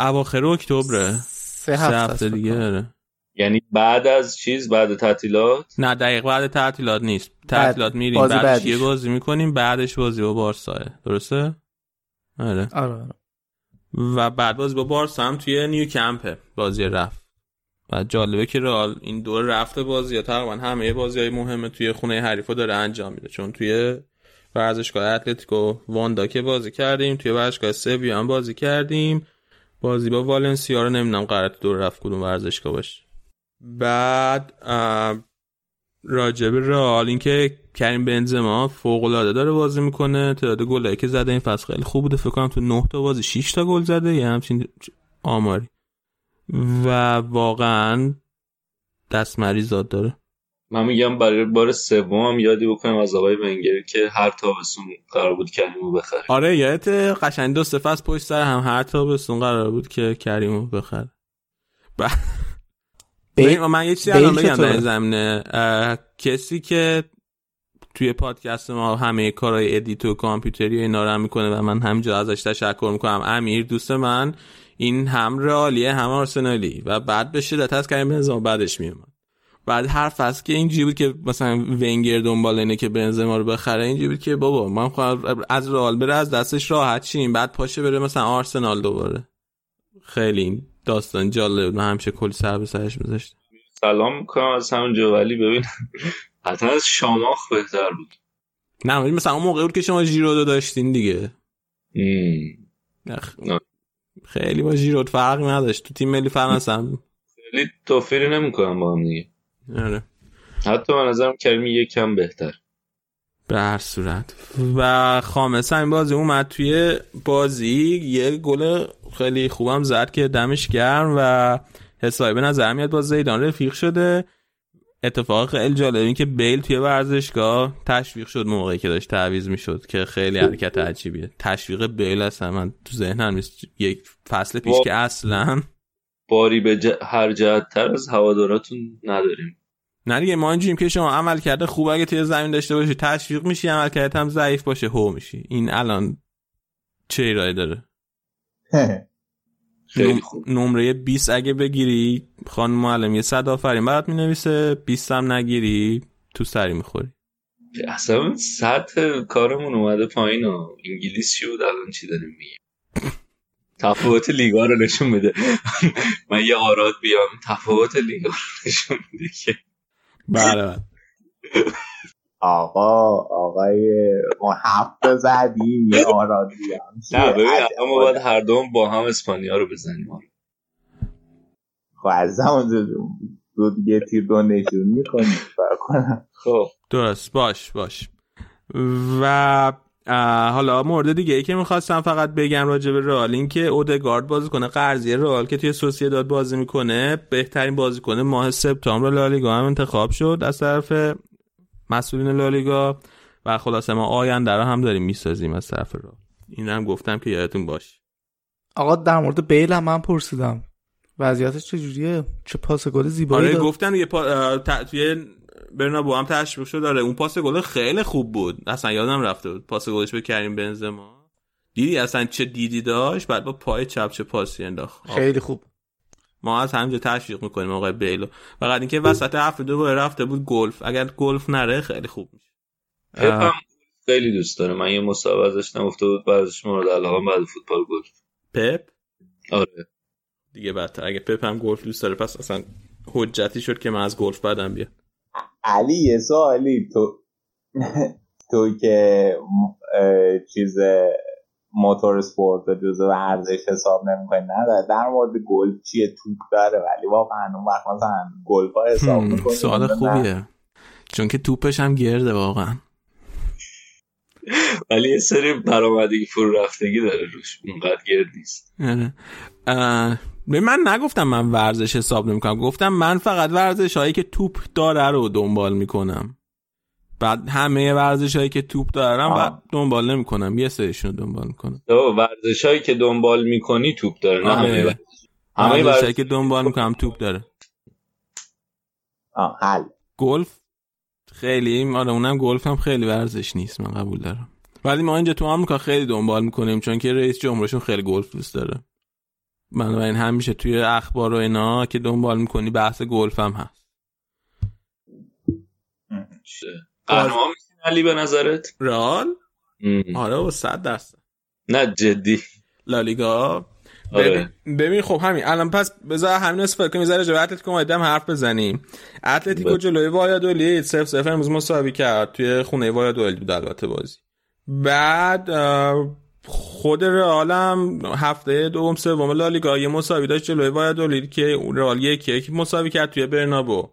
اواخر اکتبر سه هفته, هفته دیگه آره. یعنی بعد از چیز بعد تعطیلات؟ نه دقیق بعد تعطیلات نیست. تعطیلات میریم بازی بعدش بعدیش. یه بازی می‌کنیم بعدش بازی با بارسا درسته؟ آره. آره آره. و بعد بازی با بارسا هم توی نیو کمپه بازی رفت. و جالبه که رئال این دور رفته بازی یا تقریبا همه بازی های مهمه توی خونه حریفا داره انجام میده. چون توی ورزشگاه اتلتیکو واندا که بازی کردیم توی ورزشگاه سویا هم بازی کردیم. بازی با والنسیا رو نمی‌دونم قرار دور رفت کدوم ورزشگاه باشه. بعد راجب رئال اینکه کریم بنزما فوق العاده داره بازی می‌کنه. تعداد گلایی که زده این فصل خیلی خوب بوده. فکر کنم تو 9 تا بازی 6 تا گل زده. یه همچین آماری. و واقعا دست مریزاد داره. من میگم برای بار سوم هم یادی بکنم از آقای ونگر که هر تابستون قرار بود کریمو بخره. آره یادت قشنگ دو سه پشت سر هم هر تابستون قرار بود که کریمو بخره. ب... بیل- من یه چیزی الان بگم زمینه. اه، کسی که توی پادکست ما همه کارهای edit و کامپیوتری و اینا رو هم می‌کنه و من همینجا ازش تشکر می‌کنم. امیر دوست من. این هم رئالیه هم آرسنالی. و بعد به شدت از کریم بنزما بعدش میومد. بعد هر فصل که اینجوری بود که مثلا ونگر دنبال اینه که بنزما رو بخره. اینجوری بود که بابا من خواهم از رئال بره از دستش راحت شیم بعد پاشه بره مثلا آرسنال دوباره. خیلی این داستان جالب بود. من همیشه کلی سر به سرش میذاشتم. سلام می‌کنم از همونجا ولی. ببین حتی از شاماخ بهتر بود. نه مثلا اون موقع بود که شما ژیرودو داشتین دیگه. خیلی با ژیرود فرقی نداشت. تو تیم ملی فرانسه هم. خیلی توفیری نمی‌کنم با هم دیگه. آره. حتی من نظرم کریمی یکم بهتر. به هر صورت. و خامس همین بازی اومد توی بازی. یه گل خیلی خوبم زد که دمش گرم و حسابی به نظر میاد با زیدان رفیق شده. اتفاق خیلی جالب این که بیل توی ورزشگاه تشویق شد موقعی که داشت تعویض می‌شد که خیلی حرکت عجیبیه. تشویق بیل اصلا من تو ذهنم نیست. یک فصل پیش وا- که اصلا باری به ج... هر جهت تر از هواداراتون نداریم. نه دیگه ما اینجوریم که شما عمل کرده خوب اگه توی زمین داشته باشی تشویق میشی عمل کرده هم ضعیف باشه هو میشی. این الان چه ایرادی داره؟ خیلی نم- خوب. نمره 20 اگه بگیری خانم معلم یه صد آفرین. برات می‌نویسه 20 هم نگیری تو سری می‌خوری. اصلا سطح کارمون اومده پایین ها انگلیس چی بود؟ الان چی داریم میگیم؟ تفاوت لیگا رو نشون میده من یه آراد بیام تفاوت لیگا رو نشون میده که. بله بله. آقا آقای ما هفت تا زدیم یه آرادی هم نه ببین اما باید هر دوم با هم اسپانیا رو بزنیم. خب از همون تو دیگه تیر دونیشن می‌کنی کنم؟ خب. درست. باش باش. و حالا مورد دیگه ای که می‌خواستم فقط بگم راجع به رئال این که اودگارد بازی کنه. قرضی رئال که توی سوسییداد بازی می‌کنه بهترین بازیکن ماه سپتامبر لالیگا هم انتخاب شد از طرف مسئولین لالیگا و خلاصه ما آینده رو هم داریم می‌سازیم از طرف رئال این هم گفتم که یادتون باش. آقا در مورد بیل هم من پرسیدم. وضعیتش چجوریه؟ چه پاس گل زیبایی آره گفتن یه پا... توی برنابو هم تشویق شد. داره اون پاس گل خیلی خوب بود. اصلا یادم رفته بود. پاس گلش به کریم بنزما. دیدی اصلا چه دیدی داشت؟ بعد با پای چپ چه پاسی انداخت. خیلی خوب. ما از همینجا تشویق می‌کنیم آقای بیل رو. فقط اینکه وسط هفته دوباره رفته بود گلف. اگر گلف نره خیلی خوب میشه. پپ خیلی دوست داره من یه مسابقه ازش نگفته بود بعدش مورد علاقه بعد فوتبال گلف. پپ؟ آره. دیگه بدتر. اگه پپ هم گلف دوست داره پس اصلا حجتی شد که من از گلف بعدم بیاد علی یه سوالی. تو تو که چیز موتور سپورت جز ورزش حساب نمی‌کنی. نه در مورد گلف چیه؟ توپ داره ولی واقعا اون وقت مثلا گلف ها حساب می‌کنی. سوال خوبیه. چون که توپش هم گرده واقعا. ولی یه سری برآمدگی فرو رفتگی داره روش. اونقدر گرد نیست. من نگفتم من ورزش حساب نمی‌کنم. گفتم من فقط ورزش هایی که توپ داره رو دنبال می‌کنم. بعد همه ورزش هایی که توپ دارم و دنبال نمی‌کنم یه سریشون رو دنبال می‌کنم ورزش هایی که دنبال می‌کنی توپ داره نه همه همه ورزش هایی که دنبال می‌کنم توپ داره. آه حل. گلف؟ خیلی آره اونم گلف هم خیلی ورزش نیست من قبول دارم. ولی ما اینجا تو آمریکا خیلی دنبال می‌کنیم چون که رئیس جمهورشون خیلی گلف دوست داره. بنابراین همیشه توی اخبار و اینا که دنبال می‌کنی بحث گلف هم هست. قهرمان میشین علی به نظرت؟ رال آره و صد درصد. نه جدی. لالیگا. ببین, ببین خب همین. الان پس بذار همین اسفر کنیم. بذار جواب اتلتیکو مادرید هم حرف بزنیم. اتلتیکو جلوی وایادولید 0 0 امروز مساوی کرد. توی خونه وایادولید بود البته بازی. بعد خود رئال هم هفته دوم سوم لالیگا یه مساوی داشت جلوی وایادولید که رئال یک یک مساوی کرد توی برنابو.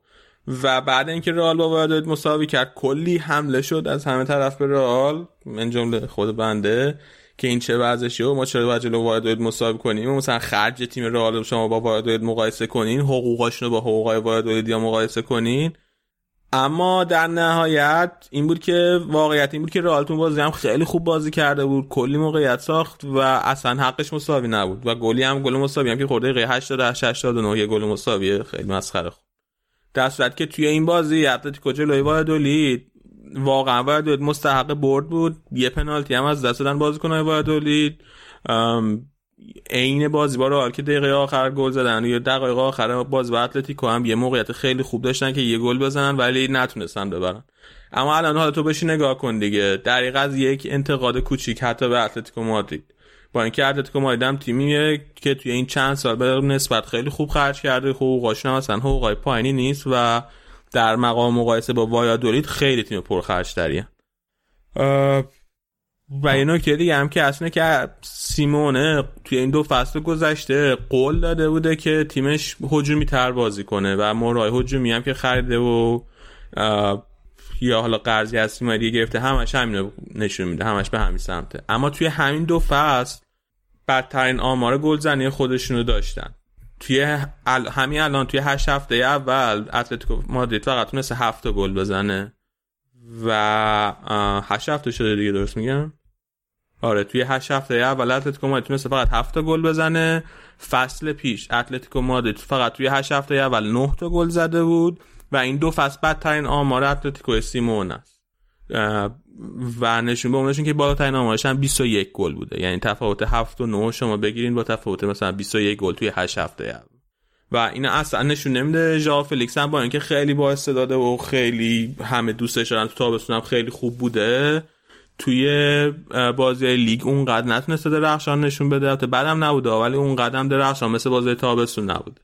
و بعد اینکه رئال با وایادولید مساوی کرد کلی حمله شد از همه طرف به رئال من جمله خود بنده که این چه ورزشی و ما چرا باید جلو وایادولید مساوی کنیم؟ مثلا خرج تیم رئال شما با وایادولید مقایسه کنین حقوقاشون رو با حقوقای وایادولید یا مقایسه کنین. اما در نهایت این بود که واقعیت این بود که رئال بازی هم خیلی خوب بازی کرده بود کلی موقعیت ساخت و اصلا حقش مساوی نبود. و گلی هم گل مساوی هم که خورده دقیقه 88 89 یه گل مساوی خیلی مسخره خوب. در صورت که توی این بازی اتلتیکو جلوی وایادولید واقعا وایادولید مستحق برد بود. یه پنالتی هم از دست دادن بازیکن‌های وایادولید عین بازی با رئال که دقیقه آخر گل زدن یا دقایق آخر بازی با اتلتیکو هم یه موقعیت خیلی خوب داشتن که یه گل بزنن ولی نتونستن ببرن. اما الان حالا تو بشی نگاه کن دیگه. دقیقه از یک انتقاد کوچیک حتی به اتلتیکو مادرید. با اینکه اتلتیکو مادرید هم تیمیه که توی این چند سال به نسبت خیلی خوب خرج کرده حقوقاشون هم مثلا حقوقای پایینی نیست و در مقام مقایسه با وایادولید خیلی تیم پرخرج تریه و یه نکته دیگه هم که اصلا که سیمونه توی این دو فصل گذشته قول داده بوده که تیمش هجومی تر بازی کنه و مورای هجومی هم که خریده و یا حالا قرضی از دیگه گرفته همش همین نشون میده همش به همین سمته. اما توی همین دو فصل بدترین آمار گلزنی خودشون رو داشتن. توی همین الان توی هشت هفته اول اتلتیکو مادرید فقط تونسته هفت گل بزنه و هشت هفته شده دیگه درست میگم؟ آره توی هشت هفته اول اتلتیکو مادرید تونسته فقط هفت گل بزنه. فصل پیش اتلتیکو مادرید فقط توی هشت هفته اول 9 تا گل زده بود. و این دو فصل بدترین آمار اتلتیکو سیمئونه است. و نشون به اون نشون که بالاترین آمارش هم 21 گل بوده. یعنی تفاوت 7 و 9 شما بگیرین با تفاوت مثلا 21 گل توی 8 هفته اول و این اصلا نشون نمیده. ژائو فلیکس هم با اینکه خیلی با استعداده و خیلی همه دوستش دارن تو تابستون هم خیلی خوب بوده توی بازی لیگ اونقدر نتونسته درخشان نشون بده. بعدم نبوده ولی اون قدم درخشان مثل بازی تابستون نبوده.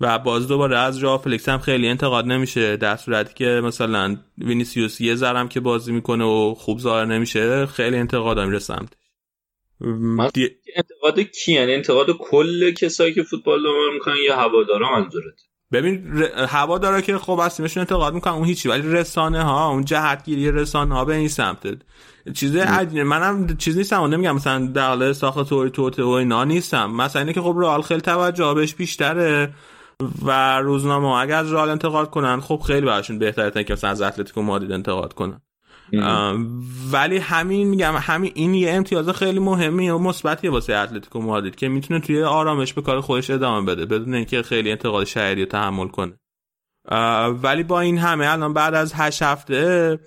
و باز دوباره از ژائو فلیکس هم خیلی انتقاد نمیشه. در صورتی که مثلا وینیسیوس یه ذرم که بازی می‌کنه و خوب ظاهر نمیشه خیلی انتقاد هم سمتش. انتقاد کی یعنی انتقاد کل کسایی که فوتبال دنبال می‌کنن یا هوادارا منظورت؟ ببین هوا داره که خب تیمشون انتقاد می‌کنن اون هیچی ولی رسانه ها اون جهتگیری رسانه ها به این سمت چیز عجیبه منم چیز نیستم نمیگم مثلا در ساخت توی توته و اینا نیستم. مثلا اینه که خب رئال خیلی توجه بهش بیشتره. و روزنامه اگر از رئال انتقاد کنن خب خیلی براشون بهتره تا که مثلا از اتلتیکو مادرید انتقاد کنن. ولی همین میگم همین این یه امتیاز خیلی مهمی و مثبتیه واسه اتلتیکو مادرید که می‌تونه توی آرامش به کار خودش ادامه بده بدون اینکه خیلی انتقاد شهری تحمل کنه. ولی با این همه الان بعد از هشت هفته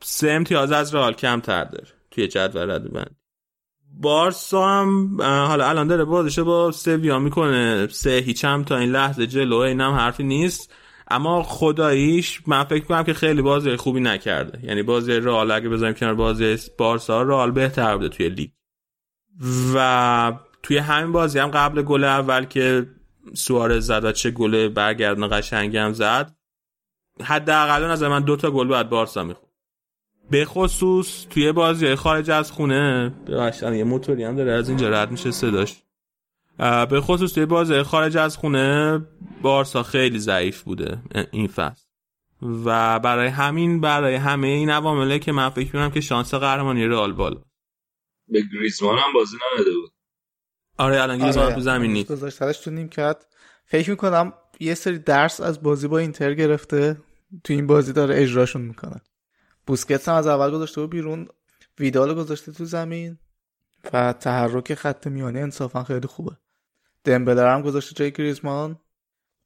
سه امتیاز از رئال کمتر داره توی جدول ردبندی بارسا هم حالا الان داره بازش با سویا می‌کنه. سه هیچ هم تا این لحظه جلو اینم حرفی نیست. اما خداییش من فکر کنم که خیلی بازی خوبی نکرده. یعنی بازی رئال اگه بذاریم کنار بازی بارسا رئال بهتر بوده توی لیگ. و توی همین بازی هم قبل گل اول که سوارز زد و چه گل برگردن قشنگی هم زد حداقل از من دوتا گل بعد بارسا می‌خورد. به خصوص توی بازی خارج از خونه ببخشید یه موتوری هم داره از اینجا رد میشه صداش. به خصوص توی بازی خارج از خونه بارسا خیلی ضعیف بوده این فصل. و برای همین برای همه این عوامله که من فکر می‌کنم که شانس قهرمانی رئال بالا. به گریزمان هم بازی نداده بود. آره الان گریزمان آره. تو زمین نیست. گذاشتش تو نیمکت فکر می‌کنم یه سری درس از بازی با اینتر گرفته تو این بازی داره اجراشون می‌کنه. بوسکتس هم از اول گذاشته و بیرون ویدال گذاشته تو زمین و تحرک خط میانه انصافا خیلی خوبه. دمبله هم گذاشته جای گریزمان.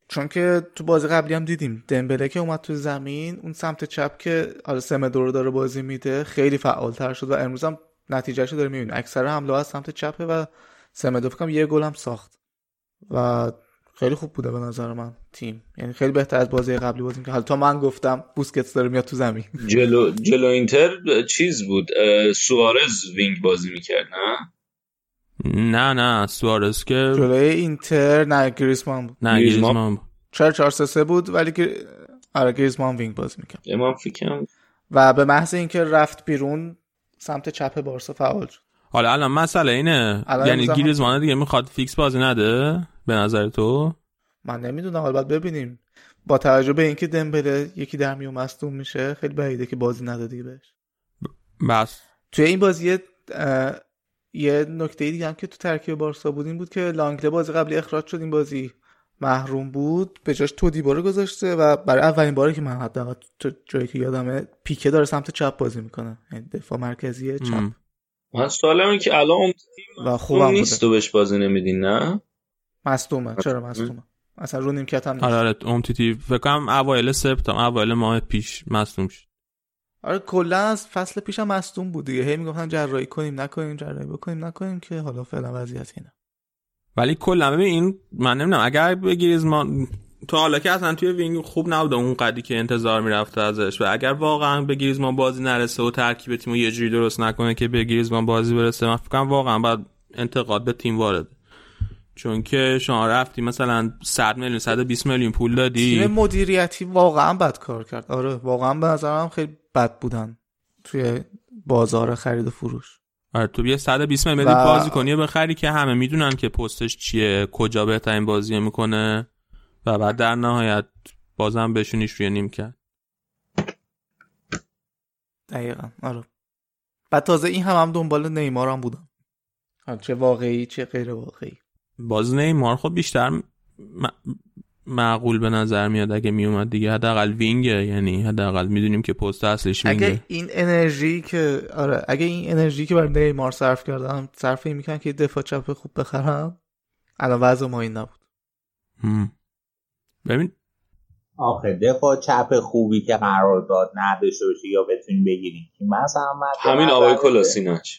چون که تو بازی قبلی هم دیدیم دمبله که اومد تو زمین اون سمت چپ که سمدو رو داره بازی میده خیلی فعالتر شد و امروز هم نتیجهشو داره می‌بینیم اکثر حمله از سمت چپه و سمدو فکرم یه گل هم ساخت. و خیلی خوب بوده به نظر من تیم. یعنی خیلی بهتر از بازی قبلی بازی که حالا تا من گفتم بوسکتس داره میاد تو زمین. جلو جلو اینتر چیز بود سوارز wing بازی می‌کرد نه؟ نه نه سوارز که جلوی اینتر نه گریزمان بود. نه گریزمان؟ بود. 4 4 3 بود ولی گر... آره گریزمان wing بازی می‌کرد. امام فکرم و به محض اینکه رفت بیرون سمت چپ بارسا فعال شد. حالا الان مسئله اینه. یعنی گریزمان دیگه می‌خواد فیکس بازی نده؟ به نظر تو؟ من نمی‌دونم حالا باید ببینیم. با توجه به اینکه دمبله یکی در میون مصدوم میشه خیلی بعیده که بازی نده دیگه بهش. بس. توی این بازی یه نکته دیگه هم که تو ترکیب بارسا بود این بود که لانگله بازی قبلی اخراج شد این بازی محروم بود به جاش تو دیبارو گذاشته و برای اولین باره که من حداقل تو جایی که یادمه پیکه داره سمت چپ بازی می‌کنه. یعنی دفاع مرکزی چپ. من سوالم اینه که الان و خوبم نیست تو بهش بازی نمیدین نه؟ مصدومه. چرا مصدومه؟ اصلا رو نیمکت هم نیست. آره. آره امتیتی فکر کنم اوایل سپتامبر اوایل ماه پیش مصدوم شد. آره کلا از فصل پیشم مصدوم بود دیگه. هی می‌گفتن جراحی کنیم نکنیم جراحی بکنیم نکنیم که حالا فعلا وضعیت اینه. ولی کلا ببین این من نمی‌دونم اگر گریزمان تا حالا که اصلا توی wing خوب نبوده اون قدی که انتظار می‌رفته ازش و اگر واقعا به گریزمان بازی نرسه و ترکیب تیم یه جوری درست نکنه که به گریزمان بازی برسه من فکر واقعا باید انتقاد به تیم وارد چون که شما رفتی مثلا 100 میلیون 120 میلیون پول دادی. تیم مدیریتی واقعا بد کار کرد. آره واقعا به نظرم خیلی بد بودن توی بازار خرید و فروش. آره تو یه 120 میلیون و... بازی کنی بخری که همه می‌دونن که پستش چیه کجا بهترین بازی می‌کنه. و بعد در نهایت بازم بهشونیش روی نیم کرد. دقیقا آره. بعد تازه این هم هم دنبال نیمار هم بودم چه واقعی چه غیر واقعی. باز نیمار خب بیشتر م... معقول به نظر میاد اگه میومد دیگه. حداقل وینگه یعنی حداقل می‌دونیم که پست اصلش وینگه. اگه این انرژی که آره اگه این انرژی که برای نیمار صرف کردم صرف این می‌کنن که دفاع چپ خوب بخرم الان وضع ما این نبود. ببین آخه دفاع چپ خوبی که قرار داد نداشته باشه یا بتونیم بگیریم. مثلا همین آقای کلاسیناچ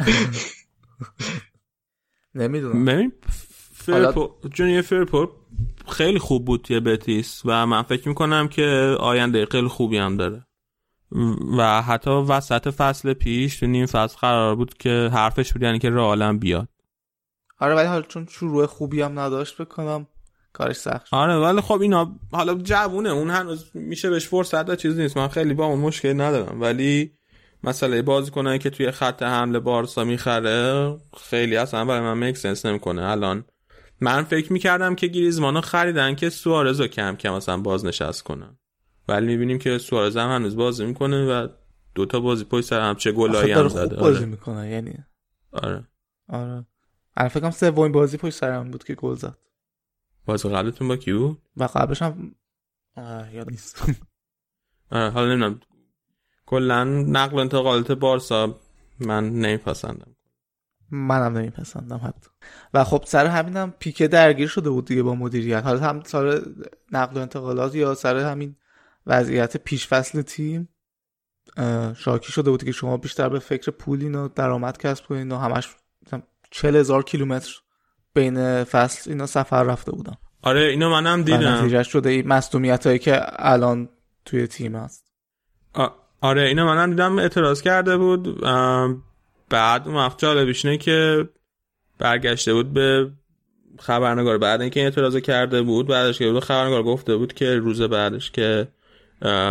نمی‌دونم. ببین فرپو جونیور فرپو خیلی خوب بود توی بتیس و من فکر می‌کنم که آینده خیلی خوبی هم داره. و حتی وسط فصل پیش تو نیم فصل قرار بود که حرفش بود یعنی که رئالم بیاد. آره ولی حالا چون شروع خوبی هم نداشت بکنم کارش سخت آره ولی خب اینا حالا جوونه اون هنوز میشه بهش فرصت داد چیز نیست. من خیلی با اون مشکل ندارم. ولی مسئله بازیکنایی که توی خط حمله بارسا می‌خره خیلی اصلا برای من میک سنس نمی‌کنه. الان من فکر می‌کردم که گریزمانو خریدن که سوارز رو کم کم مثلا بازنشست کنن. ولی می‌بینیم که سوارز هم هنوز بازی می‌کنه و دوتا بازی پشت سر هم چه گلایی هم زده. بازی آره. می‌کنه یعنی. آره. آره. الان فکر کنم سومین بازی پشت سرم بود که گل زد. بازی قبلتون با کی بود؟ و قبلش هم آه، یاد نیست. آره حالا نمی‌دونم. کلا نقل و انتقالات بارسا من نمیپسندم. منم نمیپسندم حتی. و خب سر همینم پیکه درگیر شده بود دیگه با مدیریت. حالا هم سر نقل و انتقالات یا سر همین وضعیت پیش فصل تیم شاکی شده بود که شما بیشتر به فکر پول اینا درآمد کسب کنین و همش چل هزار کیلومتر بین فصل اینا سفر رفته بودن آره اینو منم و دیدم. نتیجه شده این مصدومیت هایی که الان توی تیم هست. آره اینو منم دیدم اعتراض کرده بود. بعد اون وقت جالبیش اینه که برگشته بود به خبرنگار بعد اینکه این اعتراض کرده بود بعدش که بود خبرنگار گفته بود که روز بعدش که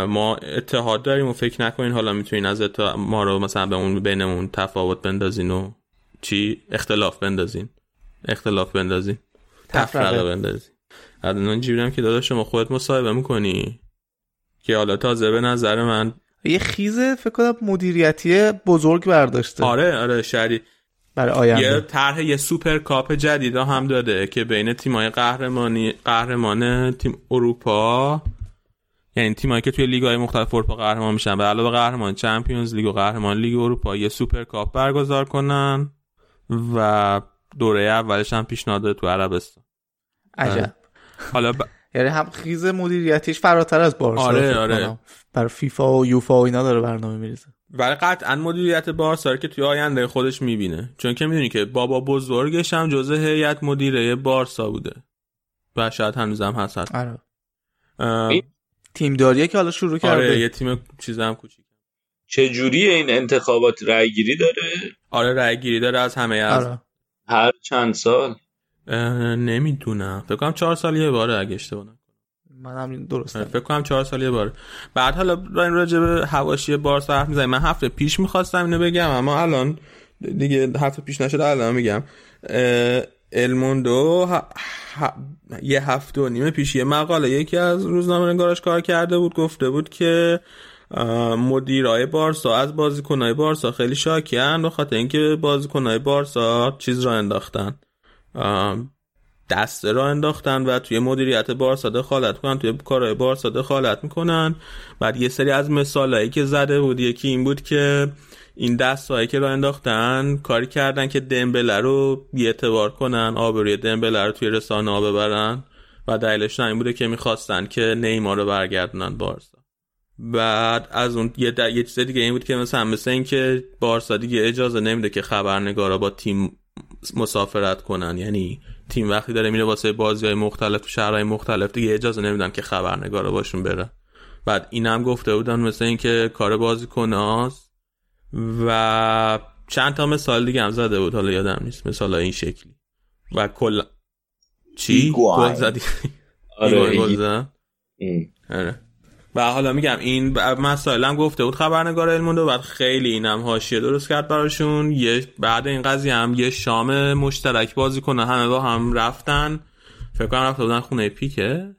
ما اتحاد داریم و فکر نکنین حالا می‌تونین از اتحاد ما رو مثلا به اون بینمون تفاوت بندازین و چی؟ اختلاف بندازین. اختلاف بندازین. تفرقه. بندازین. از اون اینجوری هم که داداش شما خودت مصاحبه می‌کنی که حالا تازه به نظر من یه خیزه فکر کنم مدیریتی بزرگ برداشته. آره آره شری برای آینده. یه طرح یه سوپر کاپ جدید هم داده که بین تیمای قهرمانی قهرمان تیم اروپا یعنی تیمایی که توی لیگ های مختلف اروپا قهرمان میشن. به علاوه قهرمان چمپیونز لیگ و قهرمان لیگ اروپا یه سوپر کاپ برگزار کنن و دوره اولش هم پیشنهاد تو عربستان. عجب. حالا ب... یعنی هم خیز مدیریتیش فراتر از بارسا آره، آره. برای فیفا و یوفا و اینا داره برنامه میریزه. ولی قطعا مدیریت بارسا رو که توی آینده خودش می‌بینه. چون که می‌دونی که بابا بزرگش هم جزء هیئت مدیره بارسا بوده. و شاید هنوزم هست. آره. تیم داریه که حالا شروع کرده. آره یه تیم چیز هم کوچیک. چجوری این انتخابات رأی گیری داره؟ آره رای گیری داره از همه از آره. هر چند سال؟ اه، نمی‌دونم. فکر کنم چهار سال یه باره اگه اشتباه نکنم. من هم درست آره، فکر کنم چهار سال یه باره بعد حالا این راجع به حواشی بارسا حرف می‌زنیم. من هفته پیش می‌خواستم اینو بگم اما الان دیگه هفته پیش نشده الان میگم. الموندو ه- ه- یه هفته و نیمه پیش یه مقاله یکی از روزنامه نگاراش کار کرده بود گفته بود که مدیرای بارسا از بازیکنهای بارسا خیلی شاکیان به خاطر اینکه بازیکنهای بارسا چیز را انداختن. اه، دسته را انداختن و توی مدیریت بارسا دخالت کنن توی کارهای بارسا دخالت می‌کنن. بعد یه سری از مثالهایی که زده بود یکی این بود که این دستهایی که را انداختن کاری کردن که دمبله رو بیعتبار کنن آبروی دمبله رو توی رسانه ببرن. و دلیلش این بوده که می‌خواستن که نیمار رو برگردونن بارسا. بعد از اون یه, د- یه چیز دیگه این بود که مثلا مثل این که بارسا دیگه اجازه نمیده که خبرنگارا با تیم مسافرت کنن. یعنی تیم وقتی داره میره واسه بازی های مختلف تو شهرهای مختلف دیگه اجازه نمیدن که خبرنگارا باشون بره. بعد اینم گفته بودن مثل این که کار بازیکناست و چند تا مثال دیگه هم زده بود حالا یادم نیست. مثال این شکلی. و کل چی؟ گل زدی آره،. آره. و حالا میگم این ب- مسائل هم گفته بود خبرنگار الموندو بعد خیلی اینم حاشیه درست کرد براشون. یه بعد این قضیه هم یه شام مشترک بازی کنه همه با هم رفتن. فکر کنم رفته بودن خونه پیکه.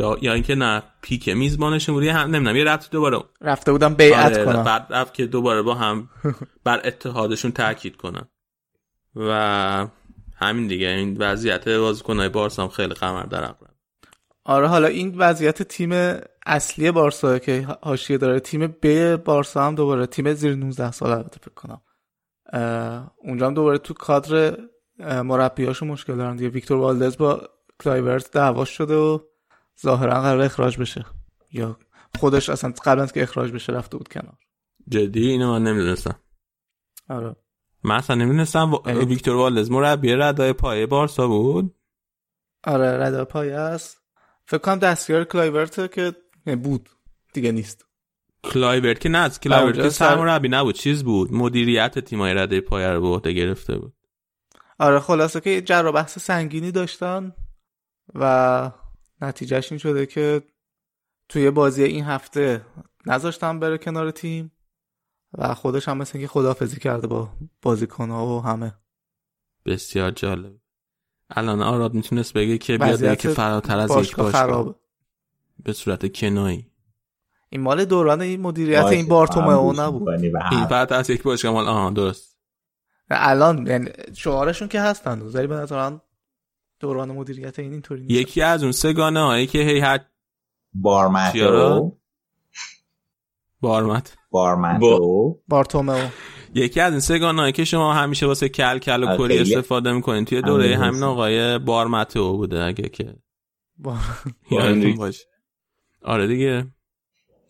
یا یا اینکه نه پیکه میزبانشون بود. هم نمی‌دونم یه رفت دوباره رفته بودم بیعت آره، کنم بعد رفت که دوباره با هم بر اتحادشون تاکید کنن. و همین دیگه این وضعیت بازیکنهای بارسا هم خیلی قمر در عقب آره حالا این وضعیت تیم اصلی بارسا که حاشیه داره تیم ب بارسا هم دوباره تیم زیر 19 سال البته فکر کنم. اونجا هم دوباره تو کادر مربیاشو مشکل دارن دیگه. ویکتور والدز با کلایورت دعواش شده و ظاهرا قراره اخراج بشه. یا خودش اصلا قبل از که اخراج بشه رفته بود کنار. جدی؟ اینو من نمی‌دونستم. آره. من اصلا نمی‌دونستم ویکتور والدز مربی رده های پایه بارسا بود؟ آره رده پایه است. فکر کنم دستیار کلایورت که بود. دیگه نیست. کلایورت که نه از کلایورت اونجا که سر- سرمربی نبود. چیز بود؟ مدیریت تیمای رده پایه رو به عهده گرفته بود. آره خلاصه که جر و بحث سنگینی داشتن و نتیجهش این شده که توی بازی این هفته نذاشتن بره کنار تیم و خودش هم مثل اینکه خدافزی کرده با بازیکنها و همه. بسیار جالب. الان آراد می‌تونست بگه که بیاد وضعیت که فراتر از یک باشگاه. به صورت کنایی. این مال دوران این مدیریت این بارتومئو نبود این. بعد از یک باشگاه مال آها درست. الان یعنی شعارشون که هستن ولی به نظرم دوران مدیریت این اینطوری نیست. یکی از اون سگانه هایی که هی هر بارمتو. چیارا؟ بارمت. بارمتو. بارتومئو. یکی از این هایی که شما همیشه واسه کل کل و آره، کری. استفاده می‌کنین توی دوره همین. آقای بارمتو بوده اگه که هنریک. باشه آره دیگه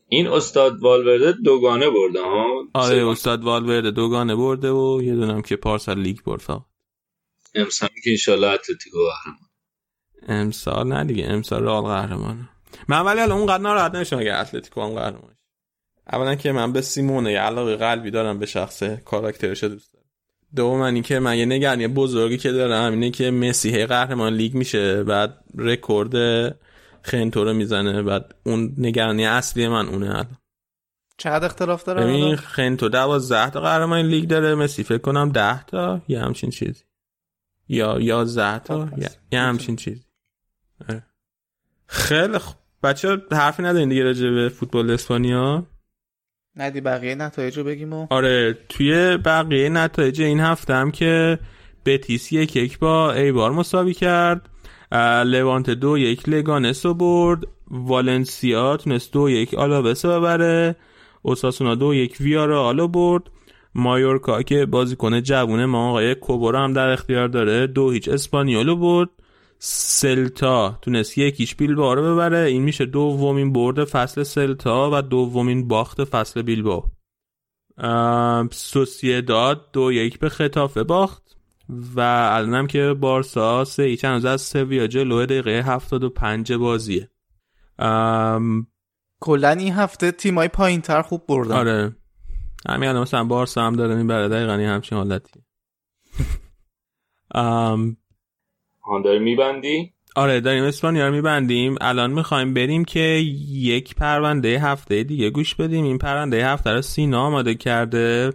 این استاد والورده دوگانه برده ها آره استاد والورده دوگانه برده و یه دونم که پارسال لیگ برد فقط امسال که انشالله اتلتیکو قهرمان امسال نه دیگه امسال رئال قهرمانه من ولی الان اونقدر ناراحت نمیشم اگه اتلتیکو هم قهرمان. اولا که من به سیمئونه یه علاقه قلبی دارم به شخص کاراکترش دوست دارم. دوم اینکه من یه نگرانی بزرگی که دارم اینه که مسی هی قهرمان لیگ میشه بعد رکورد خنتو رو می‌زنه بعد اون نگرانی اصلی من اونه الان. چقدر اختلاف داره ببین؟ خنتو دوازده تا قهرمان لیگ داره مسی فکر کنم ده تا یه همچین چیزی. یا یازده تا خب، پس یه- یه همچین چیزی. خیلی خوب. بچه حرفی ندارین دیگه راجع به فوتبال اسپانیا؟ ندی بقیه نتایج رو بگیم و آره توی بقیه نتایج این هفته هم که بتیس یک یک با ایبار مساوی کرد. لوانت دو یک لگانس رو برد. والنسیا تونست دو یک آلاوس ببره. اوساسونا دو یک ویارال رو برد. مایورکا که بازیکن جوونه ما آقای کوبو رو هم در اختیار داره دو هیچ اسپانیولو برد. سلتا تونست یک هیچ بیلبائو رو ببره. این میشه دومین برد فصل سلتا و دومین باخت فصل بیلبائو. ام، سوسیداد دو یک به خطافه باخت و الانم که بارسا سه هیچ هنوز از سویا جلو دقیقه هفتاد و پنج بازیه. ام، کلا این هفته تیمای پایین تر خوب بردن. آره. همین الان مثلا بارسا هم داره می‌بره دقیقا این همچین حالتی آن داری میبندی؟ آره داریم اسپانیا رو میبندیم. الان می‌خوایم بریم که یک پرونده هفته دیگه گوش بدیم. این پرونده هفته رو سینا آماده کرده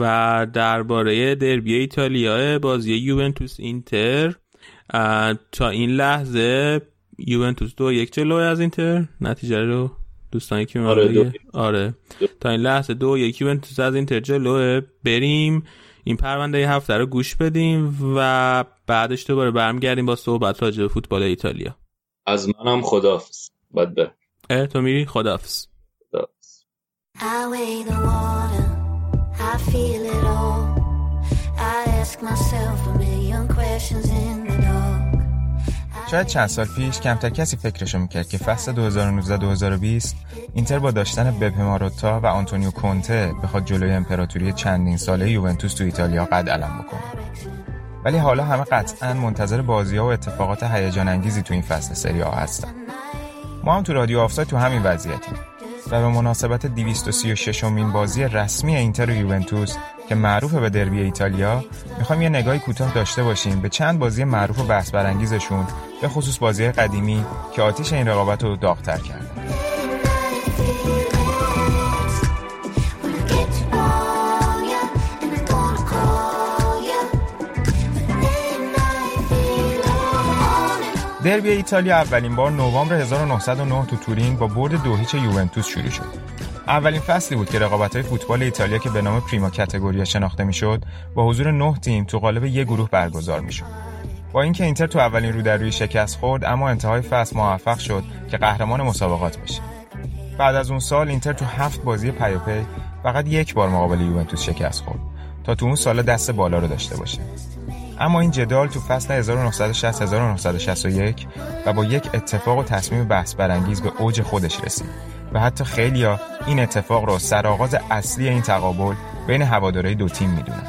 و درباره دربی ایتالیا بازی یوونتوس اینتر. تا این لحظه یوونتوس دو یک جلو از اینتر. نتیجه رو دوستانی که آره، دو. آره. تا این لحظه دو یک یوونتوس از اینتر جلوه بریم. این پرونده هفته رو گوش بدیم و بعدش دوباره برمیگردیم با صحبت راجع به فوتبال ایتالیا از منم خداحافظ بعد بر اه تو میری خداحافظ خداحافظ. I weigh the water, I feel it all. I ask myself a million questions in the dark. شاید چند سال پیش کمتر کسی فکرشو می‌کرد که فصل 2019-2020 اینتر با داشتن بپ ماروتا و آنتونیو کونته بخواد جلوی امپراتوری چندین ساله یوونتوس تو ایتالیا قد علم بکنه. ولی حالا همه قطعا منتظر بازی و اتفاقات هیجان انگیزی تو این فصل سری آ هستن. ما هم تو رادیو آفساید تو همین وضعیتیم و به مناسبت 236 امین بازی رسمی اینتر و یوونتوس که معروف به دربی ایتالیا می‌خوایم یه نگاهی کوتاه داشته باشیم به چند بازی معروف و بحث برانگیزشون به خصوص بازی قدیمی که آتیش این رقابت رو داغتر کردن دربی ایتالیا اولین بار نوامبر 1909 تو تورین با برد دو هیچ یوونتوس شروع شد. اولین فصلی بود که رقابت‌های فوتبال ایتالیا که به نام پریما کاتگوریا شناخته می‌شد با حضور نه تیم تو قالب یک گروه برگزار می‌شد. با اینکه اینتر تو اولین رو در شکست خورد اما انتهای فصل موفق شد که قهرمان مسابقات بشه. بعد از اون سال اینتر تو هفت بازی پیاپی فقط یک بار مقابل یوونتوس شکست خورد تا تو اون سال دست بالا رو داشته باشه. اما این جدال تو فصل 1960-1961 و با یک اتفاق و تصمیم بحث برانگیز به اوج خودش رسید و حتی خیلیا این اتفاق رو سرآغاز اصلی این تقابل بین هوادارهای دو تیم می‌دونن.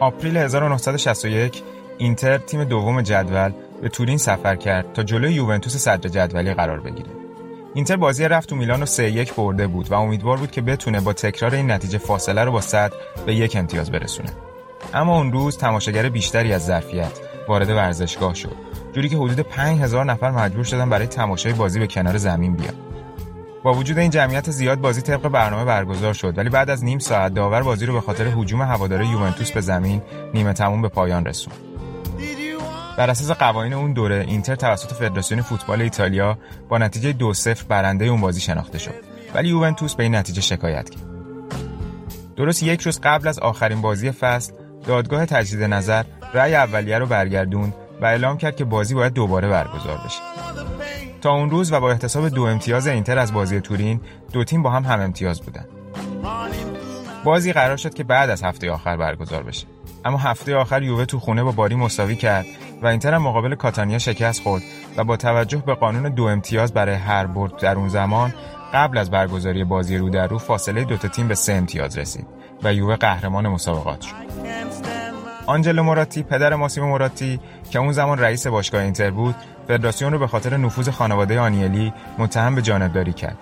آپریل 1961 اینتر تیم دوم جدول به تورین سفر کرد تا جلوی یوونتوس صدر جدولی قرار بگیره. اینتر بازی رفت تو میلان رو 3 1 برده بود و امیدوار بود که بتونه با تکرار این نتیجه فاصله رو با صدر به یک امتیاز برسونه. اما اون روز تماشاگر بیشتری از ظرفیت وارد ورزشگاه شد جوری که حدود 5000 نفر مجبور شدن برای تماشای بازی به کنار زمین بیان با وجود این جمعیت زیاد بازی طبق برنامه برگزار شد ولی بعد از نیم ساعت داور بازی رو به خاطر هجوم هواداره یوونتوس به زمین نیمه تموم به پایان رسوند بر اساس قوانین اون دوره اینتر توسط فدراسیون فوتبال ایتالیا با نتیجه دو 0 برنده اون بازی شناخته شد. ولی یوونتوس به این نتیجه شکایت کرد. درست یک روز قبل از آخرین بازی فصل دادگاه تجدید نظر رأی اولیه رو برگردوند و اعلام کرد که بازی باید دوباره برگزار بشه. تا اون روز و با احتساب دو امتیاز اینتر از بازی تورین دو تیم با هم هم امتیاز بودن. بازی قرار شد که بعد از هفته آخر برگزار بشه. اما هفته آخر یووه تو خونه با باری مساوی کرد و اینتر هم مقابل کاتانیا شکست خورد و با توجه به قانون دو امتیاز برای هر برد در اون زمان قبل از برگزاری بازی رو در رو فاصله دوتا تیم به سه امتیاز رسید و یووه قهرمان مسابقات شد. آنجلو موراتی پدر ماسیمو موراتی که اون زمان رئیس باشگاه اینتر بود فدراسیون رو به خاطر نفوذ خانواده آنیلی متهم به جانبداری کرد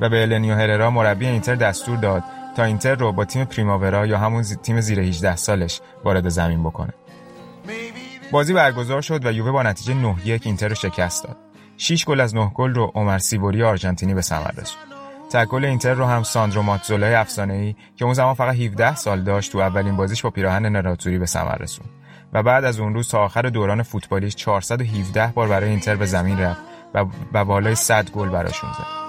و هلنیو هررا مربی اینتر دستور داد تا اینتر رو با تیم پریماورا یا همون تیم زیر 18 سالش وارد زمین بکنه. بازی برگزار شد و یووه با نتیجه 9 1 اینتر رو شکست داد. 6 گل از 9 گل رو عمر سیبوری آرژانتینی به ثمر رسوند. تک گل اینتر رو هم ساندرو ماتزولای افسانه‌ای که اون زمان فقط 17 سال داشت تو اولین بازیش با پیراهن نراتزوری به ثمر رسوند. و بعد از اون روز تا آخر دوران فوتبالیش 417 بار برای اینتر به زمین رفت و بالای 100 گل براشون زد.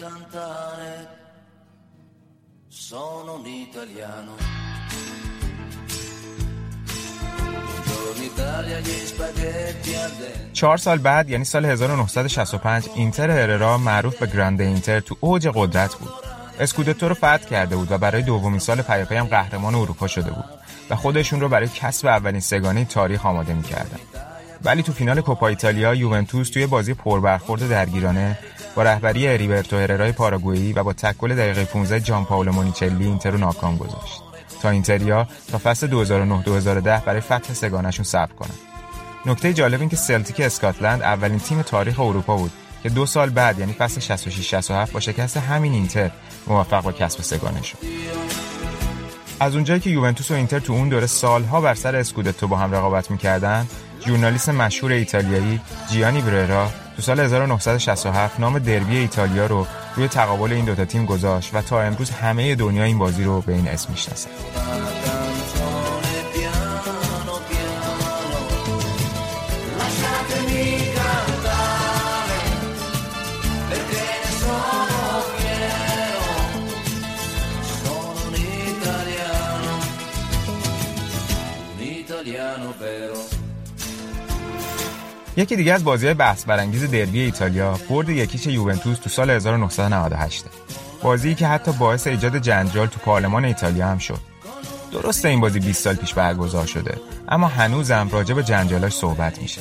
Cantare, sono un italiano. چهار سال بعد یعنی سال 1965 اینتر هررا معروف به گراند اینتر تو اوج قدرت بود. اسکودتو رو فتح کرده بود و برای دومین سال پیاپی هم قهرمان اروپا شده بود و خودشون رو برای کسب اولین سگانه تاریخ آماده می‌کردن. ولی تو فینال کوپا ایتالیا یوونتوس توی بازی پربرخورد درگیرانه با رهبری اریبرتو هررای پاراگوئی و با تکل دقیقه 15 جان پاولو مونیچلی اینتر رو ناکام گذاشت. تا اینتریا تا فصل 2009-2010 برای فتح سگانشون صبر کنن. نکته جالب این که سلتیک اسکاتلند اولین تیم تاریخ اروپا بود که دو سال بعد یعنی فصل 66-67 با شکست همین اینتر موفق با کسب سگانه شد از اونجایی که یوونتوس و اینتر تو اون دوره سالها بر سر اسکودتو با هم رقابت می‌کردن ژورنالیست مشهور ایتالیایی جیانی بررا تو سال 1967 نام دربی ایتالیا رو روی تقابل این دوتا تیم گذاشت و تا امروز همه دنیا این بازی رو به این اسم می‌شناسن یکی دیگه از بازی بحث برانگیز دربی ایتالیا برد یکیش یوونتوس تو سال 1998 بازی که حتی باعث ایجاد جنجال تو پارلمان ایتالیا هم شد. درسته این بازی 20 سال پیش برگزار شده اما هنوزم راجع به جنجالاش صحبت میشه.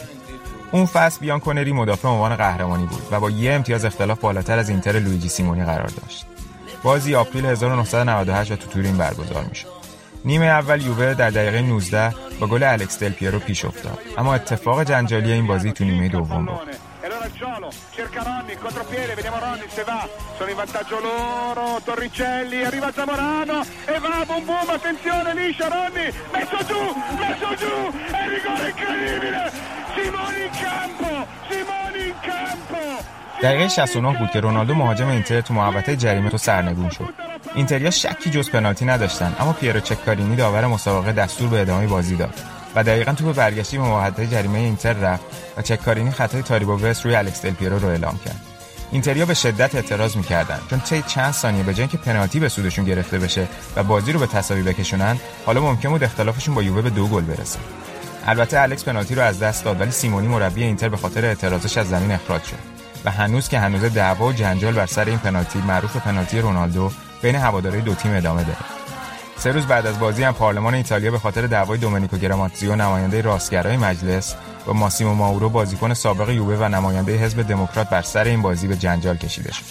اون فصل بیان کنری مدافع عنوان قهرمانی بود و با یه امتیاز اختلاف بالاتر از اینتر لویجی سیمونی قرار داشت. بازی آپریل 1998 و تو تورین برگزار می‌شد. نیمه اول یووه در دقیقه 19 با گل الکس دل پیرو پیش افتاد. اما اتفاق جنجالی این بازی تو نیمه دوم بود. دقیقه 69 بود که رونالدو مهاجم اینتر تو محوطه جریمه تو سرنگون شد. اینتریا شکی جز پنالتی نداشتن اما پیرو چکارینی داور مسابقه دستور به ادامه بازی داد و دقیقا توپ برگشتی به محوطه جریمه اینتر رفت و چکارینی خطای تاریبو وست روی الکس دل پیرو رو اعلام کرد. اینتریا به شدت اعتراض می‌کردن چون طی چند ثانیه به جای که پنالتی به سودشون گرفته بشه و بازی رو به تساوی بکشونن حالا ممکن بود اختلافشون با یووه به دو گل برسه. البته الکس پنالتی رو از دست داد ولی سیمونی مربی اینتر به خاطر اعتراضش از زمین اخراج شد. و هنوز که هنوز دعوا و جنجال بر سر این پنالتی معروف پنالتی رونالدو بین هواداری دو تیم ادامه داره. سه روز بعد از بازی هم پارلمان ایتالیا به خاطر دعوای دومنیکو گراماتزیو نماینده راستگرای مجلس و ماسیمو ماورو بازیکن سابق یووه و نماینده حزب دموکرات بر سر این بازی به جنجال کشیده شد.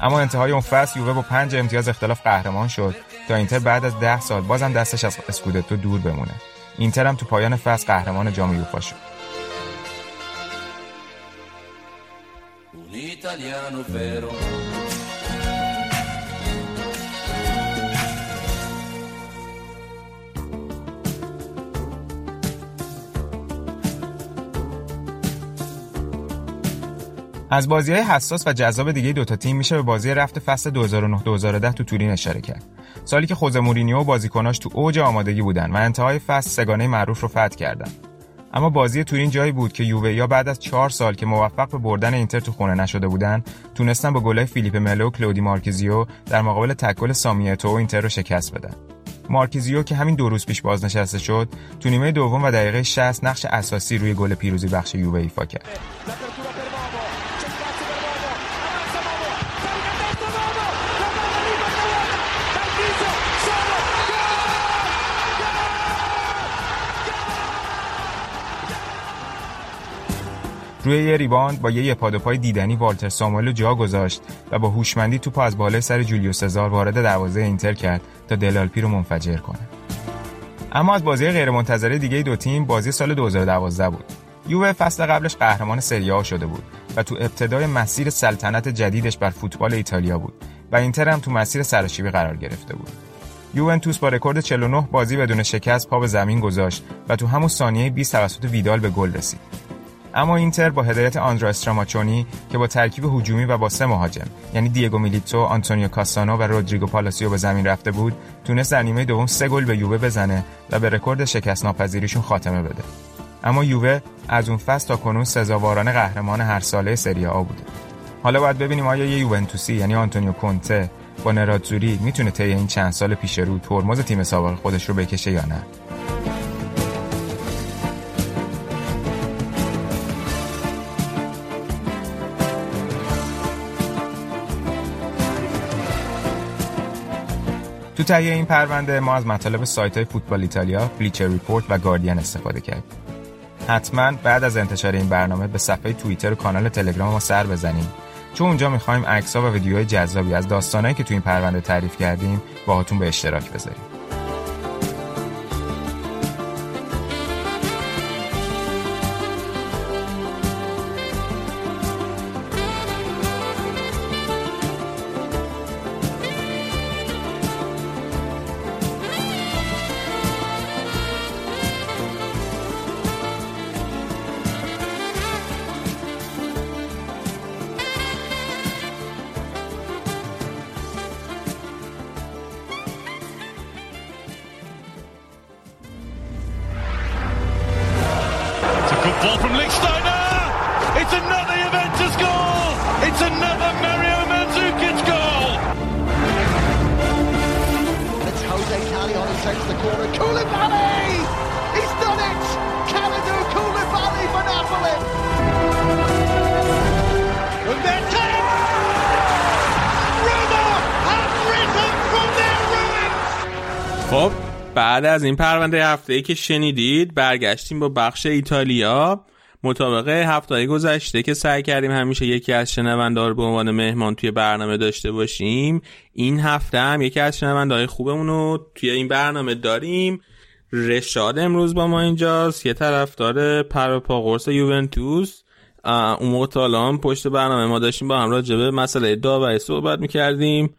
اما انتهای اون فصل یووه با پنج امتیاز اختلاف قهرمان شد تا اینتر بعد از ده سال بازم دستش از اسکودتو دور بمونه. اینتر هم تو پایان فصل قهرمان جام یوفا شد. Un italiano vero. از بازی های حساس و جذاب دیگه دوتا تیم میشه به بازی رفت فصل 2009-2010 تو تورین اشاره کرد. سالی که خوزه مورینیو و بازیکناش تو اوج آمادگی بودن و انتهای فصل سگانه معروف رو فتح کردن. اما بازی تورین جایی بود که یووه یا بعد از چهار سال که موفق به بردن اینتر تو خونه نشده بودن تونستن با گلای فیلیپ ملو و کلودی مارکیزیو در مقابل تکل سامیتو و اینتر رو شکست بدن. مارکیزیو که همین دو روز پیش بازنشسته شد تو نیمه دوم و دقیقه 60 نقش اساسی روی گل پیروزی بخش یووه ایفا کرد. روی یه rebound با یه پای دیدنی والتر ساموئل جا گذاشت و با هوشمندی توپ از بالای سر جولیو سزار وارد دروازه اینتر کرد تا دله آلپی رو منفجر کنه. اما از بازی غیرمنتظره دیگه دو تیم بازی سال 2012 بود. یووه فصل قبلش قهرمان سری آ شده بود و تو ابتدای مسیر سلطنت جدیدش بر فوتبال ایتالیا بود و اینتر هم تو مسیر سراشیبی قرار گرفته بود. یوونتوس با رکورد 49 بازی بدون شکست پا به زمین گذاشت و تو همون ثانیه 20 توسط ویدال به گل رسید. اما اینتر با هدایت آندرا استراماچونی که با ترکیب هجومی و با سه مهاجم یعنی دیگو میلیتو، آنتونیو کاسانو و رودریگو پالاسیو به زمین رفته بود، تونست در نیمه دوم سه گل به یووه بزنه و به رکورد شکست ناپذیریشون خاتمه بده. اما یووه از اون فصل تا کنون سزاوارانه قهرمان هر ساله سری آ بوده. حالا باید ببینیم آیا یه یوونتوسی یعنی آنتونیو کونته با نراتزوری می‌تونه طی این چند سال پیش رو ترمز تیم سابق خودش رو بکشه یا نه. تو تهیه این پرونده ما از مطالب سایت های فوتبال ایتالیا، بلیچر ریپورت و گاردین استفاده کردیم. حتما بعد از انتشار این برنامه به صفحه توییتر و کانال تلگرام ما سر بزنیم چون اونجا می‌خوایم عکس‌ها و ویدیوهای جذابی از داستانهایی که تو این پرونده تعریف کردیم باهاتون به اشتراک بذاریم. از این پرونده هفته ای که شنیدید برگشتیم با بخش ایتالیا. مطابق هفته گذشته که سعی کردیم همیشه یکی از شنونده رو به عنوان مهمان توی برنامه داشته باشیم این هفته هم یکی از شنونده های خوبمون رو توی این برنامه داریم. رشاد امروز با ما اینجاست یه طرفدار پر پا قرص یوونتوس اون موقع پشت برنامه ما داشتیم با هم راجع به مسئله داوری صحبت می‌کردیم.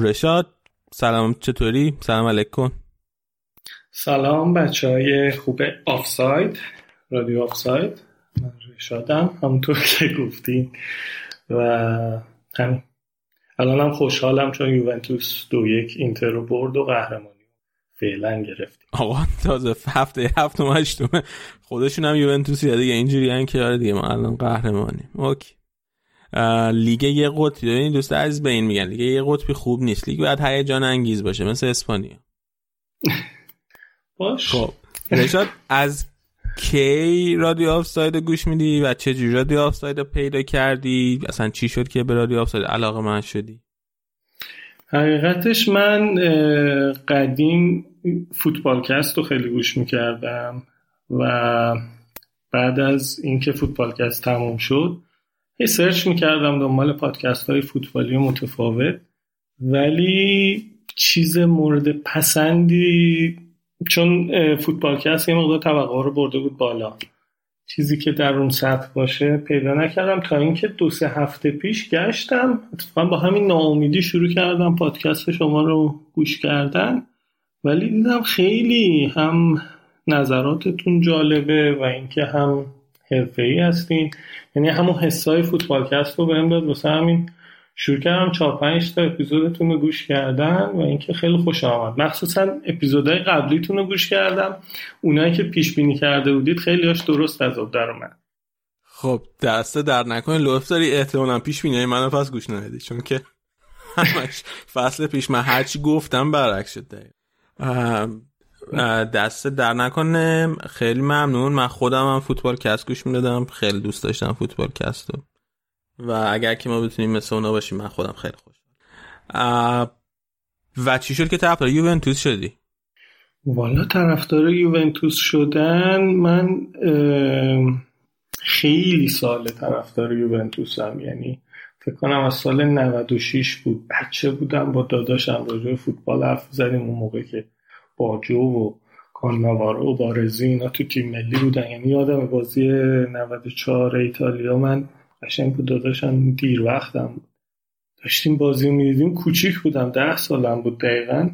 رشاد سلام چطوری؟ سلام علیکم. سلام بچه های خوب آفساید رادیو آفساید. من رشادم همونطور که گفتین. و همین. الان هم خوشحالم چون یوونتوس دو یک اینتر رو برد و قهرمانی فعلا گرفتیم. آقا تازه هفته هفت و هشتم خودشون هم یوونتوسی دیگه اینجوری هم که آره دیگه ما الان قهرمانیم. okay. لیگ یه قطبی. این دوست عزیز به این میگن. لیگ یه قطبی خوب نیست. لیگ باید هیجان انگیز باشه مثل اسپانیا. باش. خب. رشاد از کی رادیو آف ساید گوش میدی و چه جوری رادیو آف ساید پیدا کردی؟ اصلا چی شد که به رادیو آف ساید علاقه‌مند شدی؟ حقیقتش من قدیم فوتبالکست رو خیلی گوش می‌کردم و بعد از اینکه فوتبالکست تموم شد هی سرچ می‌کردم دنبال پادکست های فوتبالی متفاوت. ولی چیز مورد پسندی چون فوتبالکست یه مقدار توقع رو برده بود بالا. چیزی که در اون سطح باشه پیدا نکردم. تا اینکه دو سه هفته پیش گشتم. اتفاقا با همین ناامیدی شروع کردم پادکست شما رو گوش کردن. ولی دیدم خیلی هم نظراتتون جالبه و اینکه هم ای هستین. یعنی همون حسای فوتبالکست رو بهم داد. واسه همین شروع کردم چهار پنج تا اپیزودتون رو گوش کردن و اینکه خیلی خوش آمد. مخصوصا اپیزودهای قبلیتون رو گوش کردم. اونایی که پیش بینی کرده بودید خیلی هاش درست از آب در اومد. خب دسته در نکنه. لطف داری احتمالا پیش بینی منو پس گوش ندید چون که همش فصل پیش من هرچی گفتم برعکس شد دستت درد نکنه. خیلی ممنون. من خودم هم فوتبال کست گوش می‌دادم. خیلی دوست داشتم فوتبال کست و اگر که ما بتونیم مثل اونا باشیم من خودم خیلی خوش و چی شد که طرفدار یوونتوس شدی؟ والا طرفدار یوونتوس شدن من خیلی سال طرفدار یوونتوس هم یعنی فکر کنم از سال 96 بود. بچه بودم با داداشم راجع فوتبال حرف زدیم اون موقع که باجو و کاناوارو و بارزی اینا تو تیم ملی بودن. یعنی یادم بازی 94 ایتالیا من قشنگ بود داداشم دیر وقتم بود. داشتیم بازی می‌دیدیم کوچیک بودم ده سالم بود دقیقا.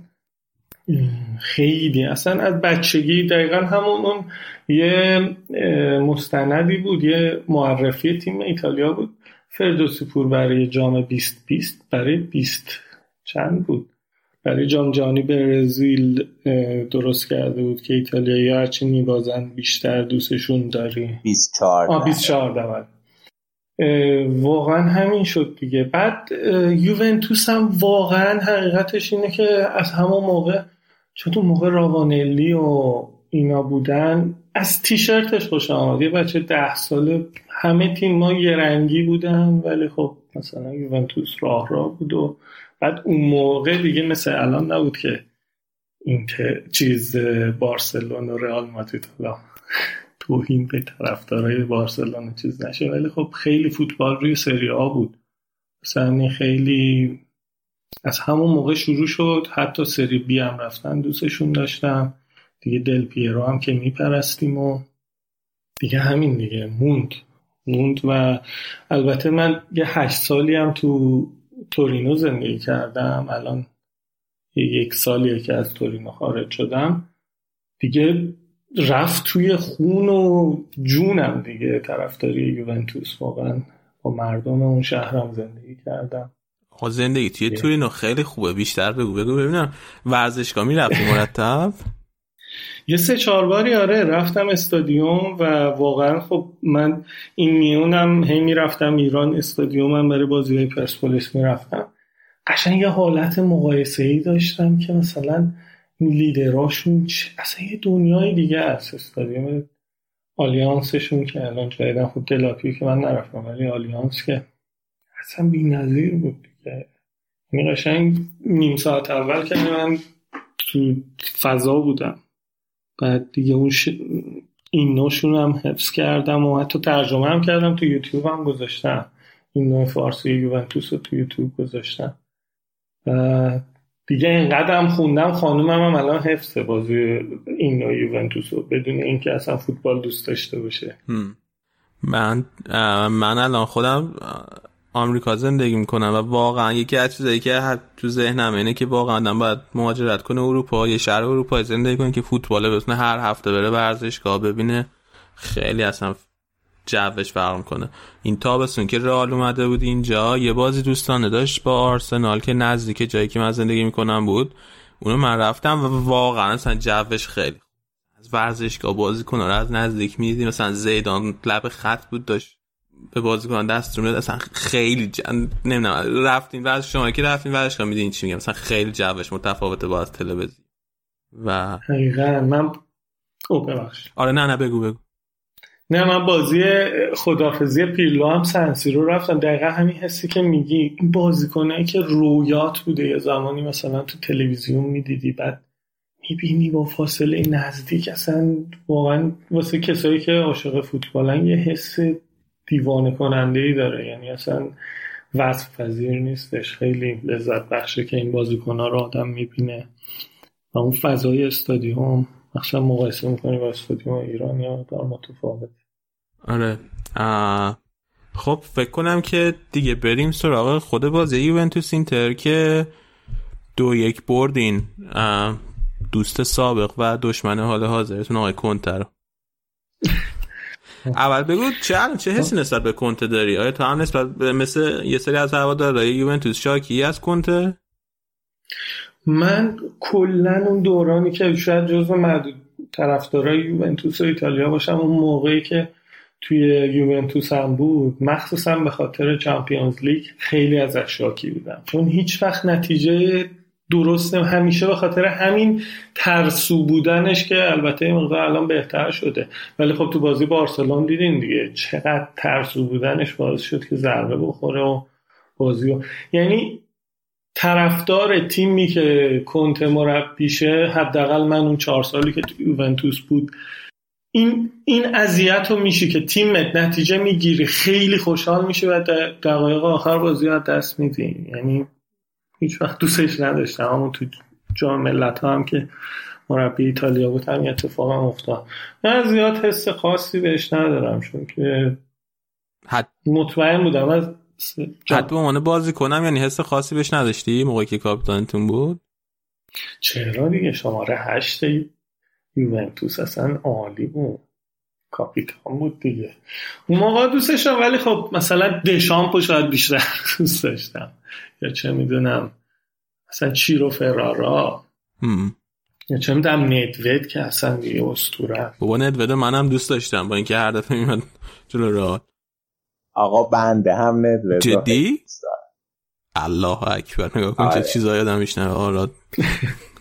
خیلی اصلا از بچگی دقیقا همون اون یه مستندی بود یه معرفی تیم ایتالیا بود. فردوسی پور برای جام 20 20 برای 20 چند بود؟ برای جام جهانی برزیل درست کرده بود که ایتالیایی هرچی میبازن بیشتر دوستشون داری. 24 آه 24 واقعا همین شد دیگه. بعد یوونتوس هم واقعا حقیقتش اینه که از همون موقع چون تو موقع راوانلی و اینا بودن از تیشرتش خوش آمد. یه بچه ده ساله همه تیم ما یه رنگی بودن ولی خب مثلا یوونتوس راه راه بود و بعد اون موقع دیگه مثل الان نبود که این چیز بارسلون و رئال مادرید توهین به طرفدارای بارسلونا چیز نشه. ولی خب خیلی فوتبال روی سری آ بود. مثلا خیلی از همون موقع شروع شد. حتی سری بی هم رفتن دوستشون داشتم دیگه دل پیرو هم که میپرستیم و دیگه همین دیگه. موند. موند و البته من یه هشت سالی هم تو تورینو زندگی کردم. الان یک سالیه که از تورینو خارج شدم. دیگه رفت توی خون و جونم دیگه طرفداری یوونتوس واقعا. با مردم اون شهرم زندگی کردم. خب زندگی توی تورینو خیلی خوبه. بیشتر بگو بگو ببینم. ورزشگاه می‌رفتی مرتب؟ یه سه چهار باری آره رفتم استادیوم و واقعا خب من این میونم هی می‌رفتم ایران استادیومم برای بازی پرسپولیس می‌رفتم. قشنگ یه حالت مقایسه ای داشتم که مثلا لیدراشون اصلا یه دنیای دیگه است استادیوم آلیانسشون که الان جدیدن خود دلاپی که من نرفتم ولی آلیانس که اصلا بی نظیر بود دیگه. یعنی قشنگ نیم ساعت اول که من تو فضا بودم. بعد دیگه اون ش... این نوشون هم حفظ کردم و حتی ترجمه هم کردم تو یوتیوب هم گذاشتم. این نوع فارسی یوونتوس رو تو یوتیوب گذاشتم. دیگه اینقدر هم خوندم خانومم هم الان حفظه بازی این نوع یوونتوس رو بدون اینکه اصلا فوتبال دوست داشته باشه. من من الان خودم آمریکا زندگی می‌کنم و واقعا یکی از چیزایی که تو ذهنم اینه که واقعا آدم باید مهاجرت کنه اروپا یه شهر اروپا زندگی کنه که فوتبال بتونه هر هفته بره ورزشگاه ببینه. خیلی اصلا جوش فرق کنه. این تابستون که رئال اومده بود اینجا. یه بازی دوستانه داشت با آرسنال که نزدیک جایی که من زندگی می‌کنم بود. اونو من رفتم و واقعا اصلا جوش خیلی از ورزشگاه بازی کنه از نزدیک می‌دیدیم. مثلا زیدان لب خط بود داشت به بازیکن دست رو می‌داد. اصلا خیلی جن... نمی‌دونم. رفتین بعد شما که رفتین ورزشگاه میدین چی میگم؟ مثلا خیلی جوش متفاوته با از تلویزیون. و حقیقا من او ببخش آره نه نه بگو بگو. نه من بازی خدافزی پیرلو هم سنسی رو رفتم. دقیقا همین حسی که میگی. این بازیکنایی که رویات بوده یه زمانی مثلا تو تلویزیون می‌دیدی بعد می‌بینی با فاصله نزدیک اصلا واقعا واسه کسایی که عاشق فوتبالن یه حس دیوانه کننده ای داره. یعنی اصلا وصف پذیر نیستش. خیلی لذت بخشه که این بازیکن ها رو آدم می‌بینه. و اون فضای استادیوم مثلا مقایسه می‌کنی با استادیوم ایران یا متفاوت. آره. خب فکر کنم که دیگه بریم سراغ خود بازی یوونتوس اینتر که دو یک بردین. دوست سابق و دشمن حال حاضرتون آقای کنتر. اول بگو چه چه حسی نسبت به کنته داری؟ آیا تو هم نسبت به مثل یه سری از هوادارهای یوونتوس شاکی از کنته من کلا اون دورانی که شاید جزو معدود طرفدارای یوونتوس ایتالیا باشم اون موقعی که توی یوونتوس هم بود مخصوصا به خاطر چمپیونز لیگ خیلی ازش شاکی بودم. چون هیچ وقت نتیجه درست همیشه به خاطر همین ترسو بودنش که البته مقدار الان بهتر شده. ولی خب تو بازی بارسلون دیدین دیگه چقدر ترسو بودنش باعث شد که ضربه بخوره و بازی و... یعنی طرفدار تیمی که کنت مربیشه حداقل من اون چهار سالی که تو یوونتوس بود این این اذیت رو میشه که تیمت نتیجه می‌گیری. خیلی خوشحال میشه و دقایق آخر بازی از دست میدی. یعنی هیچ وقت دوستش نداشتم. اما تو جام ملت ها هم که مربی ایتالیا بود همین اتفاق هم افتاد. من زیاد حس خاصی بهش ندارم. چون که حد... مطمئن بودم. از حد به عنوان بازی کنم یعنی حس خاصی بهش نداشتی موقعی که کاپیتانتون بود؟ چرا دیگه؟ شماره هشت یوونتوس اصلا عالی بود. کاپیتان بود دیگه. اون موقع دوستش ولی خب مثلا دشامپو شاید بیشتر دوست داشتم. یا چه می‌دونم اصلا چیرو فرارا. یا چه می‌دونم ندوید که اصلا دیگه اسطوره. بابا ندوید منم دوست داشتم با اینکه هر دفعه میمد جلو راه آقا بنده هم ندوید جدی؟ الله اکبر. نگاه کن چه آره. چیزایی آدم میشنه آراد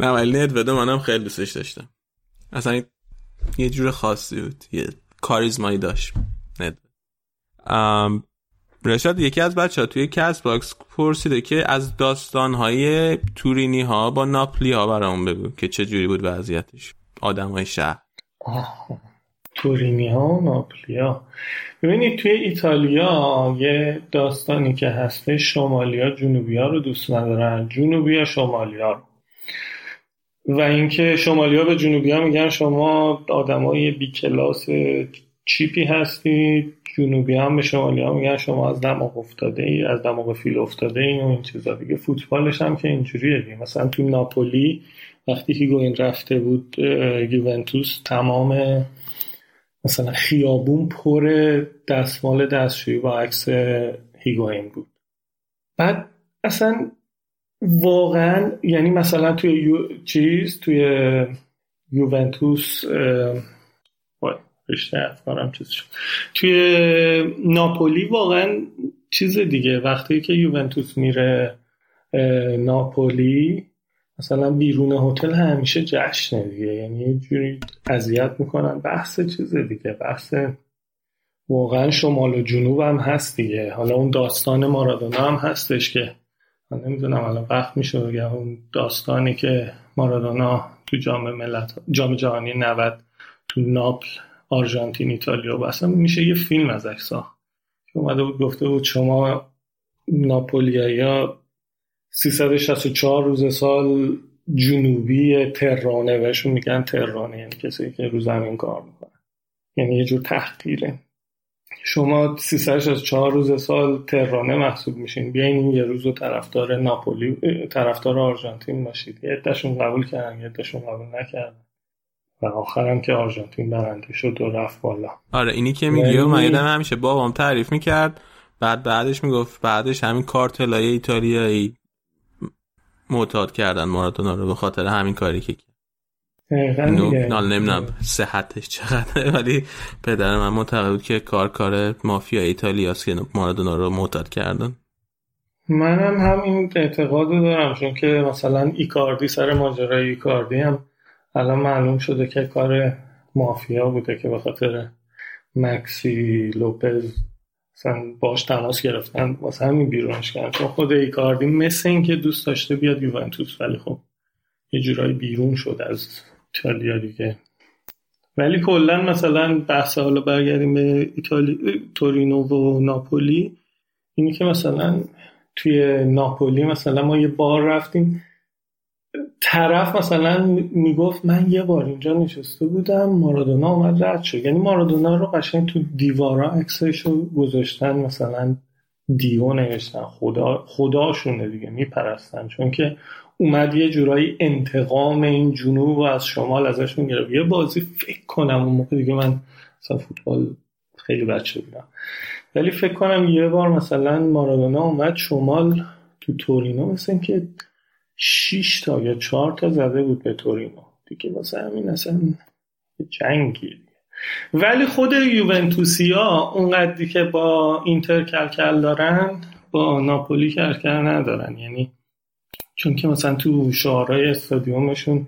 نه ولی ندود منم خیلی دوستش داشتم. اصلا یه جور خاصی بود. یه کاریزمایی داشت. ند رشاد یکی از بچه ها توی Castbox پرسیده که از داستانهای تورینی ها با ناپلی ها برامون بگو که چه جوری بود وضعیتش. آدم های شهر. تورینی ها و ناپلی ها ببینید توی ایتالیا یه داستانی که هست شمالی ها جنوبی ها رو دوست ندارن. جنوبی ها شمالی ها رو. و اینکه شمالی ها به جنوبی میگن شما آدمای بی کلاس چیپی هستید جنوبی هم به شمالی ها میگن شما از دماغ افتاده ای از دماغ فیل افتاده ای و این چیزا. دیگه فوتبالش هم که اینجوریه دیگه. مثلا تو ناپولی وقتی هیگوین رفته بود یوونتوس تمام مثلا خیابون پر دستمال دستشویی با عکس هیگوین بود. بعد اصلا واقعا یعنی مثلا توی یو... چیز توی یوونتوس رشته افکارم چیز شد. توی ناپولی واقعا چیز دیگه وقتی که یوونتوس میره ناپولی مثلا بیرون هتل همیشه جشنه دیگه. یعنی یه جوری اذیت می‌کنن. بحث چیز دیگه بحث واقعا شمال و جنوب هم هست دیگه. حالا اون داستان مارادونا هم هستش که من نمی‌دونم الان وقت میشه بگم اون داستانی که مارادونا تو جام ملت جام جهانی 90 تو ناپل آرژانتین ایتالیا و میشه یه فیلم ازش ساخت که اومده بود گفته بود شما ناپولیایی ها 364 روز سال جنوبی ترانه بهشون میگن ترانه یعنی کسی که رو زمین کار می‌کنن یعنی یه جور تحقیره. شما 364 روز سال ترانه محسوب میشین. بیاین این یه روز طرفدار ناپولی طرفدار آرژانتین باشید. یه عدهشون قبول کردن یه عدهشون قبول نکردن. و آخرم که آرژانتین برنده شد و رفت بالا. آره اینی که میگی و من یادم همیشه بابام تعریف می‌کرد بعد بعدش می‌گفت بعدش همین کارتلای ایتالیایی معتاد کردن مارادونا رو به خاطر همین کاری که نمی‌دونم صحتش چقدره ولی پدر من معتقد بود که کار کار مافیا ایتالیاست که مارادونا رو معتاد کردن. منم هم این اعتقاد دارم چون که مثلا ایکاردی سر ماجرای ایکاردی هم الان معلوم شده که کار مافیا بوده که به خاطر مکسی لوپز مثلا باش تماس گرفتن واسه همین بیرونش کردن. چون خود ایکاردی مثل این که دوست داشته بیاد یوونتوس ولی خب یه جورایی بیرون شد از ایتالیا دیگه. ولی کلا مثلا بحث حالا برگردیم به ایتالی تورینو و ناپولی. اینی که مثلا توی ناپولی مثلا ما یه بار رفتیم. طرف مثلا می‌گفت من یه بار اینجا نشسته بودم مارادونا اومد رد شد. یعنی مارادونا رو قشنگ تو دیوارا عکسش رو گذاشتن مثلا دیو نوشتن خدا خداشونه دیگه میپرستن. چون که اومد یه جورایی انتقام این جنوب و از شمال ازشون گرفت. یه بازی فکر کنم اون موقع دیگه من مثلا فوتبال خیلی بچه بودم. ولی فکر کنم یه بار مثلا مارادونا اومد شمال تو تورینو مثل که 6 تا یا 4 تا زده بود به تورینو. دیگه واسه همین اصلا جنگی ولی خود یوونتوسیا اونقدری که با اینتر کلکل دارن با ناپولی کلکل ندارن. یعنی چون که مثلا تو شعارهای استادیومشون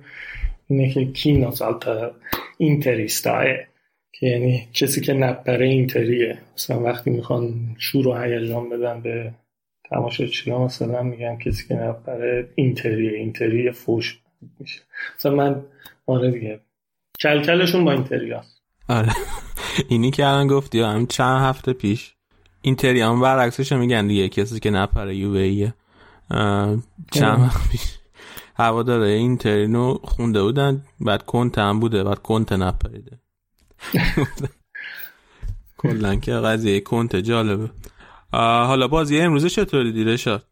اینه که کی ناسالتا اینتریستاه که یعنی کسی که نپره اینتریه. مثلا وقتی می‌خوان شور و هیجان بدن به تماشاچیان مثلا میگن کسی که نپره اینتریه اینتری فوش میشه. مثلا من آره دیگه. کلکلشون با اینتریاست آره. اینی که الان گفتی هم چند هفته پیش. اینتری هم برعکسش میگن دیگه کسی که نپره یوویه. چند وقت پیش. هوا داره این ترینو خونده بودن بعد کنت هم بوده بعد کنت نپریده. کلن که قضیه کنت جالبه. حالا بازی امروز چطوری دیده شد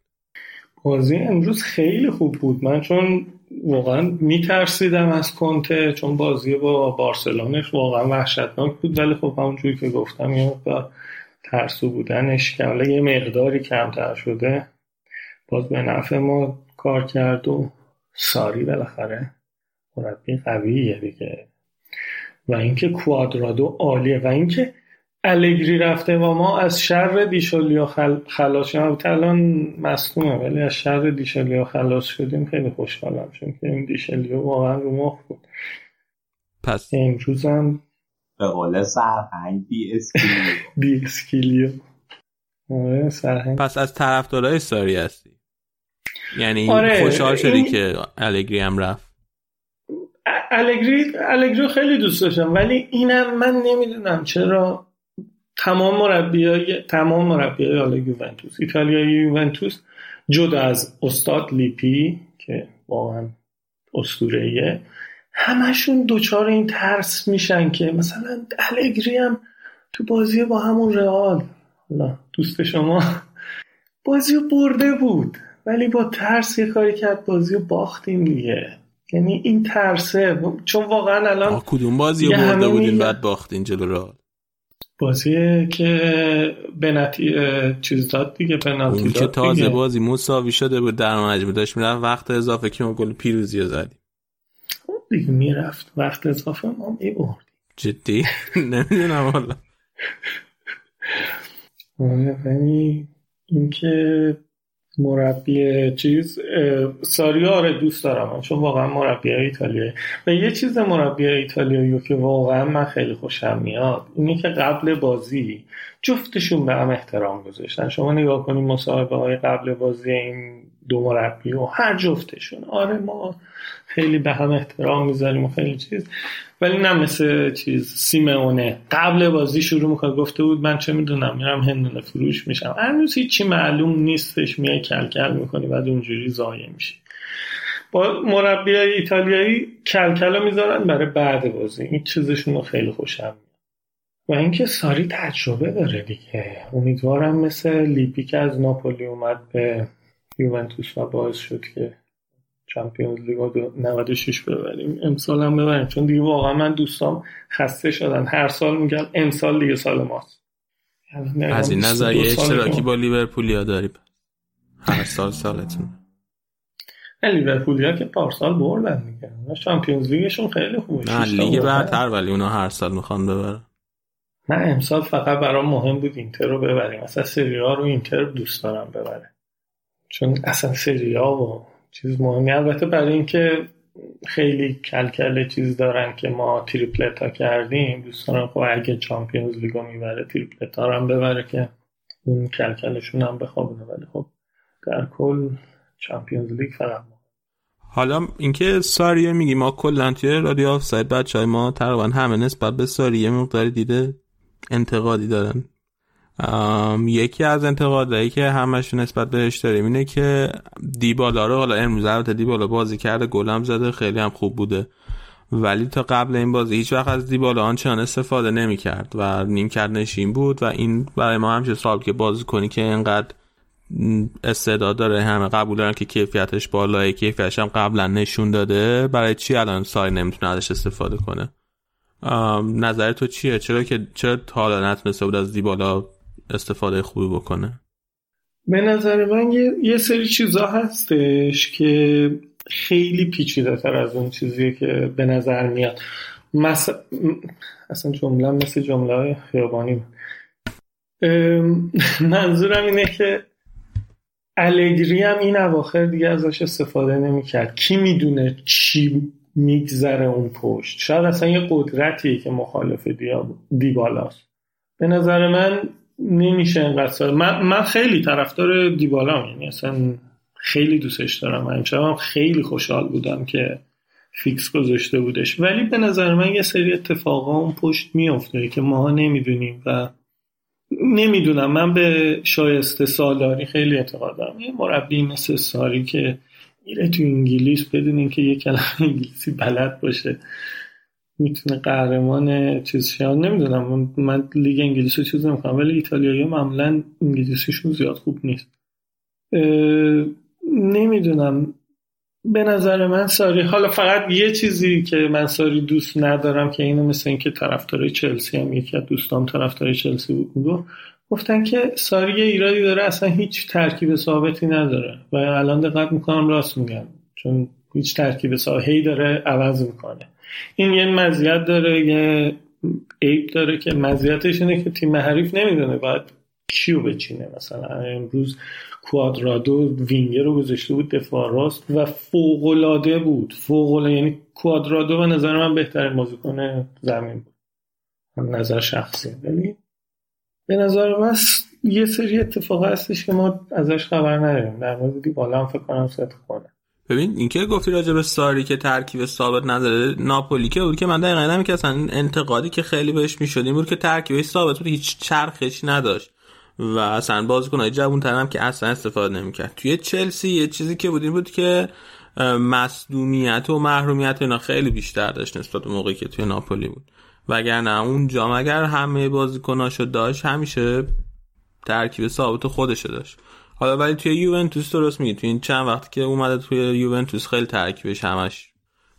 بازی امروز خیلی خوب بود. من چون واقعا میترسیدم از کنته چون بازی با بارسلونش واقعا وحشتناک بود. ولی خب همونجوری که گفتم یه مقدار ترسو بودنش که حالا یه مقداری کمتر شده. باز به نفع ما کار کرد و ساری بالاخره مربی قویه دیگه. و اینکه کوادرادو عالیه و اینکه الگری رفته و ما از شر دیشولیا خل... خلاص شدیم الان مصدومه ولی از شر دیشولیا خلاص شدیم خیلی خوشحالم چون که این دیشولیا واقعا رو مخ بود. پس امروز هم به قول سرهنگ بی اسکیلیو. بی اسکیلیو. آره سرهنگ پس از طرفدارای ساری هستی. یعنی آره، خوشحال شدی این- که الگری هم رفت؟ الگری الگری خیلی دوست داشتم ولی اینم من نمی‌دونم چرا تمام مربیای تمام مربیای حالا یوونتوس ایتالیای یوونتوس جدا از استاد لیپی که واقعا اسطوره‌ایه همشون دوچار این ترس میشن که مثلا الگری هم تو بازی با همون رئال حالا دوست شما بازی برده بود. ولی با ترس یه کاری کرد بازی رو باختیم دیگه. یعنی این ترسه. چون واقعا الان کدوم بازی رو برده بودین بعد باختین جلو رئال؟ بازی که بنتی چیز داد دیگه پنالتی اون که داد تازه دیگه. بازی مساوی شده بود در مجموع. داشت می‌رفت وقت اضافه که ما گل پیروزی رو زدیم. دیگه می‌رفت. وقت اضافه ما می‌برد جدی؟ نمی‌دونم والا آره ولی اینکه مربی چیز اه، ساری آره دوست دارم. چون واقعا مربی ایتالیایی. و یه چیز مربی ایتالیایی که واقعا من خیلی خوشم میاد اینه که قبل بازی جفتشون به هم احترام گذاشتن. شما نگاه کنید مصاحبه های قبل بازی این دو مربی و هر جفتشون. آره ما خیلی به هم احترام می‌ذاریم و خیلی چیز. ولی نه مثل چیز سیمونه قبل بازی شروع می‌کنه گفته بود من چه می‌دونم میرم هندونه فروش میشم. هنوز هیچی معلوم نیستش میای کلکل می‌کنی بعد اونجوری ضایع میشی. با مربی ایتالیایی کلکل می‌ذارن برای بعد بازی. این چیزشون رو خیلی خوشم و اینکه ساری تجربه داره دیگه. امیدوارم مثل لیپی که از ناپولی اومد به یوونتوس و باعث شد که Champions League رو 96 ببریم. امسال هم ببریم. چون دیگه واقعا من دوستام خسته شدن. هر سال میگم امسال دیگه سال ماست. از این نظر یه 22 ساله اشتراکی با لیورپولیا داری هر سال سالتون. نه لیورپولیا که پارسال بردن دیگه. اونا Champions League شون خیلی خوبه. نه لیگ. برتر ولی اونا هر سال می‌خوان ببرن. نه امسال فقط برام مهم بود اینتر رو ببریم. اصلا سریا رو اینتر دوست دارم ببره چون اصلا سریا و چیز مهمی. البته برای اینکه خیلی کلکل چیز دارن که ما triplete کردیم دوست دارم خب اگه Champions League و می‌بره triplete ها هم ببره که اون کلکلشون هم بخوابونه. ولی خب در کل Champions League فقط حالا اینکه ساریه میگی ما کلا توی رادیو آف سایت بچه های ما تقریبا همه نسبت به ساریه مقداری دیده انتقادی دارن. یکی از انتقادایی که همش نسبت بهش داریم اینه که دیبالا رو حالا امروز البته دیبالا بازی کرده گلم زده خیلی هم خوب بوده. ولی تا قبل این بازی هیچ وقت از دیبالا آنچنان استفاده نمی کرد و نیم کرد نشین بود و این برای ما همشه سال که بازی کنی که اینقدر استعداد داره همه قبول دارن که کیفیتش بالاه کیفیتش هم قبلا نشون داده. برای چی الان سای نمی‌تونه ازش استفاده کنه؟ نظر تو چیه؟ چرا که چرا حالا نتونسته بود از دیبالا استفاده خوبی بکنه. به نظر من یه, سری چیزا هستش که خیلی پیچیده تر از اون چیزیه که به نظر میاد. مس... اصلا جمله مثل جمله خیابانی. منظورم اینه که الگری هم این اواخر دیگه ازش استفاده نمی‌کرد. کی می‌دونه چی میگذره اون پشت؟ شاید اصلا یه قدرتیه که مخالف دیبالاست. به نظر من نمیشه اینقدر من, من خیلی طرفدار دیبالا یعنی اصلا خیلی دوستش دارم. امشب هم خیلی خوشحال بودم که فیکس گذاشته بودش. ولی به نظر من یه سری اتفاقا اون پشت میافته که ماها نمی‌دونیم و نمی‌دونم. من به شایسته سالاری خیلی اعتقاد دارم. یه مربی مثل ساری که میره تو انگلیس بدون اینکه یه کلمه انگلیسی بلد باشه. می‌تونه قهرمان چیز شد نمی‌دونم من لیگ انگلیس رو چیز نمی‌کنم ولی ایتالیایی معمولا انگلیسیشون زیاد خوب نیست. نمی‌دونم. به نظر من ساری حالا فقط یه چیزی که من ساری دوست ندارم که اینو مثل اینکه طرفدار چلسی هم یکی از دوستام طرفدار چلسی بود میگو گفتن که ساری یه ایرادی داره اصلا هیچ ترکیب ثابتی نداره و الان دقت می‌کنم راست میگم چون هیچ ترکیب ثابتی داره عوض می‌کنه. این یه مزیت داره یه عیب داره که مزیتش اینه که تیم حریف نمی‌دونه باید کیو بچینه. مثلا امروز کوادرادو وینگر رو گذاشته بود دفاع راست و فوقلاده بود. فوقلاده یعنی کوادرادو به نظر من بهترین بازیکن زمین بود. نظر شخصی. ولی به نظر من یه سری اتفاق هستش که ما ازش خبر نداریم. در مورد بالا هم فکر کنم ست کنه ببین اینکه گفتی راجع به ساری که ترکیب ثابت نداره ناپولی که بود که من دقیقا که اصلا انتقادی که خیلی بهش می‌شد این بود که ترکیبش ثابت بود هیچ چرخش نداشت. و اصلا بازیکنای جوون ترم که اصلا استفاده نمی‌کرد. توی چلسی یه چیزی که بود این بود که مصدومیت و محرومیت اینا خیلی بیشتر داشت نسبت به موقعی که توی ناپولی بود. وگرنه اونجا اگر همه بازیکناشو داشت همیشه ترکیب ثابت خودشو داشت. حالا ولی توی یوونتوس درست میگی. توی این چند وقت که اومده توی یوونتوس خیلی ترکیبش همش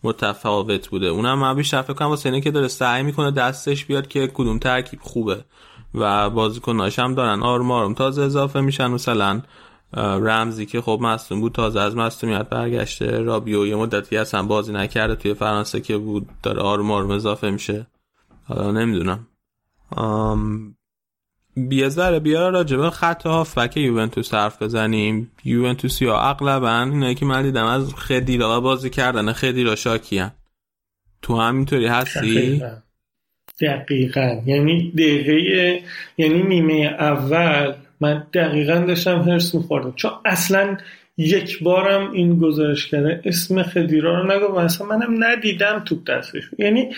متفاوت بوده. اونم من بیشتر فکر کنم واسه که داره سعی می‌کنه دستش بیاد که کدوم ترکیب خوبه و بازیکناش هم دارن. آروم آروم تازه اضافه میشن. مثلا رمزی که خب مصدوم بود تازه از مصدومیت برگشته. رابیو یه مدتی اصلا بازی نکرده توی فرانسه که بود داره آروم آروم اضافه میشه. حالا نمی‌دونم. بیا ذره بیا راجبه خط هافبک یوونتوس حرف بزنیم. یوونتوس یا اغلبا اینایی که من دیدم از خدیرا بازی کردن خدیرا شاکیان تو همینطوری هستی؟ دقیقا. یعنی دقیقه یعنی نیمه اول من دقیقا داشتم هرس میخوردم. چون اصلا یک بارم این گزارش کرده اسم خدیرا رو نگو. اصلا منم ندیدم تو دستش. یعنی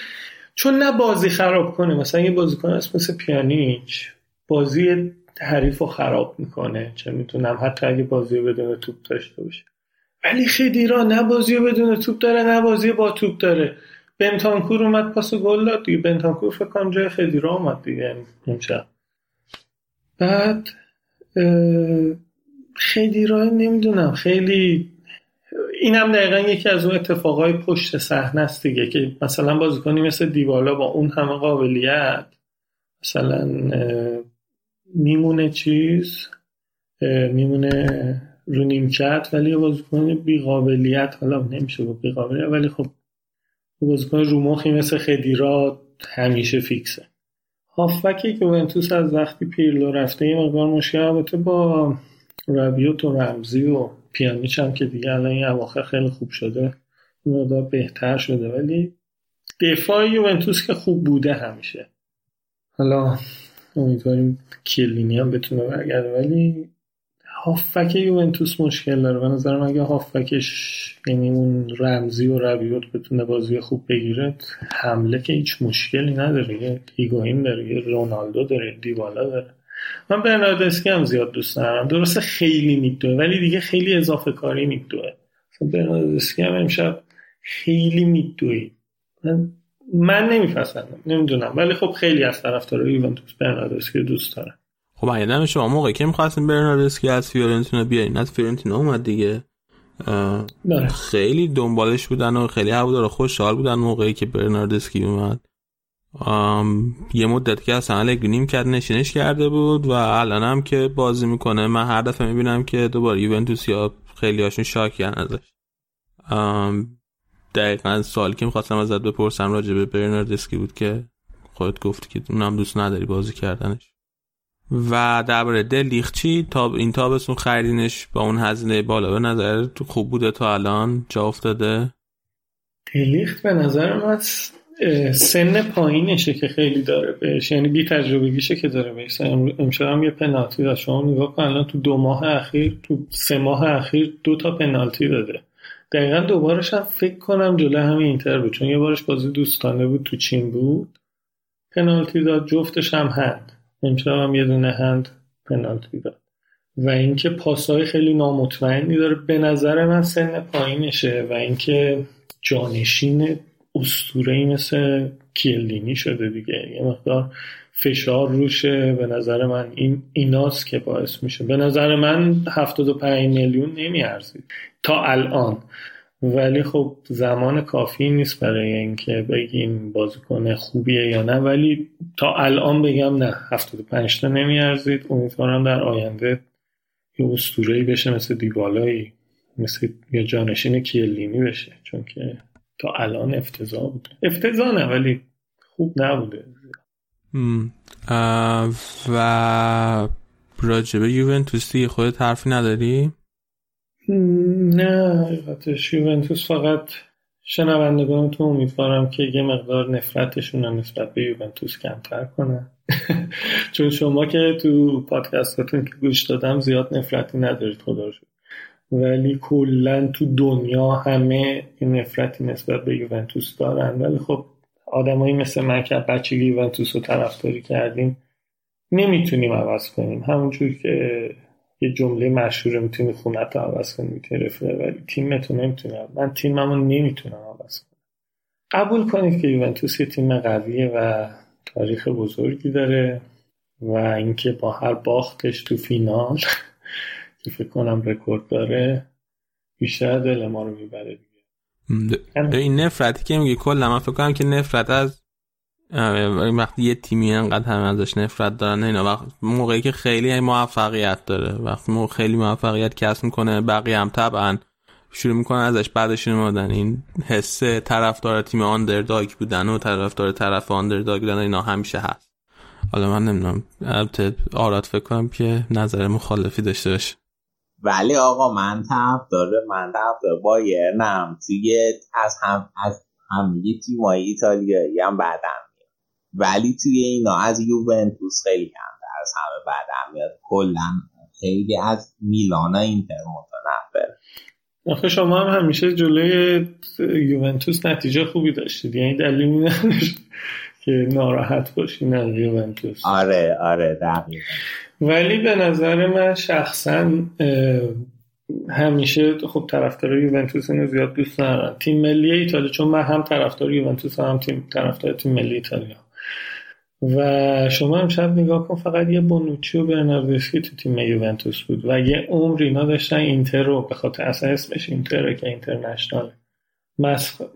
چون نه بازی خراب کنه مثلا یه بازیکن اسم مثل پیانیچ. بازی حریف رو خراب می‌کنه. چه می‌تونم حتی اگه بازی بدون توپ داشته باشه. ولی خدیرا نه بازی بدون توپ داره نه بازی با توپ داره. بنتانکور اومد پاس گل داد دیگه. بنتانکور فکر کنم جای خدیرا اومد دیگه. امشب بعد خدیرا نمی‌دونم. خیلی اینم دقیقا یکی از اون اتفاقای پشت صحنه است دیگه که مثلا بازیکنی مثل دیوالا با اون همه قابلیت مثلا میمونه چیز میمونه رو نیمکت ولی بازیکن بیقابلیت حالا نمیشه با بیقابلیت ولی خب بازیکن رومخی مثل خدیرا همیشه فیکسه. هافبک یوونتوس از وقتی پیرلو رفته یه مقدار مشکل البته با ربیوت و رمزی و پیانیچ هم که دیگه الان این اواخر خیلی خوب شده مقدار بهتر شده ولی دفاع یوونتوس که خوب بوده همیشه. حالا امیدواریم کلینی هم بتونه برگرده. ولی هافک یوونتوس مشکل داره. به نظرم اگه هافکش یعنی اون رمزی و ربیوت بتونه بازی خوب بگیره حمله که هیچ مشکلی نداره. یه هیگوین داره یه رونالدو داره دیوالا داره. من برناردسکی هم زیاد دوست دارم درسته خیلی میدوه ولی دیگه خیلی اضافه کاری میدوه. برناردسکی هم امشب خیلی میدوی. من, من نمیپسندم نمی‌دونم. ولی خب خیلی از طرفدارای یوونتوس برناردسکی دوست دارم خب اگه شما موقعی که می‌خواستیم برناردسکی از فیورنتینا بیارین؟ از فیورنتینا اومد دیگه. داره. خیلی دنبالش بودن و خیلی هوادارا خوشحال بودن موقعی که برناردسکی اومد. یه مدت که اصلا الگری کرد نشینش کرده بود و الان هم که بازی می‌کنه. من هر دفعه می‌بینم که دوباره یوونتوس یا خیلی هاشون شاکیان ازش. دقیقا سوالی که می‌خواستم ازت بپرسم راجع به برناردسکی بود که خودت گفتی که اونم دوست نداری بازی کردنش. و درباره دلیخچی تا این تابستون خریدینش با اون هزینه بالا. به نظر خوب بوده تا الان؟ جا افتاده؟ دلیخت به نظر من سن پایینشه که خیلی داره بهش. یعنی بی تجربگیشه که داره بهش. امشب هم یه پنالتی داشت شما نگاه کن الان تو دو ماه اخیر تو سه ماه اخیر دو تا پنالتی داده. دقیقا دوبارش هم فکر کنم جلو همین اینتر بود چون یه بارش بازی دوستانه بود تو چین بود. پنالتی داد جفتش هم هند. امشب هم یه دونه هند پنالتی داد. و اینکه پاسهای خیلی نامطمئنی داره به نظر من سن پایینشه و اینکه جانشین ای مثل کیلدینی شده دیگه. یه مقدار فشار روشه. به نظر من این ایناست که باعث میشه. به نظر من 75 میلیون نمیارزید. تا الان. ولی خب زمان کافی نیست برای اینکه بگیم بازیکن خوبیه یا نه. ولی تا الان بگم نه 75 تا نمیارزید. امیدوارم در آینده یه اسطوره‌ای بشه. مثل دیبالایی. مثل یه جانشین کیلینی بشه. چون که تا الان افتضاح بود. افتضاح نه ولی خوب نبوده. و راجبه یوونتوسی خودت حرفی نداری؟ نه حقیقتش یوونتوس فقط شنوندگان تو امیدوارم که یه مقدار نفرتشون رو نسبت به یوونتوس کمتر کنن چون شما که تو پادکستاتون که گوش دادم زیاد نفرتی ندارید خدا شد ولی کلا تو دنیا همه این نفرتی نسبت به یوونتوس دارن. ولی خب آدمایی مثل من که بچگی یوونتوس رو طرفداری کردیم نمی‌تونیم عوض کنیم. همونجور که یه جمله مشهوره می‌تونی خونت رو عوض کنی می‌تونی رفره ولی تیمتو نمی‌تونی من تیممو نمی‌تونم عوض کنم. قبول کنید که یوونتوس یه تیم قویه و تاریخ بزرگی داره و اینکه با هر باختش تو فینال که فکر کنم رکورد داره بیشتر دل ما رو می‌بره. دیگه این نفرتی که میگه کلا من فکر کنم که نفرت از وقتی یه تیمی انقدر همه ازش نفرت دارن اینا وقت موقعی که خیلی موفقیت داره. وقتی موقع خیلی موفقیت کسب می‌کنه بقیه هم طبعا شروع می‌کنن ازش بعدش نمادن این حس طرفدار تیم آندرداگ بودن و طرفدار طرف آندرداگ بودن اینا همیشه هست. حالا من نمی‌دونم البته آراد فکر کنم که نظر مخالفی داشته باشه. ولی آقا من طرفدار من طرفدار بایرنم توی از هم از همه تیمای ایتالیایی هم بعدم ولی توی اینا از یوونتوس خیلی کمتر از همه بعد میاد. کلا خیلی از میلان اینتر متنفر. آخه شما هم همیشه جلوی یوونتوس نتیجه خوبی داشتید. یعنی دلیل که ناراحت باشی نه یوونتوس. آره آره دقیقا. ولی به نظر من شخصا همیشه خب طرفدار یوونتوس اینو زیاد دوست ندارم تیم ملی ایتالیا چون من هم طرفدار یوونتوس هم تیم طرفدار تیم ملی ایتالیا. و شما امشب نگاه کن فقط یه بونوچی و برناردسکی تو تیم یوونتوس بود و یه عمر اینا داشتن اینتر رو به خاطر اصلا اسمش اینتره که اینترنشنال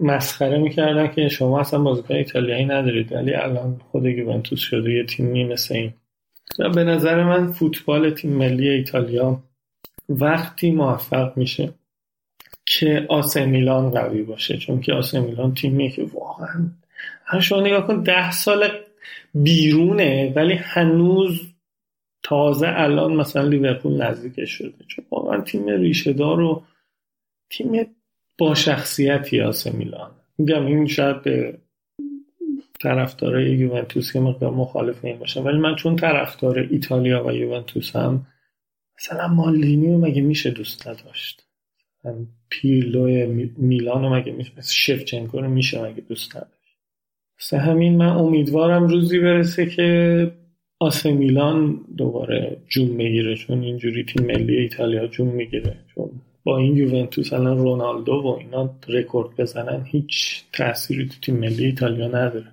مسخره می‌کردن که شما اصلا بازیکن ایتالیایی ندارید ولی الان خود یوونتوس شده یه تیمی مثل این. و به نظر من فوتبال تیم ملی ایتالیا وقتی موفق میشه که آسه میلان قوی باشه چون که آسه میلان تیمیه که واقعا شما نگاه کن ده سال بیرونه ولی هنوز تازه الان مثلا لیورپول نزدیکش شده. چون واقعا تیم ریشه دار و تیم با شخصیتی آسه میلان. میگم این شاید به طرفدارای یوونتوس که مقدار مخالف این باشم ولی من چون طرفدار ایتالیا و یوونتوس هم مثلا مالدینیو مگه میشه دوست نداشت؟ پیرلو میلانو مگه میشه شفچنکو رو میشه مگه دوست نداشت؟ مثل همین من امیدوارم روزی برسه که آسه میلان دوباره جون می‌گیره چون اینجوری تیم ملی ایتالیا جون می‌گیره. چون با این یوونتوس الان رونالدو و اینا رکورد بزنن هیچ تأثیری تو تیم ملی ایتالیا نداره.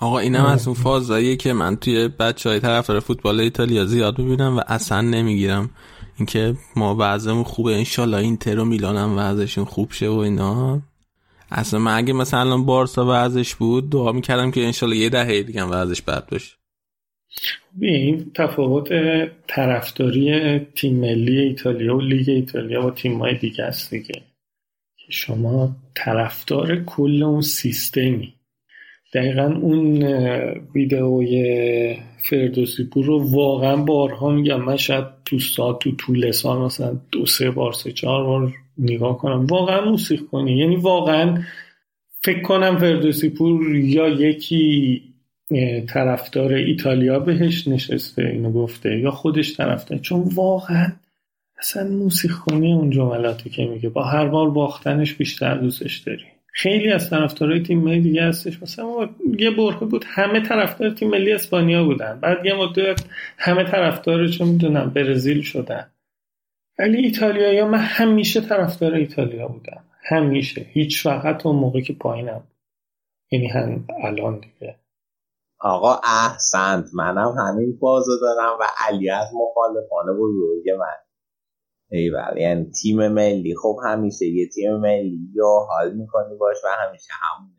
آقا اینم از اون فازاییه که من توی بچه های طرفدار فوتبال ایتالیا زیاد می‌بینم و اصلا نمی‌گیرم. اینکه ما وضعمون خوبه انشالله اینتر و میلان هم وضعشون خوب شه و اینا. اصلا من اگه مثلا بارسا وضعش بود دعا می‌کردم که انشالله یه دهه دیگه هم وضعش بد باشه. این تفاوت طرفداری تیم ملی ایتالیا و لیگ ایتالیا با تیم های دیگه است دیگه. شما طرفدار کل اون سیستمی. دقیقا اون ویدئوی فردوسی پور رو واقعا بارها میگم. من شاید تو سال تو طول سال مثلا دو سه بار سه چهار بار نگاه کنم. واقعا موسیقی کنی. یعنی واقعا فکر کنم فردوسی پور یا یکی طرفدار ایتالیا بهش نشسته اینو گفته یا خودش طرفدار. چون واقعا اصلا موسیقی کنی اون جملاتی که میگه. با هر بار باختنش بیشتر دوستش داری. خیلی از طرفدارای تیم ملی دیگه هستش. مثلا یه برهه بود همه طرفدار تیم ملی اسپانیا بودن. بعد یه مدت همه طرفدار چه می‌دونم برزیل شدن. ولی ایتالیا من همیشه طرفدار ایتالیا بودم. همیشه. هیچ وقت اون موقع که پایینم یعنی هم الان دیگه. آقا احسنت. منم همین بازو دارم و علی از مخالفان بزرگ من. ایول یعنی تیم ملی. خب همیشه یه تیم ملی یا حال می‌کنی باش و همیشه همون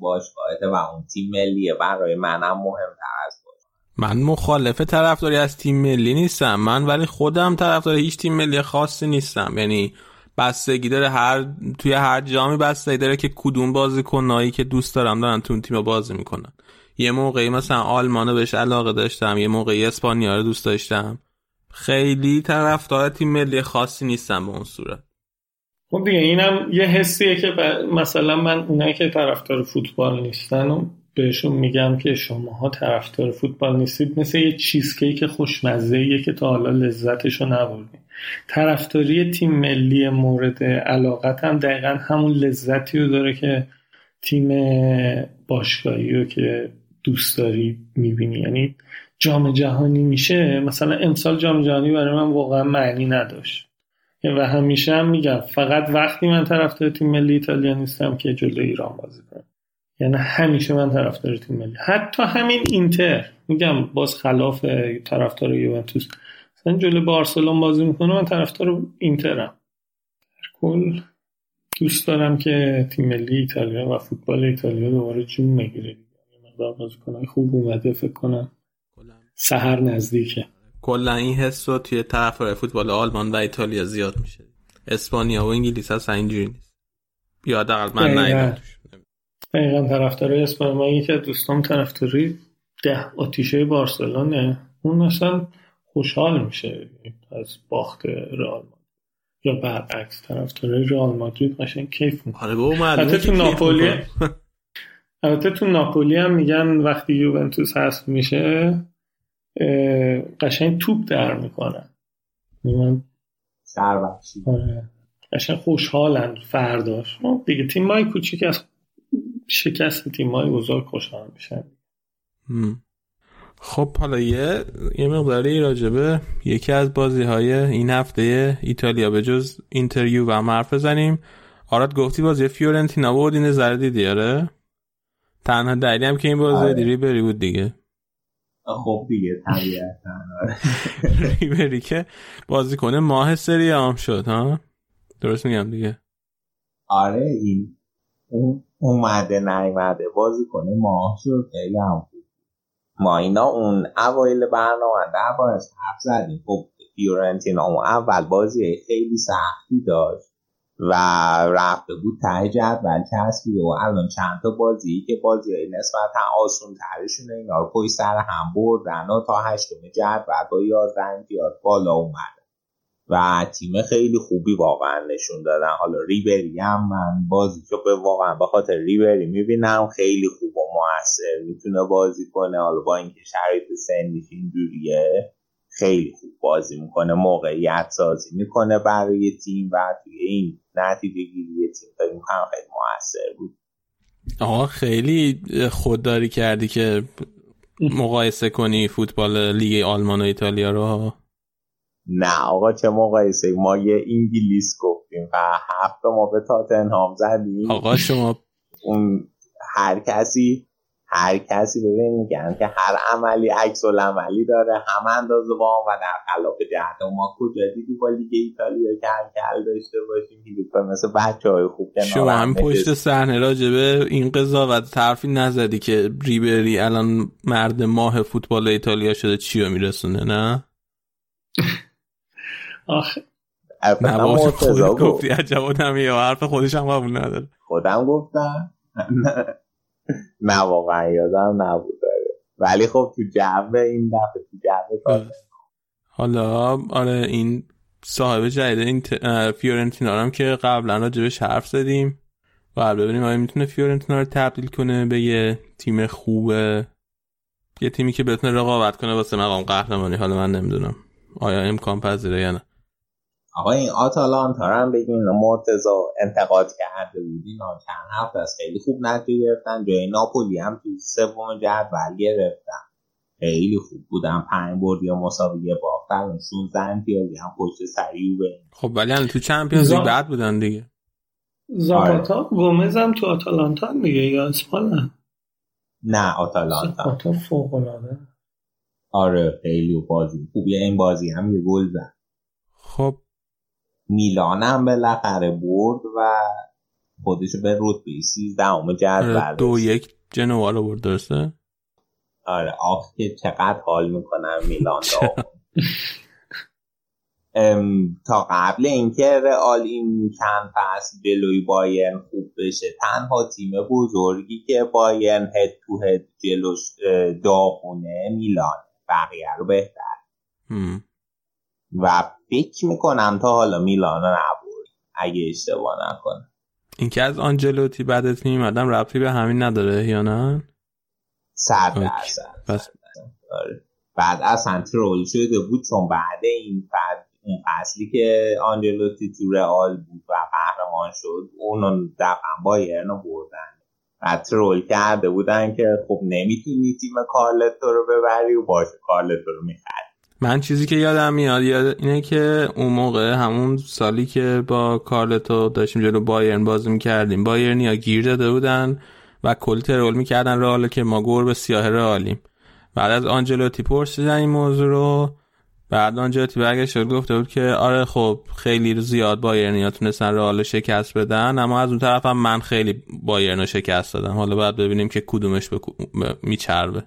باش و اون تیم ملیه. برای منم مهمتر از باش من مخالف طرفداری از تیم ملی نیستم. من ولی خودم طرفدار هیچ تیم ملی خاصی نیستم. یعنی بستگی داره هر توی هر جامی بستگی داره که کدوم بازیکنایی که دوست دارم دارن تو اون تیم بازی می‌کنن. یه موقعی مثلا آلمانو بهش علاقه داشتم یه موقعی اسپانیا رو دوست داشتم. خیلی طرفدار تیم ملی خاصی نیستم به اون صورت. خب دیگه اینم یه حسیه که مثلا من اونایی که طرفدار فوتبال نیستن و بهشون میگم که شماها طرفدار فوتبال نیستید مثل یه چیزکیک خوشمزه که تا حالا لذتشو نبردید طرفداری تیم ملی مورد علاقت هم دقیقا همون لذتی رو داره که تیم باشگاهی رو که دوست داری می‌بینی. یعنی جام جهانی میشه مثلا امسال جام جهانی برای من واقعا معنی نداشت. و همیشه هم میگم فقط وقتی من طرفدار تیم ملی ایتالیا نیستم که جلو ایران بازی کنم. یعنی همیشه من طرفدار تیم ملی. حتی همین اینتر میگم باز خلاف طرفدار یوونتوس. مثلا جلو بارسلون بازی می‌کنه من طرفدار اینترم. کل دوست دارم که تیم ملی ایتالیا و فوتبال ایتالیا دوباره جون بگیره. مقدار بازیکنای خوب اومده فکر کنم سهر نزدیکه. کلا این حس رو توی طرفدار فوتبال آلمان و ایتالیا زیاد میشه. اسپانیا و انگلیس اصلا اینجوری نیست. یا حداقل من ندیدم دقیقا طرفدارای اسپانیا من یکی از دوستام طرفداری ده آتیشه بارسلونه. اون مثلا خوشحال میشه از باخت رئال یا برعکس طرفدارای رئال مادرید قشنگ کیف می‌کنه آره تو ناپولی البته تو ناپولی هم میگن وقتی یوونتوس هست میشه قشنگ توپ در می‌کنن. من سربخشی آره. قشنگ خوشحالن فرداش. دیگه تیم های کوچیک از شکست تیم های بزرگ خوشحال میشن. خب حالا یه یه مقداری راجبه یکی از بازی های این هفته ایتالیا به جز اینتریو و هم حرف بزنیم. آراد گفتی بازی فیورنتینا بود این نظر دیدی آره؟ تنها دلیلی هم که این بازی آره. دیری بری بود دیگه. خب دیگه طبیعتا. ریبری که بازی کنه ماه سری هم شد ها؟ درست میگم دیگه. آره این اون اومده نیومده بازی کنه ماه شد خیلی هم خوب ما اینا اون اوایل برنامه دربارش حرف زدیم. خب فیورنتینا اون اول بازی خیلی سختی داشت. و رفته بود ته جدول چسبیده و الان چند تا بازی که بازی های نسبتا آسون ترشونه اینا رو پای سر هم بردن و تا هشتم جدول با یازده امتیاز بالا اومده و تیم خیلی خوبی واقعا نشون دادن. حالا ریبری هم من بازی که به واقعا به خاطر ریبری می‌بینم خیلی خوب و موثر می‌تونه بازی کنه. حالا با اینکه شرایط سنیش اینجوریه خیلی خوب بازی می‌کنه موقعیت سازی می‌کنه برای تیم و توی این نتیجه گیری تیم فکر می‌کنم خیلی موثر بود. آقا خیلی خودداری کردی که مقایسه کنی فوتبال لیگ آلمان و ایتالیا رو؟ نه آقا چه مقایسه ما یه انگلیس گفتیم و هفت ما به تاتنهام زدیم. آقا شما اون هر کسی هر کسی ببین میگن که هر عملی عکس عملی داره هم اندازه با و در خلاف جهت. ما کجا دیدی با لیگ ایتالیا که کل داشته باشیم که مثل بچه های خوب شما هم پشت صحنه راجبه این قضاوت طرفی نزدی که ریبری الان مرد ماه فوتبال ایتالیا شده چی رو میرسونه نه؟ آخه. نه خودت گفتی عجب یا حرف خودش هم قبول نداره. خودم گفتم. نه واقعا یادم نبود ولی خب تو جو این دفعه تو جو کار حالا آره این صاحب جدید این فیورنتینا هم که قبلا راجبش حرف زدیم. و ببینیم آیا می‌تونه فیورنتینا رو تبدیل کنه به یه تیم خوبه یه تیمی که بتونه رقابت کنه واسه مقام قهرمانی. حالا من نمی‌دونم. آیا امکان پذیره یا نه. آقا این آتالانتا هم بگین مرتزا انتقاد کرده بودی چند هفته از خیلی خوب نتیجه گرفتن. جای ناپولی هم تو سوم جدول گرفتن. خیلی خوب بودن. پنج برد یا مساوی باختن. 16 امتیازی هم پشت سریع به خب ولی الان تو چمپیونز لیگ بعد بودن دیگه. زاپاتا گومز هم تو آتالانتا دیگه یا اسپانا نه آتالانتا. زاپاتا فوق العاده آره خیلی بازی. خوبیه این بازی هم یه گل زد. خب میلان هم بالاخره برد و خودش به رتبه 13 همه جدول دو یک جنوا رو برد درسته؟ آره. آخ که چقدر حال می‌کنم میلان تا قبل اینکه رئال این چند فصل جلوی بایرن خوب بشه تنها تیم بزرگی که بایرن هد تو هد جلوش داغونه میلان بقیه رو بهتر. و فکر می‌کنم تا حالا میلان نبود اگه اشتباه نکنه اینکه از آنجلوتی بعدت میمدم ربطی به همین نداره یا نه؟ صد درصد پس... آره. بعد اصلا ترول شده بود چون بعد این بعد اون فصلی که آنجلوتی تو رئال بود و قهرمان شد اونو دفعا بایرن بردن. و ترول کرده بودن که خب نمی‌تونی تیم کارلتو رو ببری و باشه کارلتو رو می‌خری. من چیزی که یادم میاد یاد اینه که اون موقع همون سالی که با کارلتو داشتیم جلو بایرن بازی می‌کردیم بایرن یا گیر داده بودن و کل ترول می‌کردن رئال که ما گور به سیاه رئالیم. بعد از آنجلوتی پرسیدن این موضوع رو. بعد آنجلوتی برگشت گفته بود که آره خب خیلی زیاد بایرنیا تونستن رئال شکست بدن اما از اون طرف هم من خیلی بایرن شکست دادم. حالا باید ببینیم که کدومش به میچربه.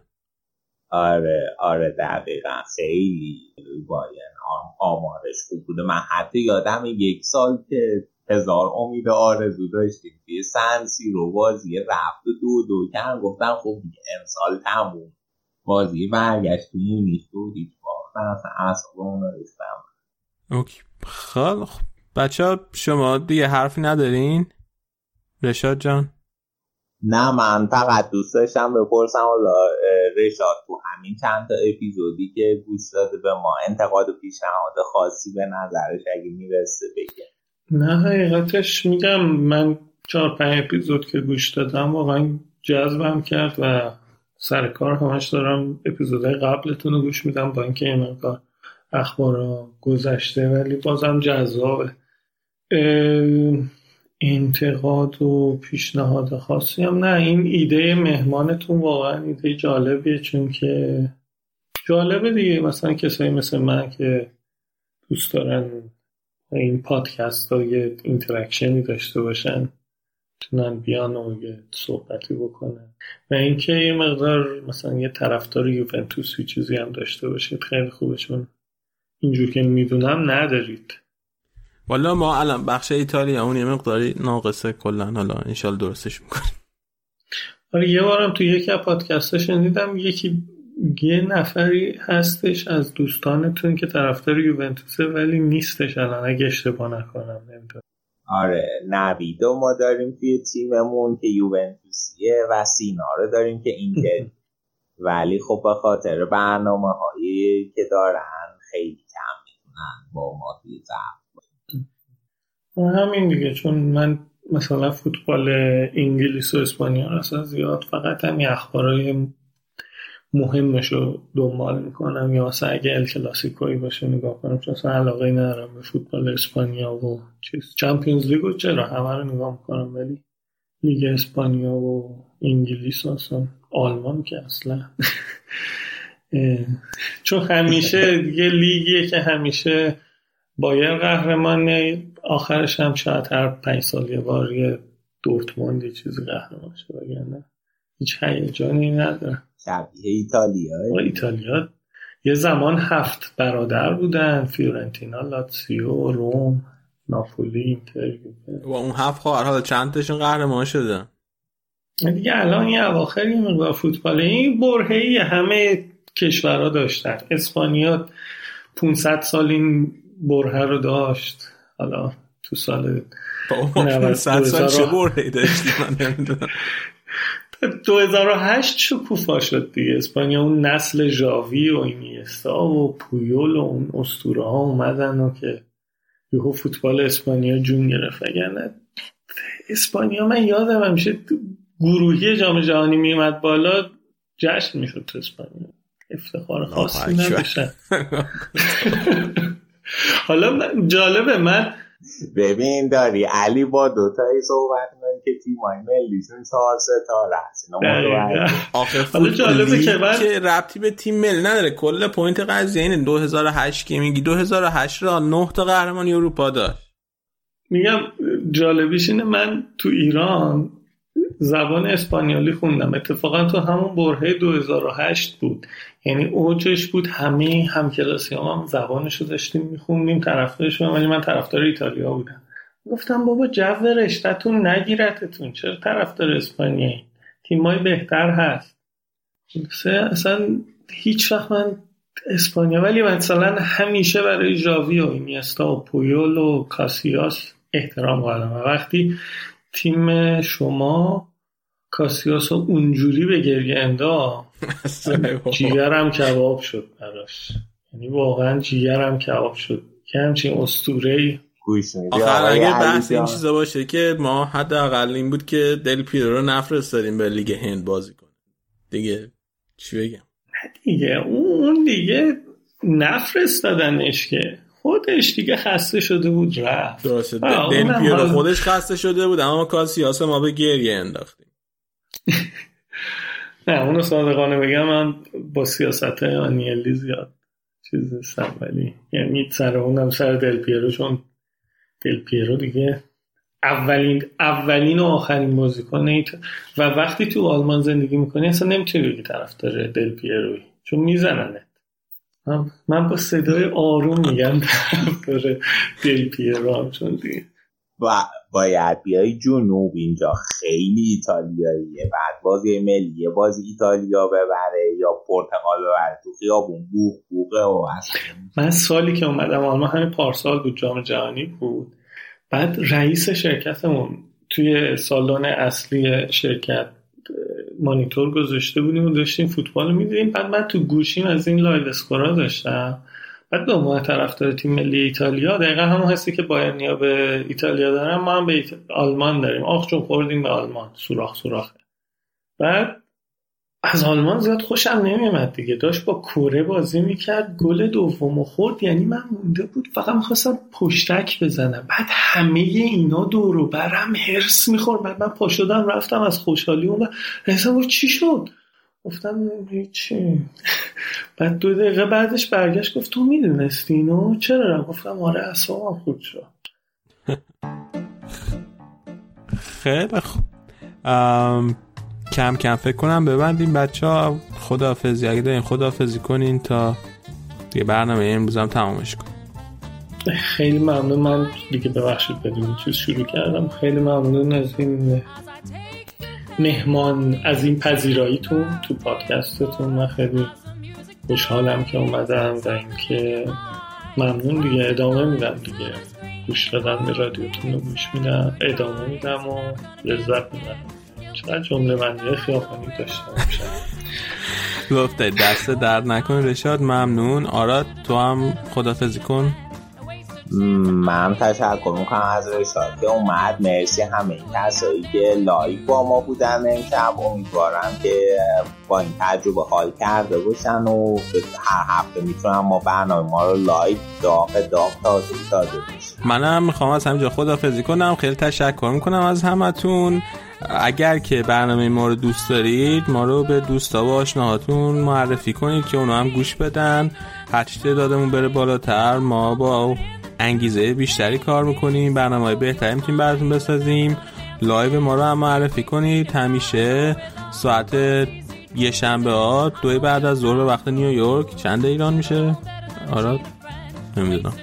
آره آره دقیقا. خیلی بایرن آمارش خوب بوده. من حتی یادم یک سال که هزار امید آرزو داشتیم توی سنسی رو بازی رفت و دو دو کرد. گفتن خب امسال تموم. بازی برگشت مونیخ دو هیچ باختن اصلا اصلا اوکی. خب بچه ها شما دیگه حرفی ندارین؟ رشاد جان؟ نه من فقط دوست داشتم بپرسم حالا رشاد تو همین چند تا اپیزودی که گوش داده به ما انتقاد و پیشنهاد خاصی به نظرش اگه می‌رسه بگه. نه حقیقتش میگم من چهار پنج اپیزود که گوش دادم واقعا جذبم کرد و سر کار همش دارم اپیزودهای قبلتون رو گوش میدم با اینکه این مقدار اخبار گذشته ولی بازم جذابه. انتقاد و پیشنهاد خاصی هم نه. این ایده مهمانتون واقعا ایده جالبیه چون که جالبه دیگه. مثلا کسایی مثل من که دوست دارن این پادکست ها یه interaction ی داشته باشن بتونن بیان و یه صحبتی بکنن. و اینکه یه مقدار مثلا یه طرفدار یوونتوس چیزی هم داشته باشید خیلی خوبه چون اینجور که می‌دونم ندارید. والا ما الان بخش ایتالیا اون یه مقداری ناقصه کلا. حالا انشال درستش می‌کنیم. آره یه بارم تو یکی از پادکست شنیدم یکی یه نفری هستش از دوستانتون که طرفدار یوونتوسه ولی نیستش الان اگه اشتباه نکنم نمی‌دونم. آره نویدو ما داریم توی تیممون که یوونتوسیه و سینا رو داریم که اینتر ولی خب به خاطر برنامه هایی که دارن خیلی کم می‌تونن با ما توی ضعف همین دیگه چون من مثلا فوتبال انگلیس و اسپانیا اصلا زیاد فقط همین اخبارای مهمش رو دنبال می‌کنم یا مثلا اگه ال کلاسیکوی باشه نگاه کنم چون اصلا علاقه ندارم به فوتبال اسپانیا و چیز. چمپیونز لیگ چرا؟ همه رو نگاه می‌کنم ولی لیگ اسپانیا و انگلیس اصلا آلمان که اصلا. چون همیشه دیگه لیگیه که همیشه بایر قهرمانه آخرش هم شاید هر پنج سال یه بار یه دورتموند چیزی قهرمان شه وگرنه هیچ هیجانی نداره. شبیه ایتالیا. ایتالیا یه زمان هفت برادر بودن فیورنتینا لاتسیو روم ناپولی اینتر. و اون هفت خواهر حالا چند تاشون قهرمان شده؟ دیگه الان یه اواخر یه مقدار فوتبال این برهه‌ای همه کشورها داشتن. اسپانیا 500 سال این بره رو داشت. حالا تو سال 500 سال چه داشتی؟ من نمی‌دونم. 2008 شکوفا شد دیگه. اسپانیا اون نسل ژاوی و اینیستا و پویول و اون اسطوره ها اومدن و که یهو فوتبال اسپانیا جون گرفت. اگر اسپانیا من یادم همیشه گروهی جام جهانی میومد بالا جشن می‌شد تو اسپانیا. افتخار خاصی نداشتن. حالا جالبه من ببین داری علی با دوتایی صحبت کنی که تیمای ملیشون چهار ستاره هست. آخه فوتبالی که, من... که ربطی به تیم ملی نداره. کل point قضیه اینه. 2008 که میگی 2008 را 9 تا قهرمانی اروپا داشت. میگم جالبیش اینه من تو ایران زبان اسپانیالی خوندم. اتفاقا تو همون برهه 2008 بود. یعنی اوجش بود همه همکلاسی هم, زبانش رو داشتیم میخوندیم طرفدارش ولی من طرفدار ایتالیا بودم. گفتم بابا جو رشتهتون نگیرتتون چرا طرفدار اسپانیایی؟ تیمای بهتر هست. اصلا هیچ وقت من اسپانیا ولی مثلا همیشه برای ژاوی و اینیستا و پویول و کاسیاس احترام قائلم. وقتی تیم شما کاسیاس اونجوری به گریه اندا جیگرم کباب شد براش. یعنی واقعا جیگرم کباب شد. که همچین اسطوره آخر اگه بحث این چیزا باشه که ما حداقل این بود که دل پیرو رو نفرستادیم به لیگ هند بازی کنه. دیگه چی بگم؟ نه دیگه اون دیگه نفرستادنش که. خودش دیگه خسته شده بود. رفت. درسته. دل پیرو خودش خسته شده بود اما کاسیاس ما به گریه انداختیم. نه اونو صادقانه بگم من با سیاست آنیلی زیاد چیز نیستم ولی یعنی سر اونم سر دل پیرو چون دل پیرو دیگه اولین اولین و آخرین بازیکن و وقتی تو آلمان زندگی می‌کنی اصلا نمی‌تونی بگی طرف داره دل پیروی چون میزننه من با صدای آروم میگم طرف داره دل پیرو چون دیگه و باید بیای جنوب اینجا. خیلی ایتالیاییه. بعد بازی ملی بازی ایتالیا ببره یا پرتغال ببره. تو خیابون بوق بوقه و من سالی که اومدم آلمان همین پارسال بود جام جهانی بود. بعد رئیس شرکتمون توی سالن اصلی شرکت مانیتور گذاشته بودیم و داشتیم فوتبال می‌دیدیم. بعد من تو گوشیم از این live score ا داشتم. بعد به عنوان طرفدار تیم ملی ایتالیا دقیقا همون هستی که بایرنیا به ایتالیا دارن ما هم به آلمان داریم. آخ چون خوردیم به آلمان. سوراخ سوراخه بعد از آلمان زیاد خوشم نمیمد دیگه. داشت با کره بازی می‌کرد گل دوم خورد. یعنی من مونده بود فقط می‌خواستم پشتک بزنم. بعد همه اینا دورو برم هرس می‌خورد. بعد من پا شدم رفتم از خوشحالی اون و چی شد؟ گفتم هیچی. بعد دو دقیقه بعدش برگشت گفت تو می‌دونستی اینو؟ چرا گفتم آره اصلا خود شد. خیلی خوب. کم کم فکر کنم ببندیم بچه ها خدافزی اگه دارین خدافزی کنین تا دیگه برنامه امروز هم تمامش کن خیلی ممنون. من دیگه ببخشید بدون چیز شروع کردم. خیلی ممنون از این مهمان از این پذیراییتون تو پادکستتون. من خیلی خوشحالم که اومدم و اینکه ممنون دیگه. ادامه میدم دیگه. گوش دادم به رادیوتون رو گوش میدم. ادامه میدم و لذت میدم چقدر جمله بندی خیابانی داشتم. گفته دست درد نکن رشاد ممنون. آراد تو هم خدافزی کن. من تشکر می‌کنم از رشاد که اومد. مرسی همه این کسایی که لایک با ما بودن امشب. امیدوارم که با این تجربه حال کرده باشن و هر هفته می‌تونم ما برنامه ما رو لایک داغ داغ تازه تازه منم می‌خوام از همینجا خدافزی کنم. خیلی تشکر می‌کنم از همتون. اگر که برنامه ما رو دوست دارید ما رو به دوستا و آشناهاتون معرفی کنید که اونا هم گوش بدن. هرچی تعدادمون بره بالاتر ما با انگیزه بیشتری کار می‌کنیم برنامه های بهتری می‌تونیم براتون بسازیم. live ما رو هم معرفی کنید. همیشه ساعت یه شنبه ها دوی بعد از ظهر وقت نیویورک. چند ایران میشه؟ آراد؟ نمی‌دونم.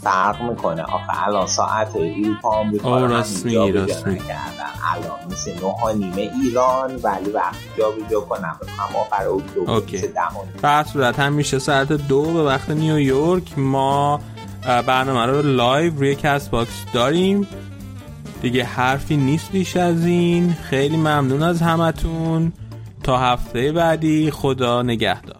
فرق می‌کنه. آخه الان ساعت اروپا هم بود راست میگی راست میگی. الان میشه نه نیمه ایران ولی وقتی جا بیجا کنم. هم آخر اکتبر okay. در صورت هم میشه ساعت دو به وقت نیویورک. ما برنامه رو live روی Castbox داریم. دیگه حرفی نیست بیش از این. خیلی ممنون از همتون. تا هفته بعدی خدا نگهدار.